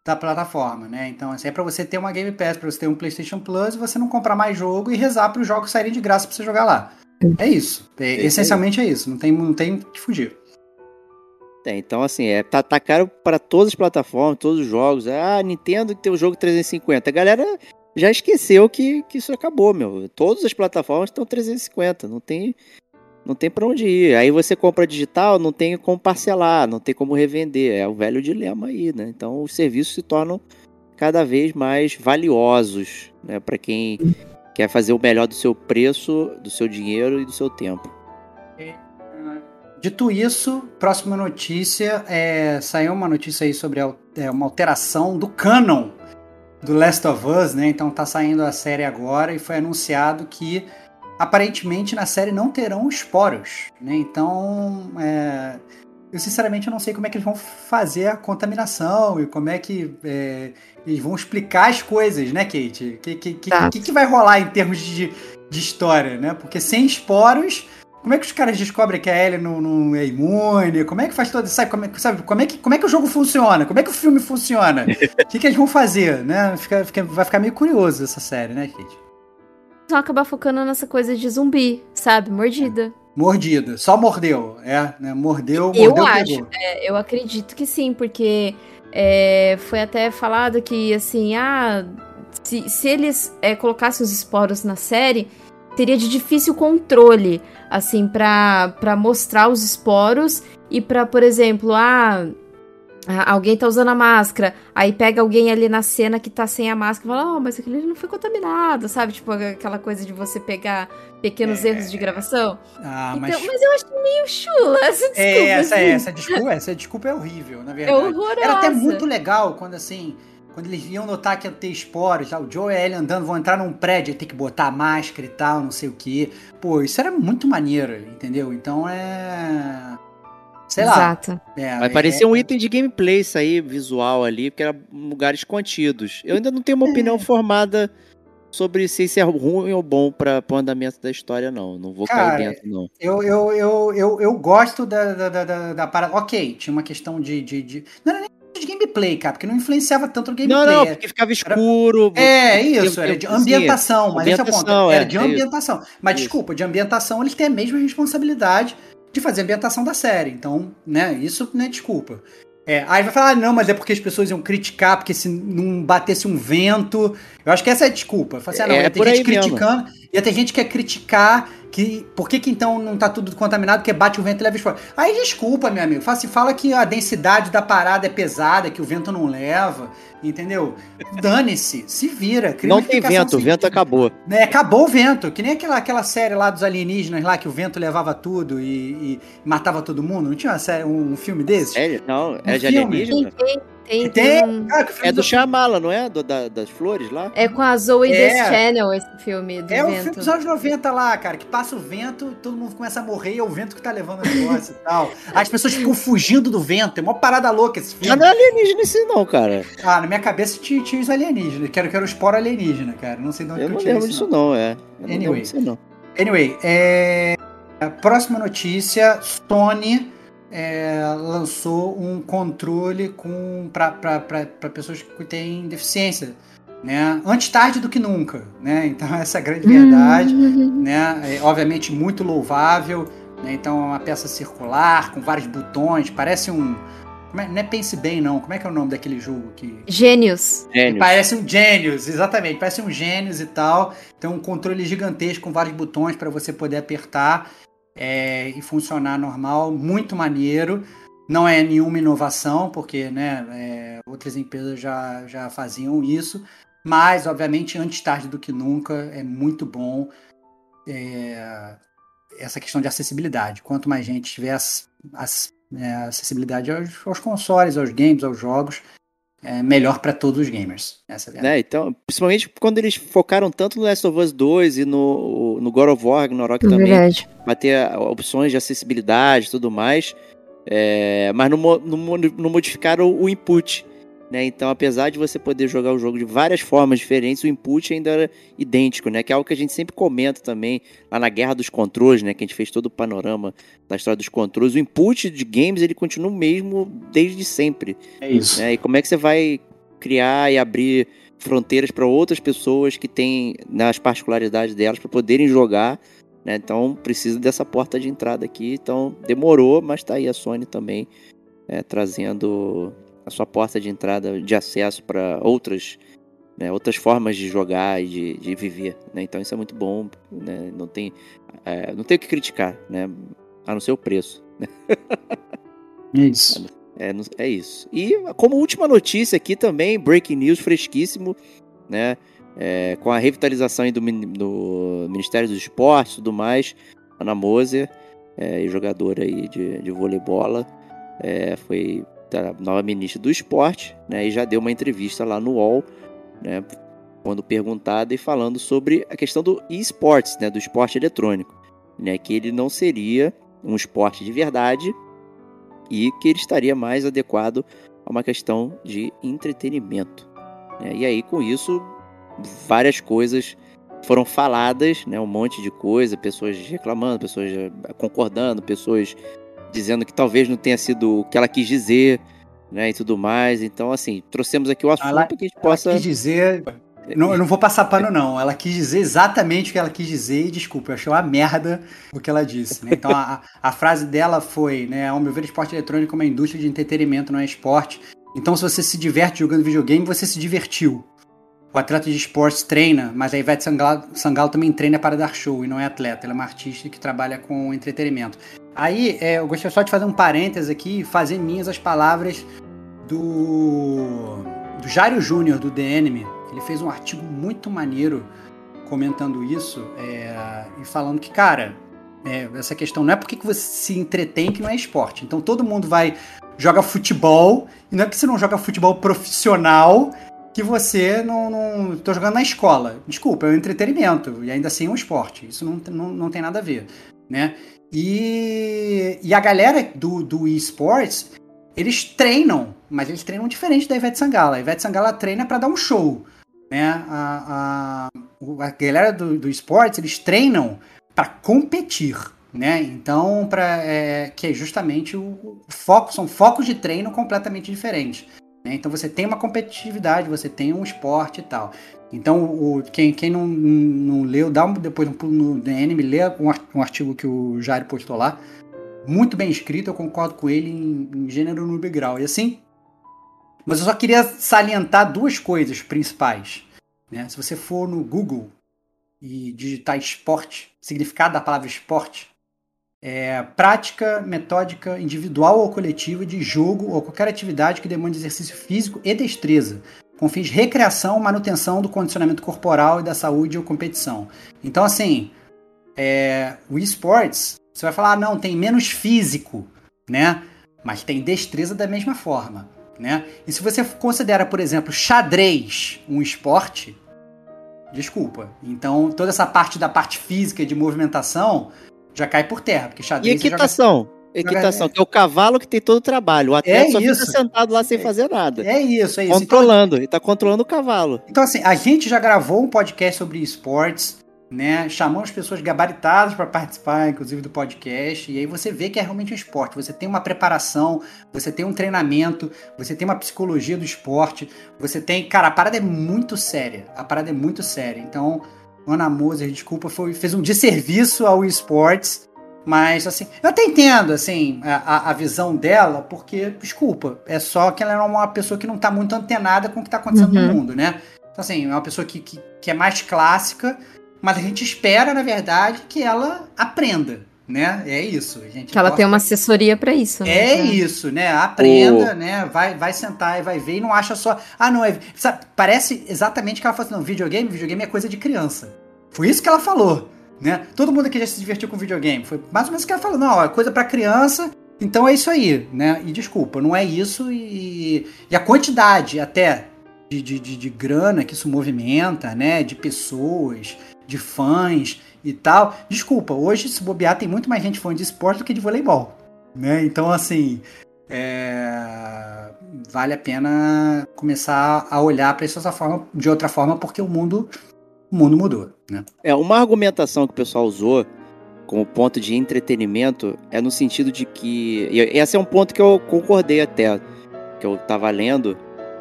da plataforma, né? Então, assim, é para você ter uma Game Pass, para você ter um PlayStation Plus, e você não comprar mais jogo e rezar para os jogos saírem de graça para você jogar lá. É isso. É, isso essencialmente é isso. Não tem, não tem que fugir. É, então, assim, é, tá, tá caro para todas as plataformas, todos os jogos. Ah, Nintendo tem o jogo 350. A galera já esqueceu que, que isso acabou, meu. Todas as plataformas estão 350, não tem não tem para onde ir. Aí você compra digital, não tem como parcelar, não tem como revender. É o velho dilema aí, né? Então os serviços se tornam cada vez mais valiosos, né, para quem quer fazer o melhor do seu preço, do seu dinheiro e do seu tempo. Dito isso, próxima notícia é saiu uma notícia aí sobre a, é, uma alteração do canon do Last of Us, né? Então tá saindo a série agora e foi anunciado que aparentemente na série não terão esporos, né? Então, é, eu sinceramente não sei como é que eles vão fazer a contaminação e como é que é, eles vão explicar as coisas, né, Kate? O que, que, que, que, que vai rolar em termos de, de história, né? Porque sem esporos como é que os caras descobrem que a Ellie não, não é imune? Como é que faz todo sabe, como, é, sabe, como, é que, como é que o jogo funciona? Como é que o filme funciona? O que, que eles vão fazer, né? Fica, fica, vai ficar meio curioso essa série, né, Kate? vão acabar focando nessa coisa de zumbi, sabe? Mordida. Mordida. Só mordeu, é, né? Mordeu, mordeu, Eu acho, é, eu acredito que sim, porque é, foi até falado que, assim, ah, se, se eles é, colocassem os esporos na série, teria de difícil controle, assim, para mostrar os esporos e para, por exemplo, ah, alguém tá usando a máscara, aí pega alguém ali na cena que tá sem a máscara e fala, oh, mas aquele não foi contaminado, sabe? Tipo, aquela coisa de você pegar pequenos é... erros de gravação. Ah, então, mas... mas eu acho meio chula essa desculpa. É, essa, assim. essa desculpa, essa desculpa é horrível, na verdade. É horrorosa. Era até muito legal quando, assim, quando eles iam notar que ia ter esporos, lá, o Joe e a Ellie andando, vão entrar num prédio, tem que botar máscara e tal, não sei o que. Pô, isso era muito maneiro, entendeu? Então é... Sei lá. Exato. É, Vai é, parecer um item de gameplay isso aí, visual ali, porque era lugares contidos. Eu ainda não tenho uma opinião formada sobre se isso é ruim ou bom para o andamento da história, não. Não vou Cara, cair dentro, não. Eu, eu, eu, eu, eu gosto da, da, da, da, da parada. Ok, tinha uma questão de. de, de... Não era nem de gameplay, cara, porque não influenciava tanto no gameplay. Não, não, porque ficava escuro. É, isso, era de ambientação, mas esse é o ponto. Era é, de é ambientação. Mas Isso. desculpa, de ambientação eles têm a mesma responsabilidade de fazer a ambientação da série. Então, né, isso não é desculpa. É, aí vai falar, ah, não, mas é porque as pessoas iam criticar, porque se não batesse um vento. Eu acho que essa é a desculpa. Fala assim, ah, não, É ia ter gente aí mesmo. criticando, ia ter gente que ia criticar que. Por que, que então não tá tudo contaminado? Porque bate o vento e leva esporos. Aí desculpa, meu amigo. Fala, assim, fala que a densidade da parada é pesada, que o vento não leva. Entendeu? Dane-se, se vira. Não tem vento, o vento acabou. Né, acabou o vento, que nem aquela, aquela série lá dos alienígenas lá, que o vento levava tudo e, e matava todo mundo. Não tinha uma série, um filme desse? Sério? Não, é de alienígena? Tem, tem, um- cara, que o filme É do Shyamala, não é? Do- da- das flores lá? É com a Zoe É. Death Channel esse filme do É o filme vento. dos anos 90 lá, cara, que passa o vento, todo mundo começa a morrer, é o vento que tá levando o negócio e tal. As pessoas ficam fugindo do vento, é uma parada louca esse Mas filme. não é alienígena esse não, cara. Ah, na minha cabeça tinha, tinha os alienígenas, que era, que era o esporo alienígena, cara. Não sei de onde Eu que não tirei lembro isso, disso não, é. Eu não Anyway. lembro disso não. Anyway, é... a próxima notícia: Sony é, lançou um controle com para pessoas que têm deficiência, né? Antes tarde do que nunca, né? Então essa é a grande verdade, Uhum. né? É, obviamente muito louvável, né? Então é uma peça circular com vários botões, parece um é- não é pense bem não, como é que é o nome daquele jogo que Gênios. Gênio. Parece um Genius, exatamente. Parece um Genius e tal. Tem um controle gigantesco com vários botões para você poder apertar é, e funcionar normal. Muito maneiro. Não é nenhuma inovação, porque né, é, outras empresas já, já faziam isso. Mas, obviamente, antes tarde do que nunca, é muito bom é, essa questão de acessibilidade. Quanto mais gente tiver as- as- é, acessibilidade aos, aos consoles, aos games, aos jogos, é melhor para todos os gamers. Essa é. Né? Então, principalmente quando eles focaram tanto no Last of Us 2 e no, no God of War, Ragnarok É também, verdade. vai ter ah, opções de acessibilidade e tudo mais, é, mas não, não não modificaram o input. Né? Então, apesar de você poder jogar o jogo de várias formas diferentes, o input ainda era idêntico, né? Que é algo que a gente sempre comenta também lá na Guerra dos Controles, né? Que a gente fez todo o panorama da história dos controles. O input de games ele continua o mesmo desde sempre. É isso. né? E como é que você vai criar e abrir fronteiras para outras pessoas que têm nas particularidades delas para poderem jogar, né? Então precisa dessa porta de entrada aqui. Então demorou, mas tá aí a Sony também é, trazendo a sua porta de entrada de acesso para outras né, outras formas de jogar e de, de viver. Né? Então isso é muito bom, né? não, tem, é, não tem o que criticar, né? a não ser o preço. Né? Isso. É, é isso. E como última notícia aqui também, breaking news fresquíssimo, né? É, com a revitalização do, do, Ministério dos Esportes e tudo mais, Ana Moser, é, jogadora aí de, de vôlei é, foi a nova ministra do esporte, né? E já deu uma entrevista lá no UOL, né? Quando perguntada e falando sobre a questão do esportes, né? Do esporte eletrônico, né? Que ele não seria um esporte de verdade e que ele estaria mais adequado a uma questão de entretenimento. Né? E aí, com isso, várias coisas foram faladas, né? um monte de coisa, pessoas reclamando, pessoas concordando, pessoas dizendo que talvez não tenha sido o que ela quis dizer, né, e tudo mais. Então, assim, trouxemos aqui o assunto ela, que a gente possa. Ela quis dizer. Não, eu não vou passar pano, não. Ela quis dizer exatamente o que ela quis dizer e, desculpa, eu achei uma merda o que ela disse. Né? Então, a, a frase dela foi, né, ao meu ver, esporte eletrônico é uma indústria de entretenimento, não é esporte. Então, se você se diverte jogando videogame, você se divertiu. O atleta de esportes treina, mas a Ivete Sangalo, Sangalo também treina para dar show e não é atleta. Ela é uma artista que trabalha com entretenimento. Aí, é, eu gostaria só de fazer um parênteses aqui fazer minhas as palavras do, do Jairo Júnior, do The Enemy. Ele fez um artigo muito maneiro comentando isso é, e falando que, cara, é, essa questão não é porque que você se entretém que não é esporte. Então todo mundo vai joga futebol e não é que você não joga futebol profissional que você não, não tô jogando na escola. Desculpa, é um entretenimento e ainda assim é um esporte. Isso não, não, não tem nada a ver, né? E, e a galera do, do esports, eles treinam, mas eles treinam diferente da Ivete Sangala. A Ivete Sangala treina para dar um show. Né? A, a, a galera do, do esportes, eles treinam para competir. Né? Então, pra, é, que é justamente o, o, foco, são focos de treino completamente diferentes. Né? Então você tem uma competitividade, você tem um esporte e tal. Então, o, quem, quem não, não leu, dá um, depois um pulo no DNM, lê um artigo que o Jair postou lá. Muito bem escrito, eu concordo com ele em, em gênero, no grau. E assim, mas eu só queria salientar duas coisas principais. Né? Se você for no Google e digitar esporte, significado da palavra esporte, é prática metódica individual ou coletiva de jogo ou qualquer atividade que demande exercício físico e destreza com fins de recreação, manutenção do condicionamento corporal e da saúde ou competição. Então, assim, é, o esportes, você vai falar, ah, não, tem menos físico, né? Mas tem destreza da mesma forma, né? E se você considera, por exemplo, xadrez um esporte, desculpa. Então, toda essa parte da parte física de movimentação já cai por terra, porque xadrez... E equitação? Joga... Equitação, que é o cavalo que tem todo o trabalho. O atleta é só isso. fica sentado lá sem fazer nada. É isso, é isso. Controlando, então, ele tá controlando o cavalo. Então, assim, a gente já gravou um podcast sobre esportes, né? Chamamos pessoas gabaritadas para participar, inclusive, do podcast. E aí você vê que é realmente um esporte. Você tem uma preparação, você tem um treinamento, você tem uma psicologia do esporte, você tem. Cara, a parada é muito séria. A parada é muito séria. Então, Ana Moser, desculpa, foi, fez um desserviço ao esportes mas, assim, eu até entendo, assim, a, a visão dela, porque, desculpa, é só que ela é uma pessoa que não tá muito antenada com o que tá acontecendo uhum. no mundo, né? Então, assim, é uma pessoa que, que, que, é mais clássica, mas a gente espera, na verdade, que ela aprenda, né? É isso. A gente que ela tem uma assessoria para isso, né? É isso, né? Aprenda, oh. né? Vai, vai sentar e vai ver e não acha só. Ah, não, é. Sabe, parece exatamente que ela falou assim: não, videogame, videogame é coisa de criança. Foi isso que ela falou né? Todo mundo aqui já se divertiu com videogame. Foi mais ou menos o que ela falou, não, é coisa para criança, então é isso aí, né? E desculpa, não é isso e, e a quantidade até de, de, de, de, grana que isso movimenta, né? De pessoas, de fãs e tal. Desculpa, hoje se bobear tem muito mais gente fã de esporte do que de voleibol, né? Então, assim, é... vale a pena começar a olhar para isso dessa forma, de outra forma, porque o mundo o mundo mudou, né? É, uma argumentação que o pessoal usou como ponto de entretenimento é no sentido de que. E esse é um ponto que eu concordei até, que eu tava lendo,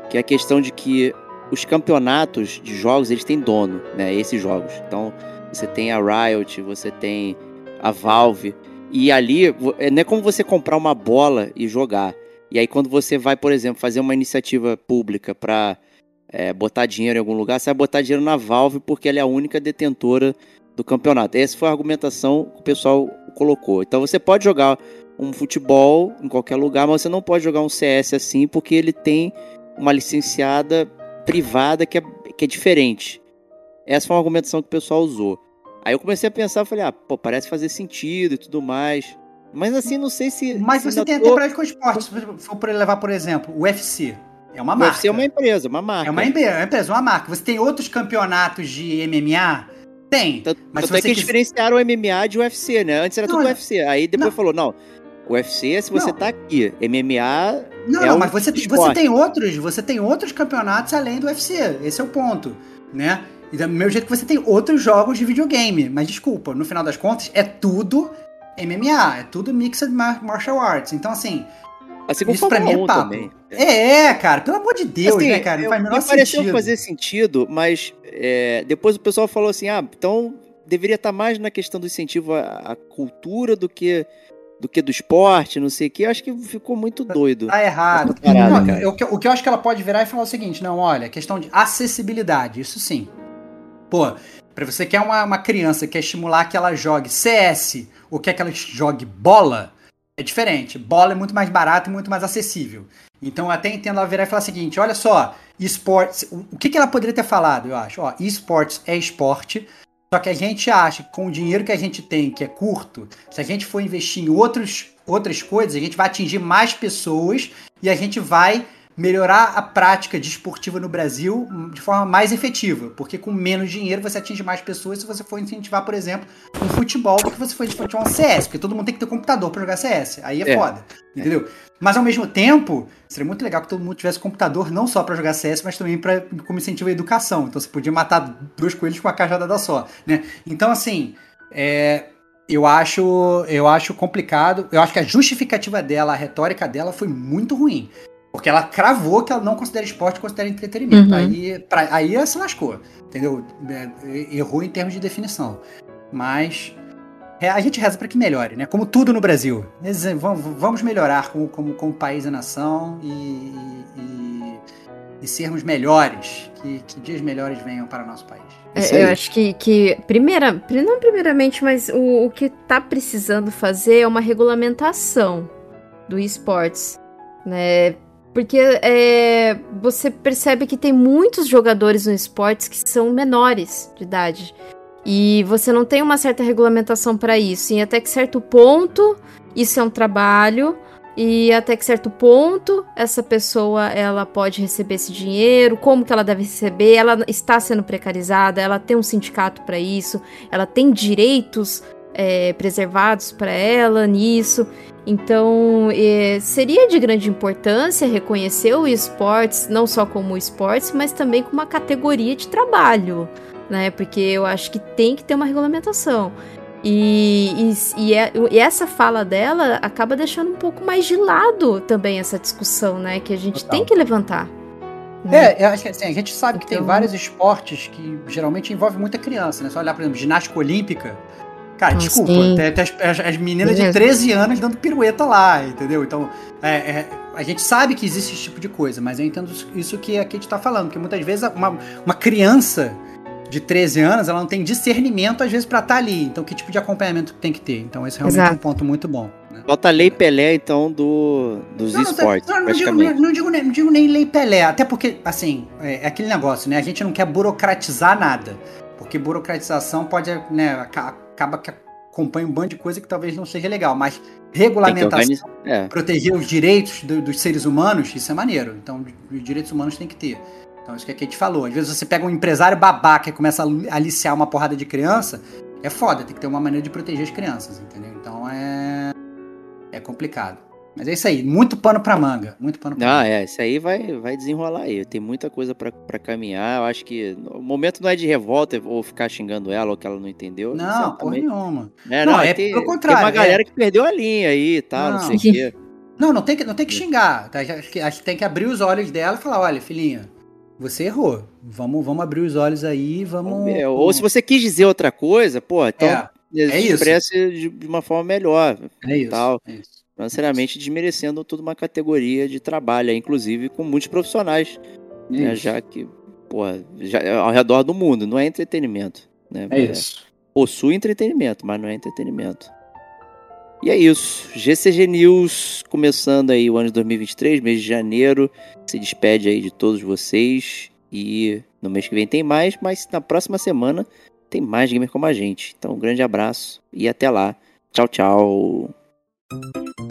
que é a questão de que os campeonatos de jogos, eles têm dono, né? Esses jogos. Então, você tem a Riot, você tem a Valve, e ali é, não é como você comprar uma bola e jogar. E aí, quando você vai, por exemplo, fazer uma iniciativa pública para é, botar dinheiro em algum lugar, você vai botar dinheiro na Valve porque ela é a única detentora do campeonato. Essa foi a argumentação que o pessoal colocou. Então você pode jogar um futebol em qualquer lugar, mas você não pode jogar um CS assim porque ele tem uma licenciada privada que é, que é diferente. Essa foi uma argumentação que o pessoal usou. Aí eu comecei a pensar, falei, ah, pô, parece fazer sentido e tudo mais. Mas assim, não sei se. Mas se você tem tô... até prática com esporte. Se for levar, por exemplo, o UFC. É uma marca. O UFC é uma empresa, uma marca. É uma empresa, uma marca. Você tem outros campeonatos de MMA? Tem. Tanto, mas tanto é que eles diferenciaram o MMA de UFC, né? Antes era não, tudo UFC. Aí depois não. falou, não, UFC, se você não. tá aqui, MMA. Não, é não, um mas você, você tem outros, você tem outros campeonatos além do UFC. Esse é o ponto, né? E do mesmo jeito que você tem outros jogos de videogame. Mas desculpa, no final das contas, é tudo MMA, é tudo Mixed Martial Arts. Então, assim. Assim como isso pra mim é papo. Também. É, cara, pelo amor de Deus, assim, né, cara? Não faz menor me pareceu sentido. fazer sentido, mas é, depois o pessoal falou assim: ah, então deveria estar mais na questão do incentivo à, à cultura do que do que do esporte, não sei o que, acho que ficou muito doido. Tá errado. Parada, não, eu, o que eu acho que ela pode virar é falar o seguinte: não, olha, questão de acessibilidade, isso sim. Pô, pra você que é uma, uma criança quer estimular que ela jogue CS ou quer que ela jogue bola, é diferente. Bola é muito mais barato e muito mais acessível. Então eu até entendo ela virar e falar o seguinte: olha só, esportes. O que, que ela poderia ter falado, eu acho? Ó, esportes é esporte, só que a gente acha que com o dinheiro que a gente tem, que é curto, se a gente for investir em outros, outras coisas, a gente vai atingir mais pessoas e a gente vai melhorar a prática desportiva no Brasil de forma mais efetiva, porque com menos dinheiro você atinge mais pessoas se você for incentivar, por exemplo, um futebol do que você for incentivar um CS, porque todo mundo tem que ter computador para jogar CS. Aí é, é. foda, entendeu? Mas ao mesmo tempo, seria muito legal que todo mundo tivesse computador não só para jogar CS, mas também para como incentivo à educação. Então você podia matar dois coelhos com uma cajada só, né? Então assim, é, eu acho, eu acho complicado. Eu acho que a justificativa dela, a retórica dela foi muito ruim. Porque ela cravou que ela não considera esporte, considera entretenimento. Uhum. Aí, pra, aí ela se lascou, entendeu? É, errou em termos de definição. Mas é, a gente reza para que melhore, né? Como tudo no Brasil. Vamos melhorar como, como, como país e nação e, e, e sermos melhores. Que, que, dias melhores venham para o nosso país. É, eu acho que, que primeira, não primeiramente, mas o, o que está precisando fazer é uma regulamentação do esportes, né? Porque é, você percebe que tem muitos jogadores no esportes que são menores de idade. E você não tem uma certa regulamentação para isso. E até que certo ponto, isso é um trabalho. E até que certo ponto, essa pessoa ela pode receber esse dinheiro, como que ela deve receber, ela está sendo precarizada, ela tem um sindicato para isso, ela tem direitos é, preservados para ela nisso. Então, é, seria de grande importância reconhecer o esportes, não só como esportes, mas também como uma categoria de trabalho, né? Porque eu acho que tem que ter uma regulamentação. E, e, e, é, e, essa fala dela acaba deixando um pouco mais de lado também essa discussão, né? Que a gente Total. tem que levantar. Né? É, eu acho que assim, a gente sabe então... que tem então vários esportes que geralmente envolvem muita criança, né? Só olhar, por exemplo, ginástica olímpica Cara, desculpa, tem, tem as, as, meninas de 13 anos dando pirueta lá, entendeu? Então, é, é, a gente sabe que existe esse tipo de coisa, mas eu entendo isso que a Kate tá falando, porque muitas vezes uma, uma criança de 13 anos, ela não tem discernimento, às vezes, para estar tá ali. Então, que tipo de acompanhamento tem que ter? Então, esse é realmente Exato. um ponto muito bom. Né? Bota Lei Pelé, então, do, dos não, esportes. Não, não, digo, não, digo, não digo nem Lei Pelé, até porque, assim, é, é aquele negócio, né? A gente não quer burocratizar nada. Porque burocratização pode, né, acaba que acompanha um bando de coisa que talvez não seja legal, mas regulamentação, é. proteger os direitos do, dos seres humanos, isso é maneiro. Então, os direitos humanos tem que ter. Então, isso que a gente falou. Às vezes você pega um empresário babaca e começa a aliciar uma porrada de criança, é foda, tem que ter uma maneira de proteger as crianças, entendeu? Então é. É complicado. Mas é isso aí, muito pano pra manga. Muito pano pra ah, manga. é, isso aí vai, vai desenrolar aí. Tem muita coisa para caminhar. Eu acho que o momento não é de revolta ou ficar xingando ela ou que ela não entendeu. Não, porra nenhuma. É, não, não é tem, pelo contrário. Tem uma galera é... que perdeu a linha aí tá, não, não sei o quê. Não, não tem que, não tem que xingar. Tá? Acho, que, acho que tem que abrir os olhos dela e falar: olha, filhinha, você errou. Vamos, vamos abrir os olhos aí, vamos. vamos ou se você quis dizer outra coisa, pô, então. É, é expresse de uma forma melhor. É isso. Tal. É isso não necessariamente desmerecendo toda uma categoria de trabalho, inclusive com muitos profissionais, né, já que porra, já, ao redor do mundo, não é entretenimento. Né? É isso. Possui entretenimento, mas não é entretenimento. E é isso. GCG News começando aí o ano de 2023, mês de janeiro. Se despede aí de todos vocês. E no mês que vem tem mais, mas na próxima semana tem mais gamer como a gente. Então, um grande abraço e até lá. Tchau, tchau. Thank you.